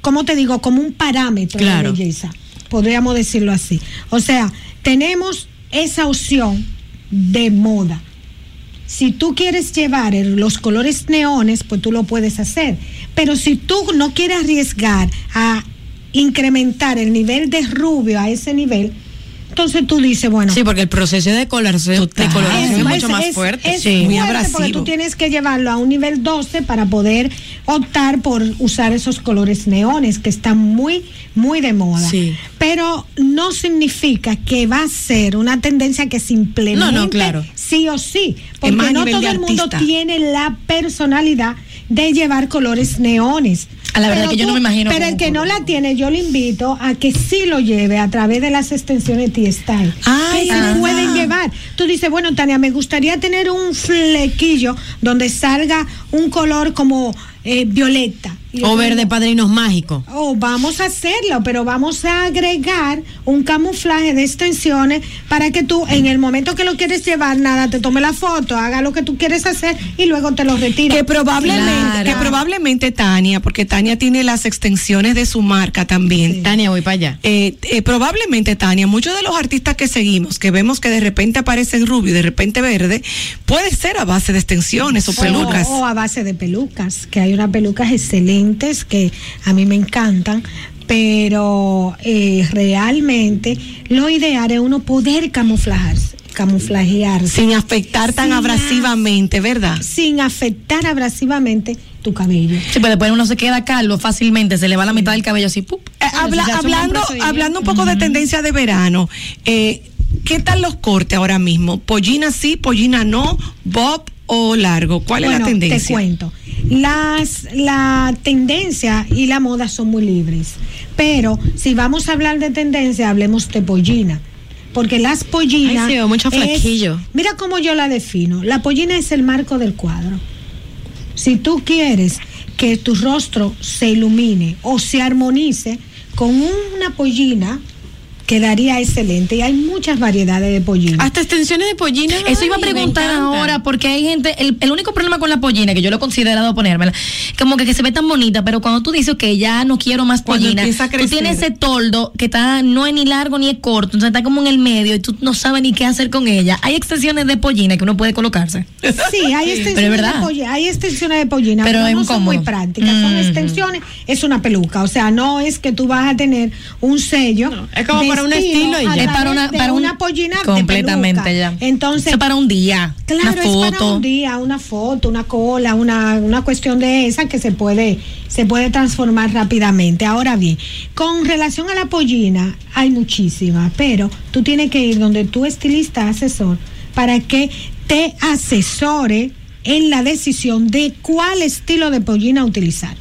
[SPEAKER 15] ¿cómo te digo? Como un parámetro
[SPEAKER 4] Claro.
[SPEAKER 15] de belleza. Podríamos decirlo así. O sea, tenemos esa opción de moda. Si tú quieres llevar los colores neones, pues tú lo puedes hacer. Pero si tú no quieres arriesgar a incrementar el nivel de rubio a ese nivel, entonces tú dices, bueno.
[SPEAKER 4] sí, porque el proceso de coloración, de coloración es, mucho más fuerte.
[SPEAKER 15] Es
[SPEAKER 4] sí.
[SPEAKER 15] fuerte porque tú tienes que llevarlo a un nivel 12 para poder optar por usar esos colores neones que están muy, muy de moda.
[SPEAKER 4] Sí.
[SPEAKER 15] Pero no significa que va a ser una tendencia que se implemente
[SPEAKER 4] No, no, claro.
[SPEAKER 15] sí o sí. Porque no todo el mundo tiene la personalidad de llevar colores neones.
[SPEAKER 5] A la verdad
[SPEAKER 15] Pero
[SPEAKER 5] que yo no me imagino
[SPEAKER 15] Pero el que no la tiene, yo le invito a que sí lo lleve a través de las extensiones T-Style.
[SPEAKER 3] Ay,
[SPEAKER 15] que se
[SPEAKER 3] ah.
[SPEAKER 15] pueden llevar. Tú dices, bueno, Tania, me gustaría tener un flequillo donde salga un color como eh, violeta.
[SPEAKER 4] O ver
[SPEAKER 15] digo,
[SPEAKER 4] de padrinos mágicos.
[SPEAKER 15] Oh, vamos a hacerlo, pero vamos a agregar un camuflaje de extensiones para que tú, en el momento que lo quieres llevar, nada, te tome la foto, haga lo que tú quieres hacer y luego te lo retires.
[SPEAKER 3] Que probablemente, que probablemente Tania, porque Tania tiene las extensiones de su marca también.
[SPEAKER 4] Tania, voy para allá.
[SPEAKER 3] Eh, eh, probablemente, Tania, muchos de los artistas que seguimos, que vemos que de repente aparecen rubio y de repente verde, puede ser a base de extensiones o pelucas.
[SPEAKER 15] O, o a base de pelucas, que hay unas pelucas excelentes que a mí me encantan, pero eh, realmente lo ideal es uno poder camuflajarse, camuflajearse.
[SPEAKER 3] Sin afectar tan
[SPEAKER 15] Sin
[SPEAKER 3] abrasivamente, ¿verdad?
[SPEAKER 15] Sin afectar abrasivamente tu cabello.
[SPEAKER 5] Sí, pero después uno se queda calvo fácilmente, se le va la mitad del cabello así.
[SPEAKER 3] Eh, habla-
[SPEAKER 5] un buen
[SPEAKER 3] hablando, hablando un poco de tendencia de verano, eh, ¿qué tal los cortes ahora mismo? ¿Pollina sí, pollina no, bob o largo? ¿Cuál es la tendencia?
[SPEAKER 15] Te cuento. Las, la tendencia y la moda son muy libres. Pero si vamos a hablar de tendencia, hablemos de pollina. Porque las pollinas.
[SPEAKER 4] Ay, sí, mucho
[SPEAKER 15] es-
[SPEAKER 4] flaquillo.
[SPEAKER 15] mira cómo yo la defino. La pollina es el marco del cuadro. Si tú quieres que tu rostro se ilumine o se armonice con una pollina, quedaría excelente. Y hay muchas variedades de pollina.
[SPEAKER 4] Hasta extensiones de pollina.
[SPEAKER 5] Eso iba a preguntar ahora, porque hay gente, el, el único problema con la pollina, que yo lo he considerado ponérmela, como que, que se ve tan bonita, pero cuando tú dices que ya no quiero más pollina, tú tienes ese toldo que está, no es ni largo ni es corto, entonces está como en el medio y tú no sabes ni qué hacer con ella. Hay extensiones de pollina que uno puede colocarse.
[SPEAKER 15] Sí, hay (laughs) extensiones, de, pollina, hay extensiones de pollina,
[SPEAKER 5] Pero
[SPEAKER 15] pero, no son muy prácticas. Son
[SPEAKER 5] Ujú.
[SPEAKER 15] extensiones, es una peluca. O sea, no es que tú vas a tener un sello.
[SPEAKER 4] es como para un estilo y ya.
[SPEAKER 5] Es para una, para un-
[SPEAKER 15] una pollina
[SPEAKER 5] completamente ya.
[SPEAKER 15] Entonces,
[SPEAKER 5] Eso para un día,
[SPEAKER 15] Claro,
[SPEAKER 5] una
[SPEAKER 15] es para
[SPEAKER 5] foto.
[SPEAKER 15] un día, una foto, una cola, una, una cuestión de esa que se puede, se puede transformar rápidamente. Ahora bien, con relación a la pollina, hay muchísimas, pero tú tienes que ir donde tu estilista asesor para que te asesore en la decisión de cuál estilo de pollina utilizar.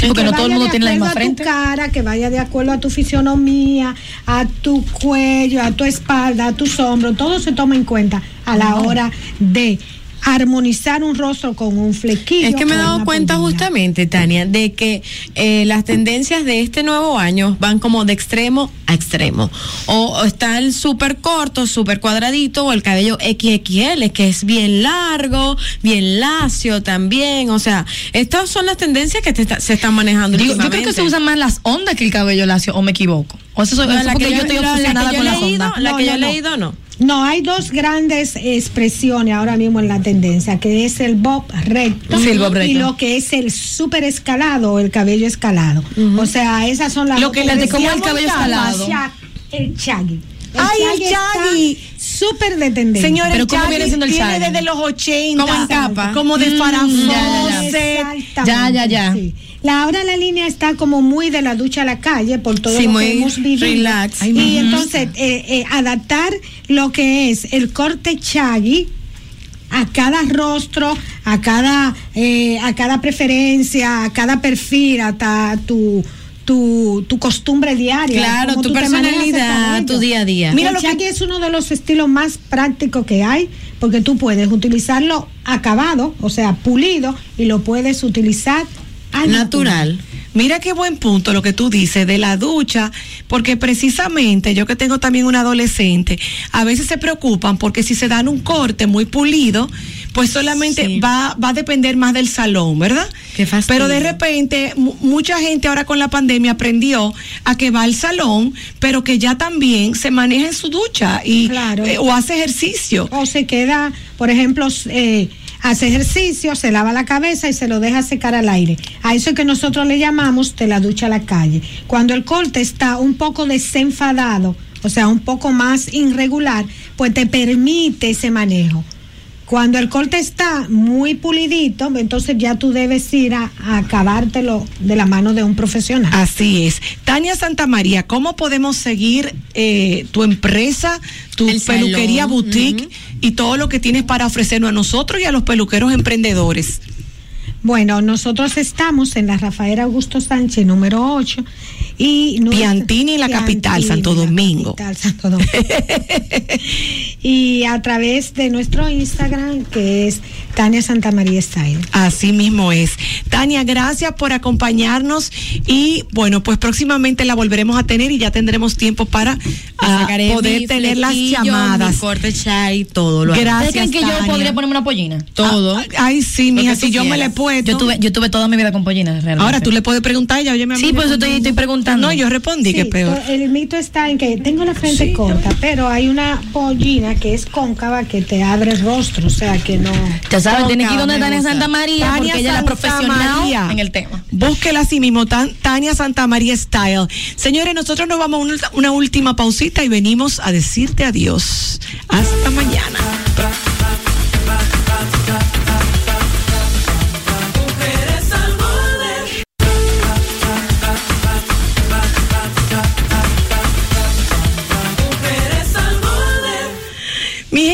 [SPEAKER 5] Sí, porque
[SPEAKER 15] Que
[SPEAKER 5] no todo el
[SPEAKER 15] vaya
[SPEAKER 5] mundo
[SPEAKER 15] de
[SPEAKER 5] tiene la misma
[SPEAKER 15] acuerdo a
[SPEAKER 5] frente.
[SPEAKER 15] tu cara, que vaya de acuerdo a tu fisionomía, a tu cuello, a tu espalda, a tus hombros, todo se toma en cuenta a la hora de armonizar un rostro con un flequillo.
[SPEAKER 4] Es que me he dado cuenta justamente, Tania, de que eh, las tendencias de este nuevo año van como de extremo a extremo. O, o está el súper corto, súper cuadradito, o el cabello XXL, que es bien largo, bien lacio también. O sea, estas son las tendencias que te está- se están manejando.
[SPEAKER 5] Digo, yo creo que se usan más las ondas que el cabello lacio, o me equivoco. O eso,
[SPEAKER 4] No,
[SPEAKER 5] eso
[SPEAKER 4] la
[SPEAKER 5] porque
[SPEAKER 4] que
[SPEAKER 5] yo
[SPEAKER 4] yo-
[SPEAKER 5] estoy
[SPEAKER 4] la- la que
[SPEAKER 5] obsesionada
[SPEAKER 4] yo
[SPEAKER 5] con
[SPEAKER 4] he
[SPEAKER 5] las ondas.
[SPEAKER 4] la que yo he leído, no.
[SPEAKER 15] No, hay dos grandes expresiones ahora mismo en la tendencia, que es el bob recto,
[SPEAKER 5] Sí, el bob
[SPEAKER 15] y lo que es el súper escalado el cabello escalado. O sea, esas son las
[SPEAKER 5] Lo
[SPEAKER 15] dos
[SPEAKER 5] que decíamos
[SPEAKER 15] decíamos
[SPEAKER 5] el cabello escalado.
[SPEAKER 15] El chaggy.
[SPEAKER 3] Ay, el
[SPEAKER 15] está
[SPEAKER 3] chaggy.
[SPEAKER 15] Súper de tendencia.
[SPEAKER 3] Señores,
[SPEAKER 5] Pero
[SPEAKER 3] el
[SPEAKER 5] ¿cómo
[SPEAKER 3] Chaggy
[SPEAKER 5] viene siendo el
[SPEAKER 3] viene
[SPEAKER 5] Chaggy?
[SPEAKER 3] desde los 80.
[SPEAKER 4] Como en capa.
[SPEAKER 3] Como de
[SPEAKER 5] Mm,
[SPEAKER 3] farafón.
[SPEAKER 5] ya, ya, ya.
[SPEAKER 15] Exactamente,
[SPEAKER 5] Ya, ya, ya.
[SPEAKER 15] sí. La, ahora la línea está como muy de la ducha a la calle por todo
[SPEAKER 4] Sí,
[SPEAKER 15] lo que hemos vivido.
[SPEAKER 4] relax. Ay,
[SPEAKER 15] y entonces eh, eh, adaptar lo que es el corte chaggy a cada rostro, a cada, eh, a cada preferencia, a cada perfil, hasta tu, tu, tu costumbre diaria.
[SPEAKER 4] Claro, tu personalidad, tu día a día.
[SPEAKER 15] Mira, el
[SPEAKER 3] lo que-
[SPEAKER 15] chaggy es uno de los estilos más prácticos que hay, porque tú puedes utilizarlo acabado, o sea, pulido, y lo puedes utilizar al
[SPEAKER 4] Natural.
[SPEAKER 3] Mira qué buen punto lo que tú dices de la ducha, porque precisamente yo que tengo también un adolescente, a veces se preocupan porque si se dan un corte muy pulido, pues solamente
[SPEAKER 4] Sí.
[SPEAKER 3] va, va a depender más del salón, ¿verdad?
[SPEAKER 4] Qué.
[SPEAKER 3] Pero de repente mu- mucha gente ahora con la pandemia aprendió a que va al salón, pero que ya también se maneja en su ducha y
[SPEAKER 15] Claro.
[SPEAKER 3] eh, o hace ejercicio.
[SPEAKER 15] O se queda, por ejemplo, eh, hace ejercicio, se lava la cabeza y se lo deja secar al aire. A eso es que nosotros le llamamos de la ducha a la calle. Cuando el corte está un poco desenfadado, o sea, un poco más irregular, pues te permite ese manejo. Cuando el corte está muy pulidito, entonces ya tú debes ir a, a acabártelo de la mano de un profesional.
[SPEAKER 3] Así es. Tania Santamaría, ¿cómo podemos seguir eh, tu empresa, tu
[SPEAKER 4] El
[SPEAKER 3] peluquería
[SPEAKER 4] salón,
[SPEAKER 3] boutique y todo lo que tienes para ofrecernos a nosotros y a los peluqueros emprendedores?
[SPEAKER 15] Bueno, nosotros estamos en la Rafael Augusto Sánchez número 8 Y nuestra-
[SPEAKER 3] Piantini en la capital,
[SPEAKER 15] Piantini
[SPEAKER 3] Santo Domingo.
[SPEAKER 15] capital, Santo Domingo. y a través de nuestro Instagram, que es Tania Santa María Style.
[SPEAKER 3] Así mismo es. Tania, gracias por acompañarnos y bueno, pues próximamente la volveremos a tener y ya tendremos tiempo para ah, poder tener las llamadas.
[SPEAKER 4] Corte chai, todo lo.
[SPEAKER 3] Gracias,
[SPEAKER 5] ¿Ustedes creen que yo podría ponerme una pollina?
[SPEAKER 4] Todo.
[SPEAKER 3] Ah, ay, sí, mija, si yo me le he puesto.
[SPEAKER 5] Yo tuve, yo tuve toda mi vida con pollinas, realmente.
[SPEAKER 3] Ahora tú le puedes preguntar a ella, oye, mi
[SPEAKER 5] Sí, eso estoy, estoy preguntando.
[SPEAKER 3] No, yo respondí que peor.
[SPEAKER 15] to- El mito está en que tengo la frente corta, pero hay una pollina que es cóncava que te abre el rostro, o sea que no.
[SPEAKER 5] Ya sabes, tiene que ir donde Tania. Santa María,
[SPEAKER 3] Tania
[SPEAKER 5] porque ella es la profesional
[SPEAKER 3] María.
[SPEAKER 5] en el tema.
[SPEAKER 3] Búsquela así mismo, Tan- Tania Santa María Style. Señores, nosotros nos vamos a una, una última pausita y venimos a decirte adiós. Hasta mañana.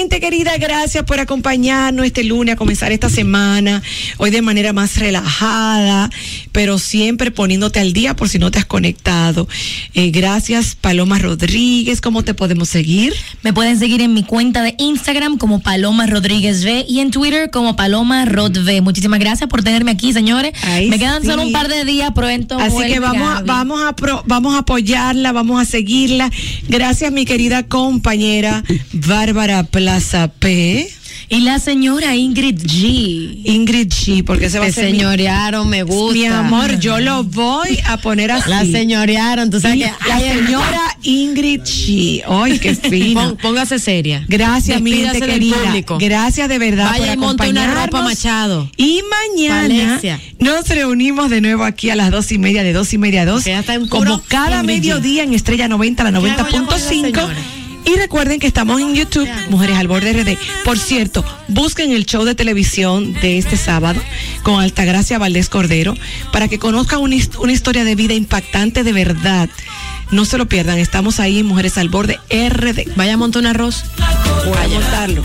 [SPEAKER 3] Gente querida, gracias por acompañarnos este lunes a comenzar esta semana. Hoy de manera más relajada, pero siempre poniéndote al día por si no te has conectado. Eh, gracias, Paloma Rodríguez. ¿Cómo te podemos seguir?
[SPEAKER 5] Me pueden seguir en mi cuenta de Instagram como Paloma Rodríguez V y en Twitter como Paloma Rod V. Muchísimas gracias por tenerme aquí, señores.
[SPEAKER 3] Ay,
[SPEAKER 5] Me quedan
[SPEAKER 3] sí.
[SPEAKER 5] solo un par de días, pronto.
[SPEAKER 3] Así que vamos a, vamos, a pro- vamos a apoyarla, vamos a seguirla. Gracias, mi querida compañera Bárbara Plaza P.
[SPEAKER 4] Y la señora Ingrid G.
[SPEAKER 3] Ingrid G, porque se va a hacer mi-
[SPEAKER 4] señorearon, me gusta.
[SPEAKER 3] Mi amor, yo lo voy a poner así.
[SPEAKER 4] La señorearon, tú sabes que
[SPEAKER 3] la señora Ingrid G. Ay, qué (laughs) fina.
[SPEAKER 4] Pon- póngase seria.
[SPEAKER 3] Gracias, mi gente querida.
[SPEAKER 4] público.
[SPEAKER 3] Gracias de verdad
[SPEAKER 4] Vaya
[SPEAKER 3] por
[SPEAKER 4] y monte una ropa. Machado.
[SPEAKER 3] Y mañana nos reunimos de nuevo aquí a las dos y media, de dos y media a dos. Como cada mediodía en Estrella 90, la
[SPEAKER 4] ¿Qué hago yo con esa
[SPEAKER 3] 90.5. Y recuerden que estamos en YouTube, Mujeres al Borde RD. Por cierto, busquen el show de televisión de este sábado con Altagracia Valdés Cordero para que conozcan una, una historia de vida impactante de verdad. No se lo pierdan, estamos ahí en Mujeres al Borde RD.
[SPEAKER 4] Vaya a montar un arroz.
[SPEAKER 3] Voy a montarlo.